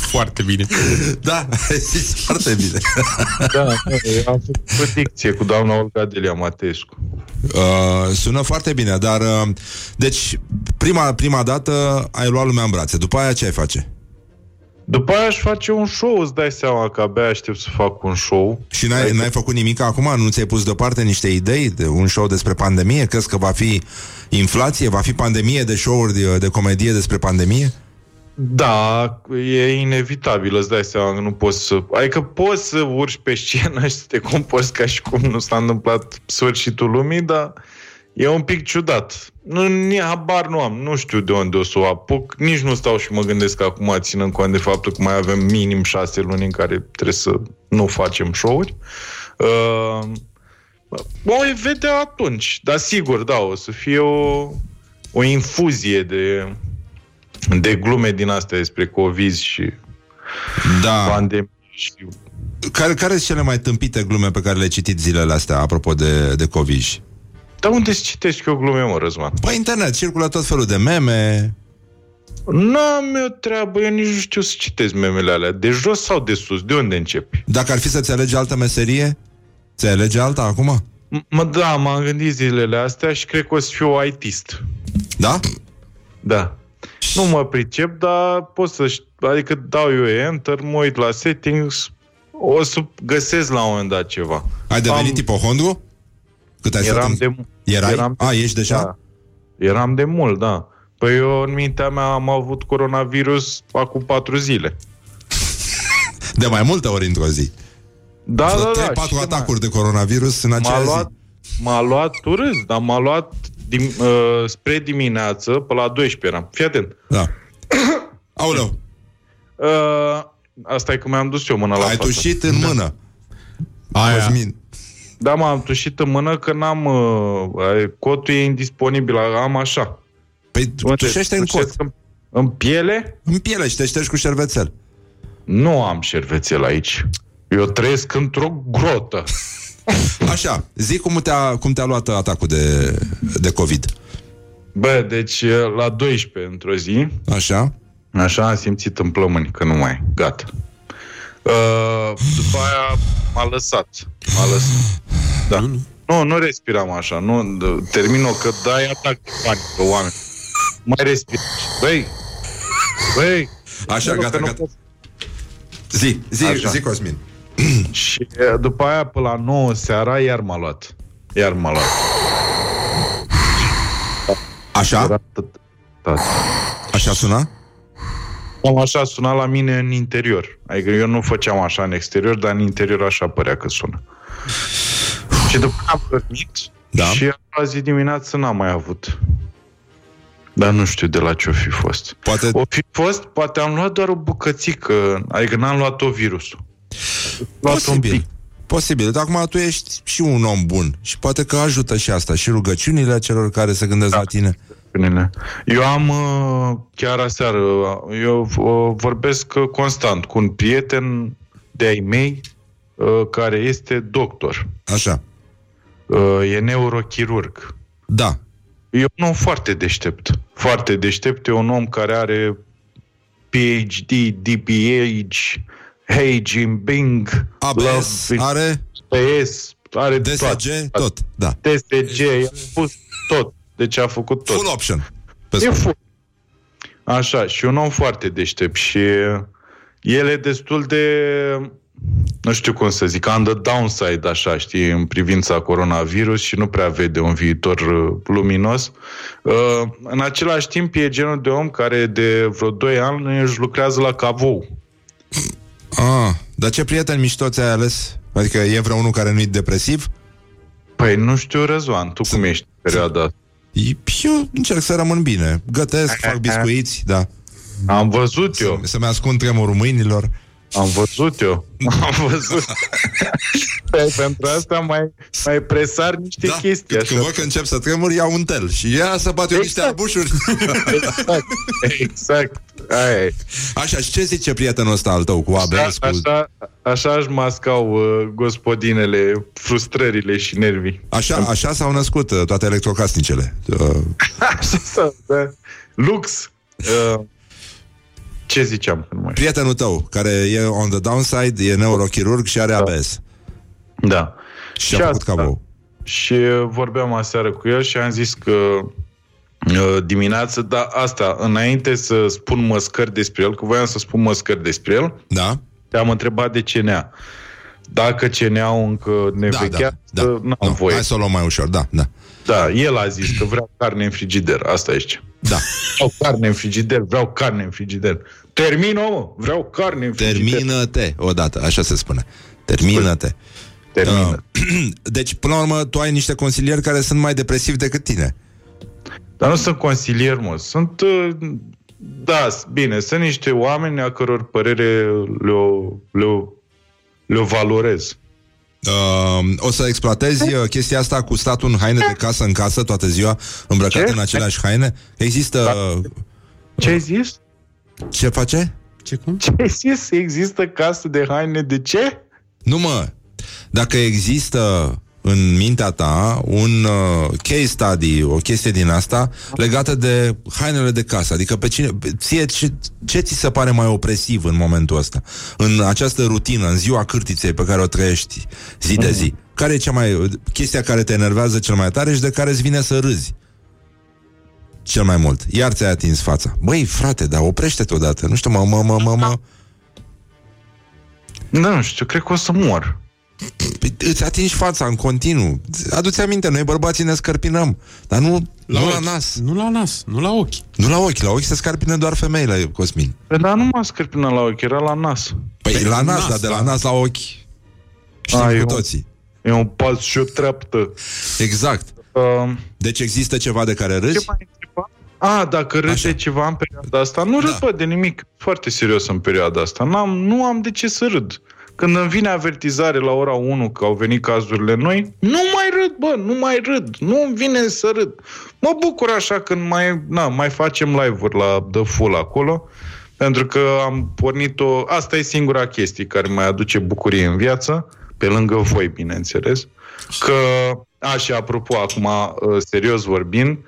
S4: Foarte bine.
S2: Da, ai zis foarte bine.
S11: Da, da, eu am făcut predicție cu doamna Olga Delia Matescu.
S2: Uh, sună foarte bine, dar... Uh, deci, prima, prima dată ai luat lumea în brațe. După aia ce ai face?
S11: După aia aș face un show, îți dai seama că abia aștept să fac un show.
S2: Și n-ai, n-ai făcut nimic acum? Nu ți-ai pus deoparte niște idei de un show despre pandemie? Crezi că va fi inflație? Va fi pandemie de show-uri de, de comedie despre pandemie?
S11: Da, e inevitabil, îți dai seama că nu poți să... Adică poți să urci pe scenă și să te comporți ca și cum nu s-a întâmplat sfârșitul lumii, dar e un pic ciudat. Nu, ni habar nu am, nu știu de unde o să o apuc, nici nu stau și mă gândesc acum, ținând cont de faptul că mai avem minim șase luni în care trebuie să nu facem show-uri. Uh, o vede atunci, dar sigur, da, o să fie o, o infuzie de, de glume din astea despre COVID și
S2: da.
S11: pandemie și
S2: Care, care sunt cele mai tâmpite glume pe care le-ai citit zilele astea, apropo de, de COVID?
S11: Dar unde să citești eu glume, mă, Răzvan?
S2: Pe internet circulă tot felul de meme.
S11: N-am eu treabă, eu nici nu știu să citesc memele alea. De jos sau de sus? De unde începi?
S2: Dacă ar fi să-ți alegi altă meserie, ți alege alta acum?
S11: M- Mă, da, m-am gândit zilele astea și cred că o să fiu ITist.
S2: Da?
S11: Da. Nu mă pricep, dar pot să... ș- Adică dau eu enter, mă uit la settings, o să găsesc la un moment dat ceva.
S2: Ai devenit
S11: Am-
S2: tipohondru? Cât ai
S11: Eram
S2: stat în...
S11: de...
S2: Erai?
S11: Eram
S2: A, ești deja?
S11: Da. Eram de mult, da. Păi eu, în mintea mea, am avut coronavirus acum patru zile.
S2: De mai multe ori într-o zi.
S11: Da,
S2: Vreo
S11: da, da.
S2: 3-4
S11: și ce
S2: atacuri de coronavirus în
S11: M-a
S2: aceea
S11: luat, m-a luat urât, dar m-a luat dim, uh, spre dimineață, pe la 12 eram. Fii atent.
S2: zi. Da. Aoleu,
S11: Uh, asta e că mi-am dus eu mâna la
S2: ai
S11: față.
S2: tușit în mână.
S4: Aia.
S2: Cosmin.
S11: Da, m-am tușit în mână că n-am... Uh, cotul e indisponibil, am așa.
S2: Păi
S11: Unde?
S2: tușește în cot.
S11: Tușesc În, în piele?
S2: În piele și te ștergi cu șervețel.
S11: Nu am șervețel aici. Eu trăiesc într-o grotă.
S2: Așa, zi cum te-a, cum te-a luat atacul de, de COVID.
S11: Bă, deci la 12 într-o zi,
S2: Așa?
S11: așa am simțit în plămâni că nu mai, gata. Uh, după aia m-a lăsat. M-a lăsat. Da. Nu, nu respiram așa. Nu, d- termin-o că dai atac de panică, oameni. Mai respir. Băi, băi.
S2: Așa,
S11: Nu,
S2: gata,
S11: că nu
S2: gata.
S11: pot.
S2: Zi, zi,
S11: Așa.
S2: zi Cosmin.
S11: Și e, după aia, pe la 9 seara, iar m-a luat. Iar m-a luat.
S2: Așa?
S11: Era tot, tot.
S2: Așa suna?
S11: Cam așa suna la mine în interior. Adică eu nu făceam așa în exterior, dar în interior așa părea că sună. Și după aia am dormit
S2: Da.
S11: și a doua zi dimineață n-am mai avut. Dar nu știu de la ce o fi fost.
S2: Poate...
S11: O fi fost, poate am luat doar o bucățică, adică n-am luat-o virusul. Luat un
S2: Posibil. Posibil. Dar acum tu ești și un om bun și poate că ajută și asta, și rugăciunile celor care se gândesc
S11: Da.
S2: la tine.
S11: Bine. Eu am uh, chiar aseară, eu uh, vorbesc uh, constant cu un prieten de-ai mei uh, care este doctor.
S2: Așa.
S11: Uh, e neurochirurg.
S2: Da.
S11: E un om foarte deștept. Foarte deștept. E un om care are PhD, DPH, Age in Bing,
S2: ABS,
S11: Love,
S2: are
S11: PS, are
S2: DSG,
S11: toate.
S2: tot, da.
S11: DSG, i-a pus tot. Deci a făcut tot.
S2: Full option. Pe
S11: E
S2: scurt.
S11: full. Așa, și un om foarte deștept și el e destul de nu știu cum să zic, on the downside, așa, știi, în privința coronavirus și nu prea vede un viitor uh, luminos. Uh, în același timp, e genul de om care de vreo 2 ani își lucrează la cavou.
S2: Ah, dar ce prieten mișto ți-ai ales? Adică e vreunul care nu-i depresiv?
S11: Păi nu știu, Răzvan, tu cum ești în perioada asta?
S2: Eu încerc să rămân bine. Gătesc, fac biscuiți, da.
S11: Am văzut eu.
S2: Să, să-mi ascund tremurul mâinilor.
S11: Am văzut eu. Am văzut. Pe- Pentru asta mai, mai presar niște
S2: da,
S11: chestii.
S2: Când, când văd că încep să tremur, iau un tel și ia să bat eu niște
S11: Exact.
S2: arbușuri.
S11: exact. Exact. Aia e.
S2: Așa, și ce zice prietenul ăsta al tău cu ABS? Cu...
S11: Așa, așa își mascau uh, gospodinele frustrările și nervii.
S2: Așa, așa s-au născut uh, toate electrocasnicele. Uh,
S11: Așa s-a, da. Lux. Uh, ce ziceam? Nu mai știu.
S2: prietenul tău, care e on the downside, e neurochirurg și are ABS.
S11: Da.
S2: Și a făcut cavou.
S11: Și uh, vorbeam aseară cu el și am zis că uh, dimineață, dar asta, înainte să spun măscări despre el, că voiam să spun măscări despre el,
S2: da.
S11: te-am întrebat de CNA. Dacă CNA-ul încă ne
S2: Da, da, da.
S11: n-am
S2: Nu,
S11: voie.
S2: Hai să o luăm mai ușor, da, da.
S11: Da, el a zis că vrea carne în frigider. Asta este.
S2: Da.
S11: Vreau carne în frigider, vreau carne în frigider. Termină, mă, vreau carne în frigider.
S2: Termină-te odată, așa se spune. Termină-te.
S11: Termină.
S2: Uh, deci, până la urmă, tu ai niște consilieri care sunt mai depresivi decât tine.
S11: Dar nu sunt consilier, mă. Sunt, uh, da, s- bine, sunt niște oameni a căror părere le-o, le-o, le-o valorez.
S2: Uh, o să exploatezi uh, chestia asta cu statul în haine de casă în casă toată ziua, îmbrăcat
S11: Ce?
S2: în aceleași haine? Există...
S11: Da. Ce ai zis?
S2: Ce face?
S4: Ce cum?
S11: Ce ai zis? Există casă de haine de ce?
S2: Nu mă, dacă există în mintea ta un uh, case study, o chestie din asta legată de hainele de casă, adică pe cine, pe- ție ce, ce ți se pare mai opresiv în momentul ăsta, în această rutină, în ziua cârtiței pe care o trăiești zi de zi, care e cea mai, chestia care te enervează cel mai tare și de care îți vine să râzi cel mai mult. Iar ți-ai atins fața. Băi, frate, dar oprește-te odată. Nu știu, mă, mă, mă, mă, mă.
S11: Nu știu, cred că o să mor.
S2: Păi, îți atingi fața în continuu. Adu-ți aminte, noi bărbații ne scărpinăm. Dar nu la, nu
S4: ochi.
S2: la nas.
S4: Nu la nas, nu la ochi.
S2: Nu la ochi. La ochi se scarpină doar femeile, Cosmin.
S11: Păi, dar nu m-a scârpinat la ochi, era la nas.
S2: Păi,
S4: Păi,
S2: la nas,
S4: nas,
S2: dar de la
S4: da.
S2: nas la ochi. Știm
S11: A,
S2: cu
S11: eu-
S2: toții.
S11: E un pas și o treaptă.
S2: Exact.
S11: Uh,
S2: Deci există ceva de care
S11: ce
S2: râzi?
S11: mai întreba? A, dacă râd
S2: Așa.
S11: de ceva în perioada asta, nu râd,
S2: Da.
S11: bă, de nimic. Foarte serios în perioada asta. N-am, nu am de ce să râd. Când îmi vine avertizare la ora 1 că au venit cazurile noi, nu mai râd, bă, nu mai râd. Nu îmi vine să râd. Mă bucur așa când mai, na, mai facem live-uri la The Full acolo, pentru că am pornit-o... Asta e singura chestie care mai aduce bucurie în viață, pe lângă voi, bineînțeles. Că, a, și apropo, acum, uh, serios vorbind, uh,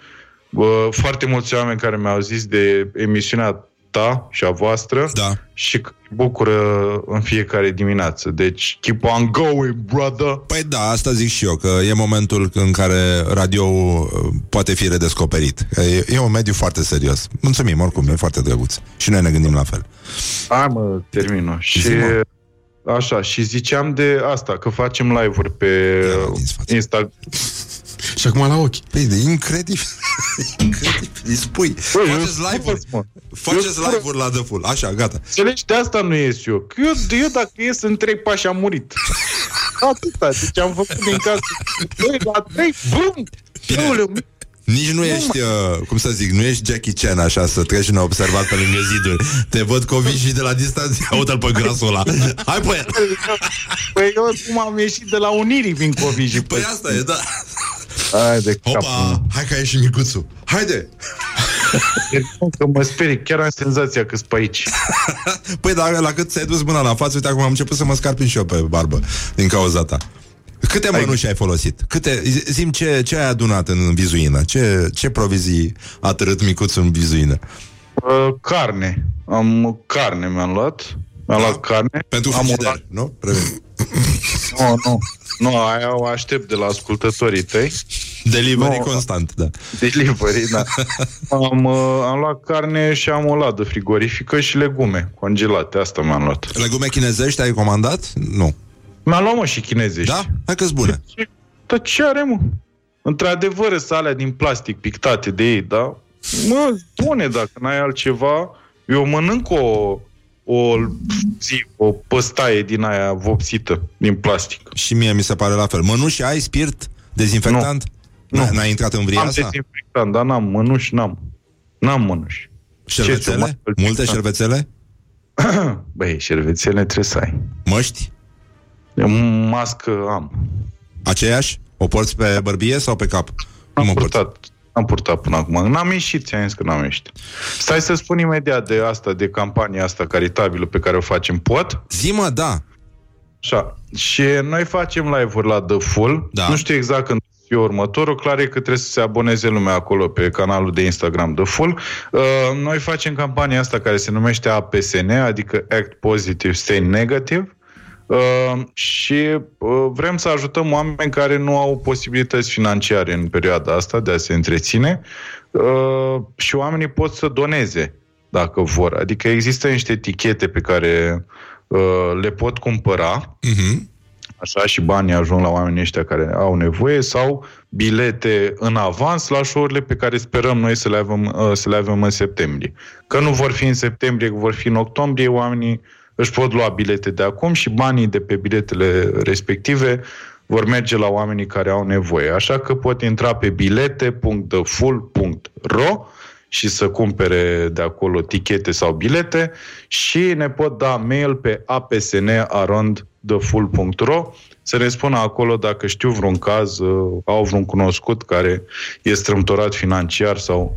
S11: foarte mulți oameni care mi-au zis de emisiunea ta și a voastră
S2: Da.
S11: și că îi bucură în fiecare dimineață. Deci, keep on going, brother!
S2: Păi da, asta zic și eu, că e momentul în care radio poate fi redescoperit. E, e un mediu foarte serios. Mulțumim, oricum, e foarte drăguț. Și noi ne gândim la fel.
S11: Hai mă, termină. Și
S2: Zi-mă.
S11: așa, și ziceam de asta, că facem live-uri pe
S2: Ia, atins fața.
S11: Instagram.
S4: Și acum la ochi.
S2: Păi, de incredibil. incredibil. Îi spui.
S11: Bă, eu
S2: Faceți
S11: spun,
S2: live-uri.
S11: mă.
S2: Faceți
S11: Eu spun.
S2: live-uri la The Full. Așa, gata.
S11: Înțelegi? De asta nu ies eu. Că eu, eu dacă ies în trei pași am murit. Atâta. Deci am făcut din casă. Doi la trei, bum! Aoleu,
S2: Nici nu ești, uh, cum să zic, nu ești Jackie Chan așa să treci neobservat pe lângă ziduri. Te văd covici și de la distanță, uite-l pe grasul ăla. Hai pe el!
S11: Păi eu cum am ieșit de la Unirii vin covii
S2: Păi asta e, da.
S11: Hai de
S2: Opa,
S11: capul.
S2: hai că a ieșit micuțul. Haide!
S11: Că mă sperii, chiar am senzația că sunt pe aici.
S2: Păi dar la cât ți-ai dus mâna la față, uite acum am început să mă scarpin și eu pe barbă din cauza ta. Câte mănuși ai folosit? Câte, zim ce, ce ai adunat în vizuină? Ce, ce provizii a târât micuțul în vizuină?
S11: Uh, carne. Am carne mi-am luat. Mi-am luat carne.
S2: Pentru
S11: am
S2: frigider, nu? Previn.
S11: Nu, nu. Nu, aia o aștept de la ascultătorii tăi.
S2: Delivery
S11: Nu.
S2: constant, da.
S11: Delivery, da. am, uh, am luat carne și am o ladă frigorifică și legume congelate. Asta mi-am luat.
S2: Legume chinezești ai comandat? Nu.
S11: Mi-am luat, mă, și chinezești.
S2: Da? Hai că-s bune.
S11: Dar ce are, mă? Într-adevăr, sunt alea din plastic pictate de ei, da? Mă, bune, dacă n-ai altceva, eu mănânc o, o zi, o păstaie din aia vopsită, din plastic.
S2: Și mie mi se pare la fel. Mănuși ai spirit? Dezinfectant?
S11: Nu.
S2: N- N-ai intrat în vria
S11: Am
S2: asta?
S11: dezinfectant, dar n-am mănuși, n-am. N-am mănuși.
S2: Șervețele?
S11: Ce,
S2: Multe șervețele?
S11: Băi, șervețele trebuie să ai.
S2: Măști?
S11: Mască am.
S2: Aceeași? O porți pe bărbie sau pe cap?
S11: Am
S2: Cum o
S11: purtat. Am purtat până acum. N-am ieșit, ți-am zis că n-am ieșit. Stai să spun imediat de asta, de campania asta caritabilă pe care o facem. Pot?
S2: Zi-mă, da.
S11: Așa. Și noi facem live-uri la The Full.
S2: Da.
S11: Nu știu exact când e următorul. Clar e că trebuie să se aboneze lumea acolo pe canalul de Instagram The Full. Uh, noi facem campania asta care se numește APSN, adică Act Positive, Stay Negative. Uh, și uh, vrem să ajutăm oameni care nu au posibilități financiare în perioada asta de a se întreține uh, și oamenii pot să doneze dacă vor. Adică există niște etichete pe care uh, le pot cumpăra
S2: uh-huh.
S11: așa și banii ajung la oamenii ăștia care au nevoie sau bilete în avans la show-urile pe care sperăm noi să le avem, uh, să le avem în septembrie. Că nu vor fi în septembrie, că vor fi în octombrie, oamenii își pot lua bilete de acum și banii de pe biletele respective vor merge la oamenii care au nevoie. Așa că pot intra pe bilete.thefull.ro și să cumpere de acolo tichete sau bilete și ne pot da mail pe apsn.thefull.ro să ne spună acolo dacă știu vreun caz, uh, au vreun cunoscut care e strâmtorat financiar sau au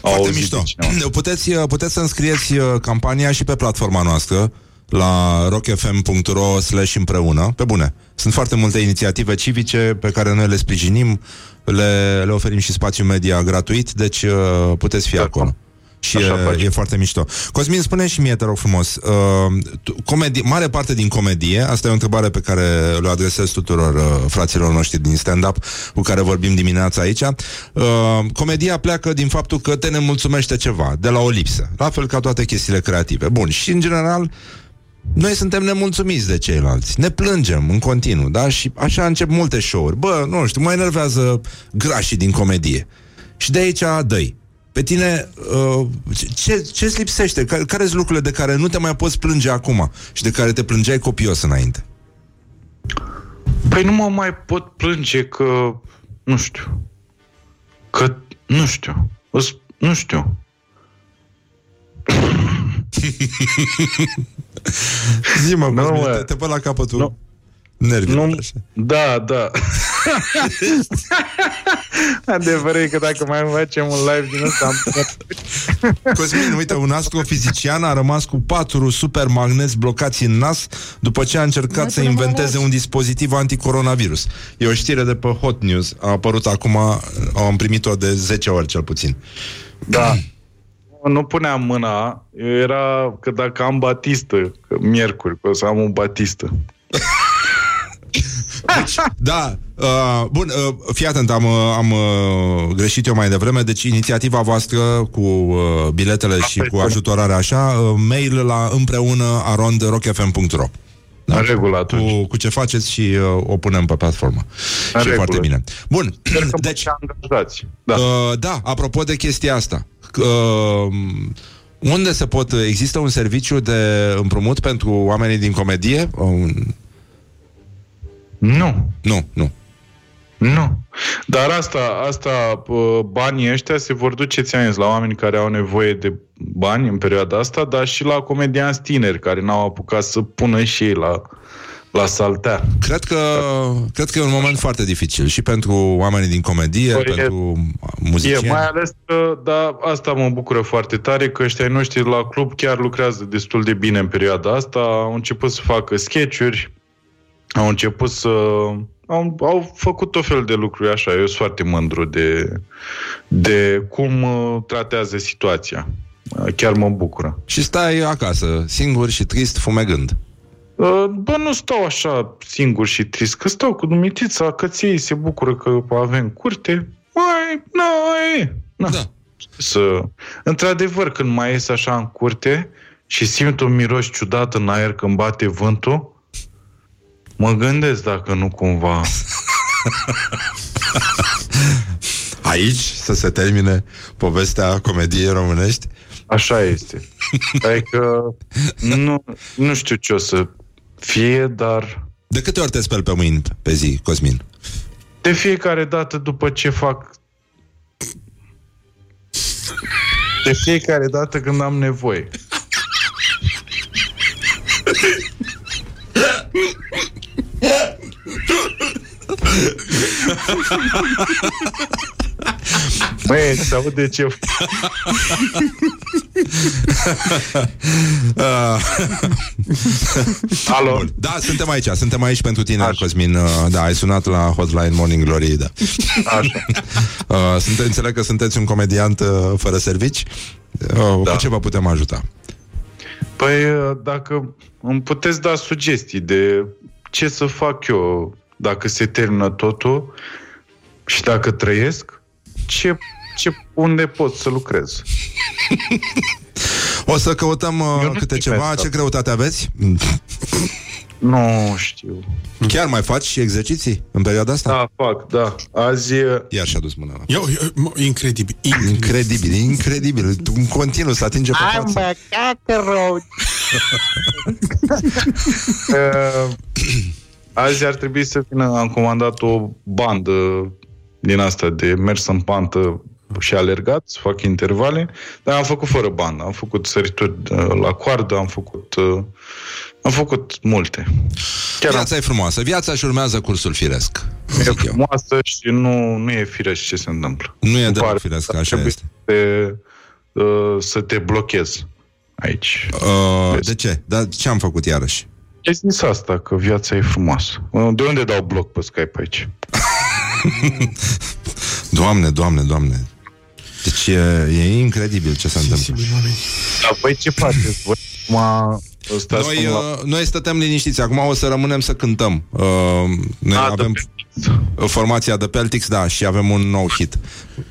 S2: Foarte
S11: auzit
S2: mișto.
S11: de cineva.
S2: Puteți, puteți să înscrieți uh, campania și pe platforma noastră la rockfm.ro slash împreună. Pe bune. Sunt foarte multe inițiative civice pe care noi le sprijinim, le, le oferim și spațiu media gratuit, deci uh, puteți fi acolo. Și e, e foarte mișto. Cosmin, spune și mie, te rog frumos, uh, tu- comedie, mare parte din comedie, asta e o întrebare pe care le adresez tuturor uh, fraților noștri din stand-up cu care vorbim dimineața aici, uh, comedia pleacă din faptul că te nemulțumește ceva, de la o lipsă, la fel ca toate chestiile creative. Bun, și în general, noi suntem nemulțumiți de ceilalți, ne plângem în continuu, da? Și așa încep multe show-uri. Bă, nu știu, mă enervează grașii din comedie. Și de aici dă Pe tine, uh, ce, ce-ți lipsește? Care, care sunt lucrurile de care nu te mai poți plânge acum și de care te plângeai copios înainte?
S11: Păi nu mă mai pot plânge că, nu știu, că, nu știu, îs- nu știu.
S2: Zi-mă,
S11: Nu,
S2: Cosmin,
S11: mă.
S2: te, te pă la capătul nu. nervilor.
S11: Nu, da, da. Adevărul e că dacă mai facem un live din ăsta am
S2: Cosmin, uite, un astrofizician a rămas cu patru supermagneți blocați în nas după ce a încercat să inventeze un dispozitiv anticoronavirus. E o știre de pe Hot News. A apărut acum, am primit-o de 10 ori cel puțin.
S11: Da. Nu puneam mâna, era că dacă am batistă, că miercuri, că o să am o batistă.
S2: Deci, da, uh, bun, uh, fii atent, am, uh, am uh, greșit eu mai devreme, deci inițiativa voastră cu uh, biletele și cu ajutorarea așa, uh, mail la împreună arond rockfm.ro
S11: da? În regulă atunci.
S2: Cu, cu ce faceți și uh, o punem pe platformă.
S11: În
S2: și e
S11: regulă.
S2: foarte bine. Bun,
S11: Sper că
S2: deci,
S11: angajați.
S2: Da. Uh, da, apropo de chestia asta. Uh, unde se pot... Există un serviciu de împrumut pentru oamenii din comedie? Uh,
S11: Nu.
S2: Nu, nu.
S11: Nu. Dar asta, asta, uh, banii ăștia se vor duce, ți la oameni care au nevoie de bani în perioada asta, dar și la comedianți tineri care n-au apucat să pună și ei la, la saltea.
S2: Cred că, cred că e un moment foarte dificil și pentru oamenii din comedie,
S11: Păi,
S2: pentru
S11: E
S2: muzicieni.
S11: mai ales că, da, asta mă bucură foarte tare, că ăștia ai noștri la club chiar lucrează destul de bine în perioada asta, au început să facă sketch-uri, au început să... Au, au făcut tot fel de lucruri așa, eu sunt foarte mândru de, de cum uh, tratează situația. Uh, Chiar mă bucură.
S2: Și stai acasă, singur și trist, fumegând.
S11: Uh, Bă, nu stau așa singur și trist, că stau cu dumitița, că ții se bucură că avem curte. Mai, na, e. Na. Da. Să... Într-adevăr, când mai ies așa în curte și simt un miros ciudat în aer când bate vântul, mă gândesc dacă nu cumva...
S2: Aici să se termine povestea comediei românești?
S11: Așa este. Adică nu, nu știu ce o să fie, dar...
S2: De câte ori te speli pe mâini pe zi, Cosmin?
S11: De fiecare dată după ce fac De fiecare dată când am nevoie. Băi, se aude ce...
S2: Alo? Bun. Da, suntem aici, suntem aici pentru tine, Așa. Cosmin. Uh, Da, ai sunat la Hotline Morning Glory, da.
S11: Așa.
S2: Uh, sunte, înțeleg că sunteți un comediant uh, fără servici. Uh, da. Cu ce vă putem ajuta?
S11: Păi, dacă îmi puteți da sugestii de ce să fac eu dacă se termină totul și dacă trăiesc, ce, ce, unde pot să lucrez?
S2: O să căutăm uh, câte ceva.
S11: asta.
S2: Ce greutate aveți?
S11: Nu știu.
S2: Chiar mai faci și exerciții în perioada asta?
S11: Da, fac, da. Azi...
S2: Iar și-a dus mâna la
S14: Eu, eu, mă, incredibil.
S2: Incredibil, incredibil. În continuu să atinge pe
S11: Am
S2: față.
S11: băcat rău. Uh, Azi ar trebui să vină, am comandat o bandă din asta de mers în pantă și alergat, să fac intervale, dar am făcut fără bandă, am făcut sărituri uh, la coardă, am făcut uh, am făcut multe.
S2: Chiar Viața e frumoasă. Viața și urmează cursul firesc.
S11: E frumoasă și nu, nu e firesc ce se întâmplă.
S2: Nu e
S11: Îmi
S2: deloc
S11: pare,
S2: firesc,
S11: dar
S2: așa
S11: trebuie
S2: este.
S11: Să te, uh, să te blochezi aici.
S2: Uh, de ce? Dar ce am făcut iarăși?
S11: Ce zis asta, că viața e frumoasă? Uh, De unde dau bloc pe Skype aici?
S2: Doamne, doamne, doamne. Deci e, e incredibil ce se întâmplă.
S11: Dar voi ce faceți? Voi acum stați
S2: Noi,
S11: cum la...
S2: uh, noi stătem liniștiți. Acum o să rămânem să cântăm. Uh, noi
S11: Ah,
S2: avem formația de Peltix, da, și avem un nou hit.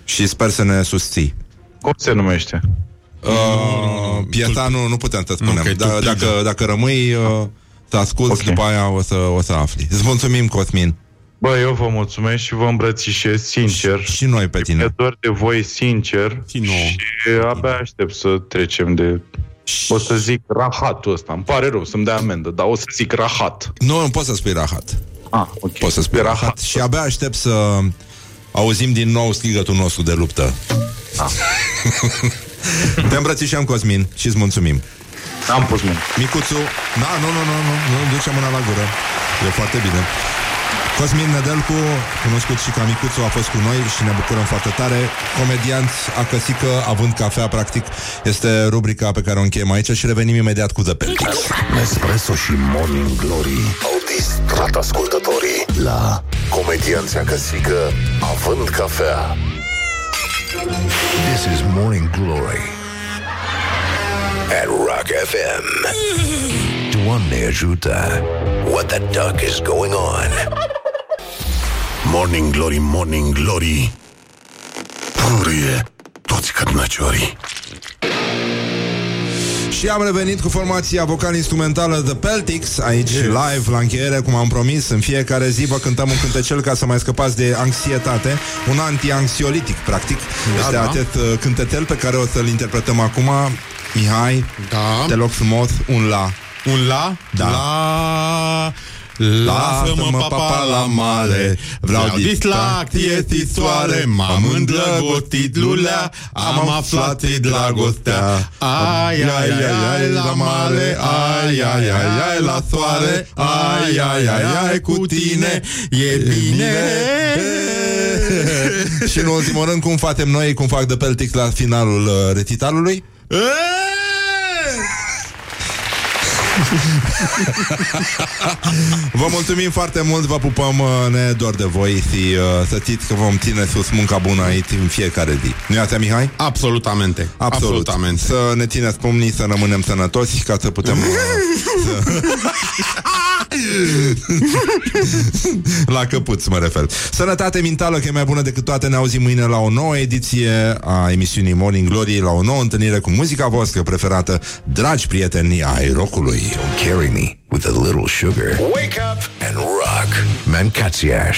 S2: Și sper să ne susții.
S11: Cum se numește?
S2: Uh, piesa nu, nu putem să spunem.
S11: Ok,
S2: da,
S11: tulpina.
S2: dacă, dacă rămâi, uh, să asculti, okay. după aia o să, o să afli. Îți mulțumim, Cosmin.
S11: Bă, eu vă mulțumesc și vă îmbrățișez sincer.
S2: Și noi pe tine.
S11: Mi-e dor de voi sincer și, abia aștept să trecem de... O să zic rahatul ăsta. Îmi pare rău să-mi dea amendă, dar o să zic rahat.
S2: Nu, nu poți să spui rahat.
S11: Ah, ok.
S2: Poți să spui rahat. Și abia aștept să auzim din nou strigătul nostru de luptă.
S11: Ah.
S2: Te îmbrățișăm, Cosmin, și îți mulțumim.
S11: Am pus mâna.
S2: Micuțu, da, nu, nu, nu, nu, nu, duce mâna la gură. E foarte bine. Cosmin Nedelcu, cunoscut și ca Micuțu, a fost cu noi și ne bucurăm foarte tare. Comedianți a căsică, având cafea, practic, este rubrica pe care o încheiem aici și revenim imediat cu The Peltics.
S3: Nespresso și Morning Glory au distrat ascultătorii la Comedianța Căsică având cafea.
S1: This is Morning Glory at Rock FM. Doamne ajută! What the duck is going on?
S3: Morning Glory, Morning Glory Purie toți cărnăciorii
S2: Și am revenit cu formația vocal-instrumentală The Peltics Aici yes. live, la încheiere, cum am promis În fiecare zi vă cântăm un cântecel Ca să mai scăpați de anxietate Un anti-anxiolitic, practic
S14: Da,
S2: Este
S14: da.
S2: acest uh, cântetel pe care o să-l interpretăm acum Mihai,
S14: Da.
S2: te loc frumos, un la.
S14: Un la?
S2: Da.
S14: La...
S4: Lasă-mă, papa, la mare. Vreau distracție, soare M-am îndrăgostit, lulea. Am aflat ce dragostea. Ai, ai, ai, ai, la mare. Ai, ai, ai, ai, la soare. Ai, ai, ai, ai, cu tine. E bine.
S2: Și în ultimul rând, cum facem noi, cum fac de Peltic la finalul uh, recitalului? Vă mulțumim foarte mult, vă pupăm, uh, ne dor de voi și uh, să știți că vom ține sus munca bună aici în fiecare zi. Nu asta, Mihai?
S4: Absolutamente.
S2: Absolut.
S4: Absolutamente.
S2: Să ne țineți pumnii, să rămânem sănătoși ca să putem... uh, să... la căpuț mă refer. Sănătate mentală, că e mai bună decât toate. Ne auzim mâine la o nouă ediție a emisiunii Morning Glory, la o nouă întâlnire cu muzica voastră preferată, dragi prieteni ai rockului.
S1: Don't carry me with a little sugar. Wake up and rock. Mancațiaș.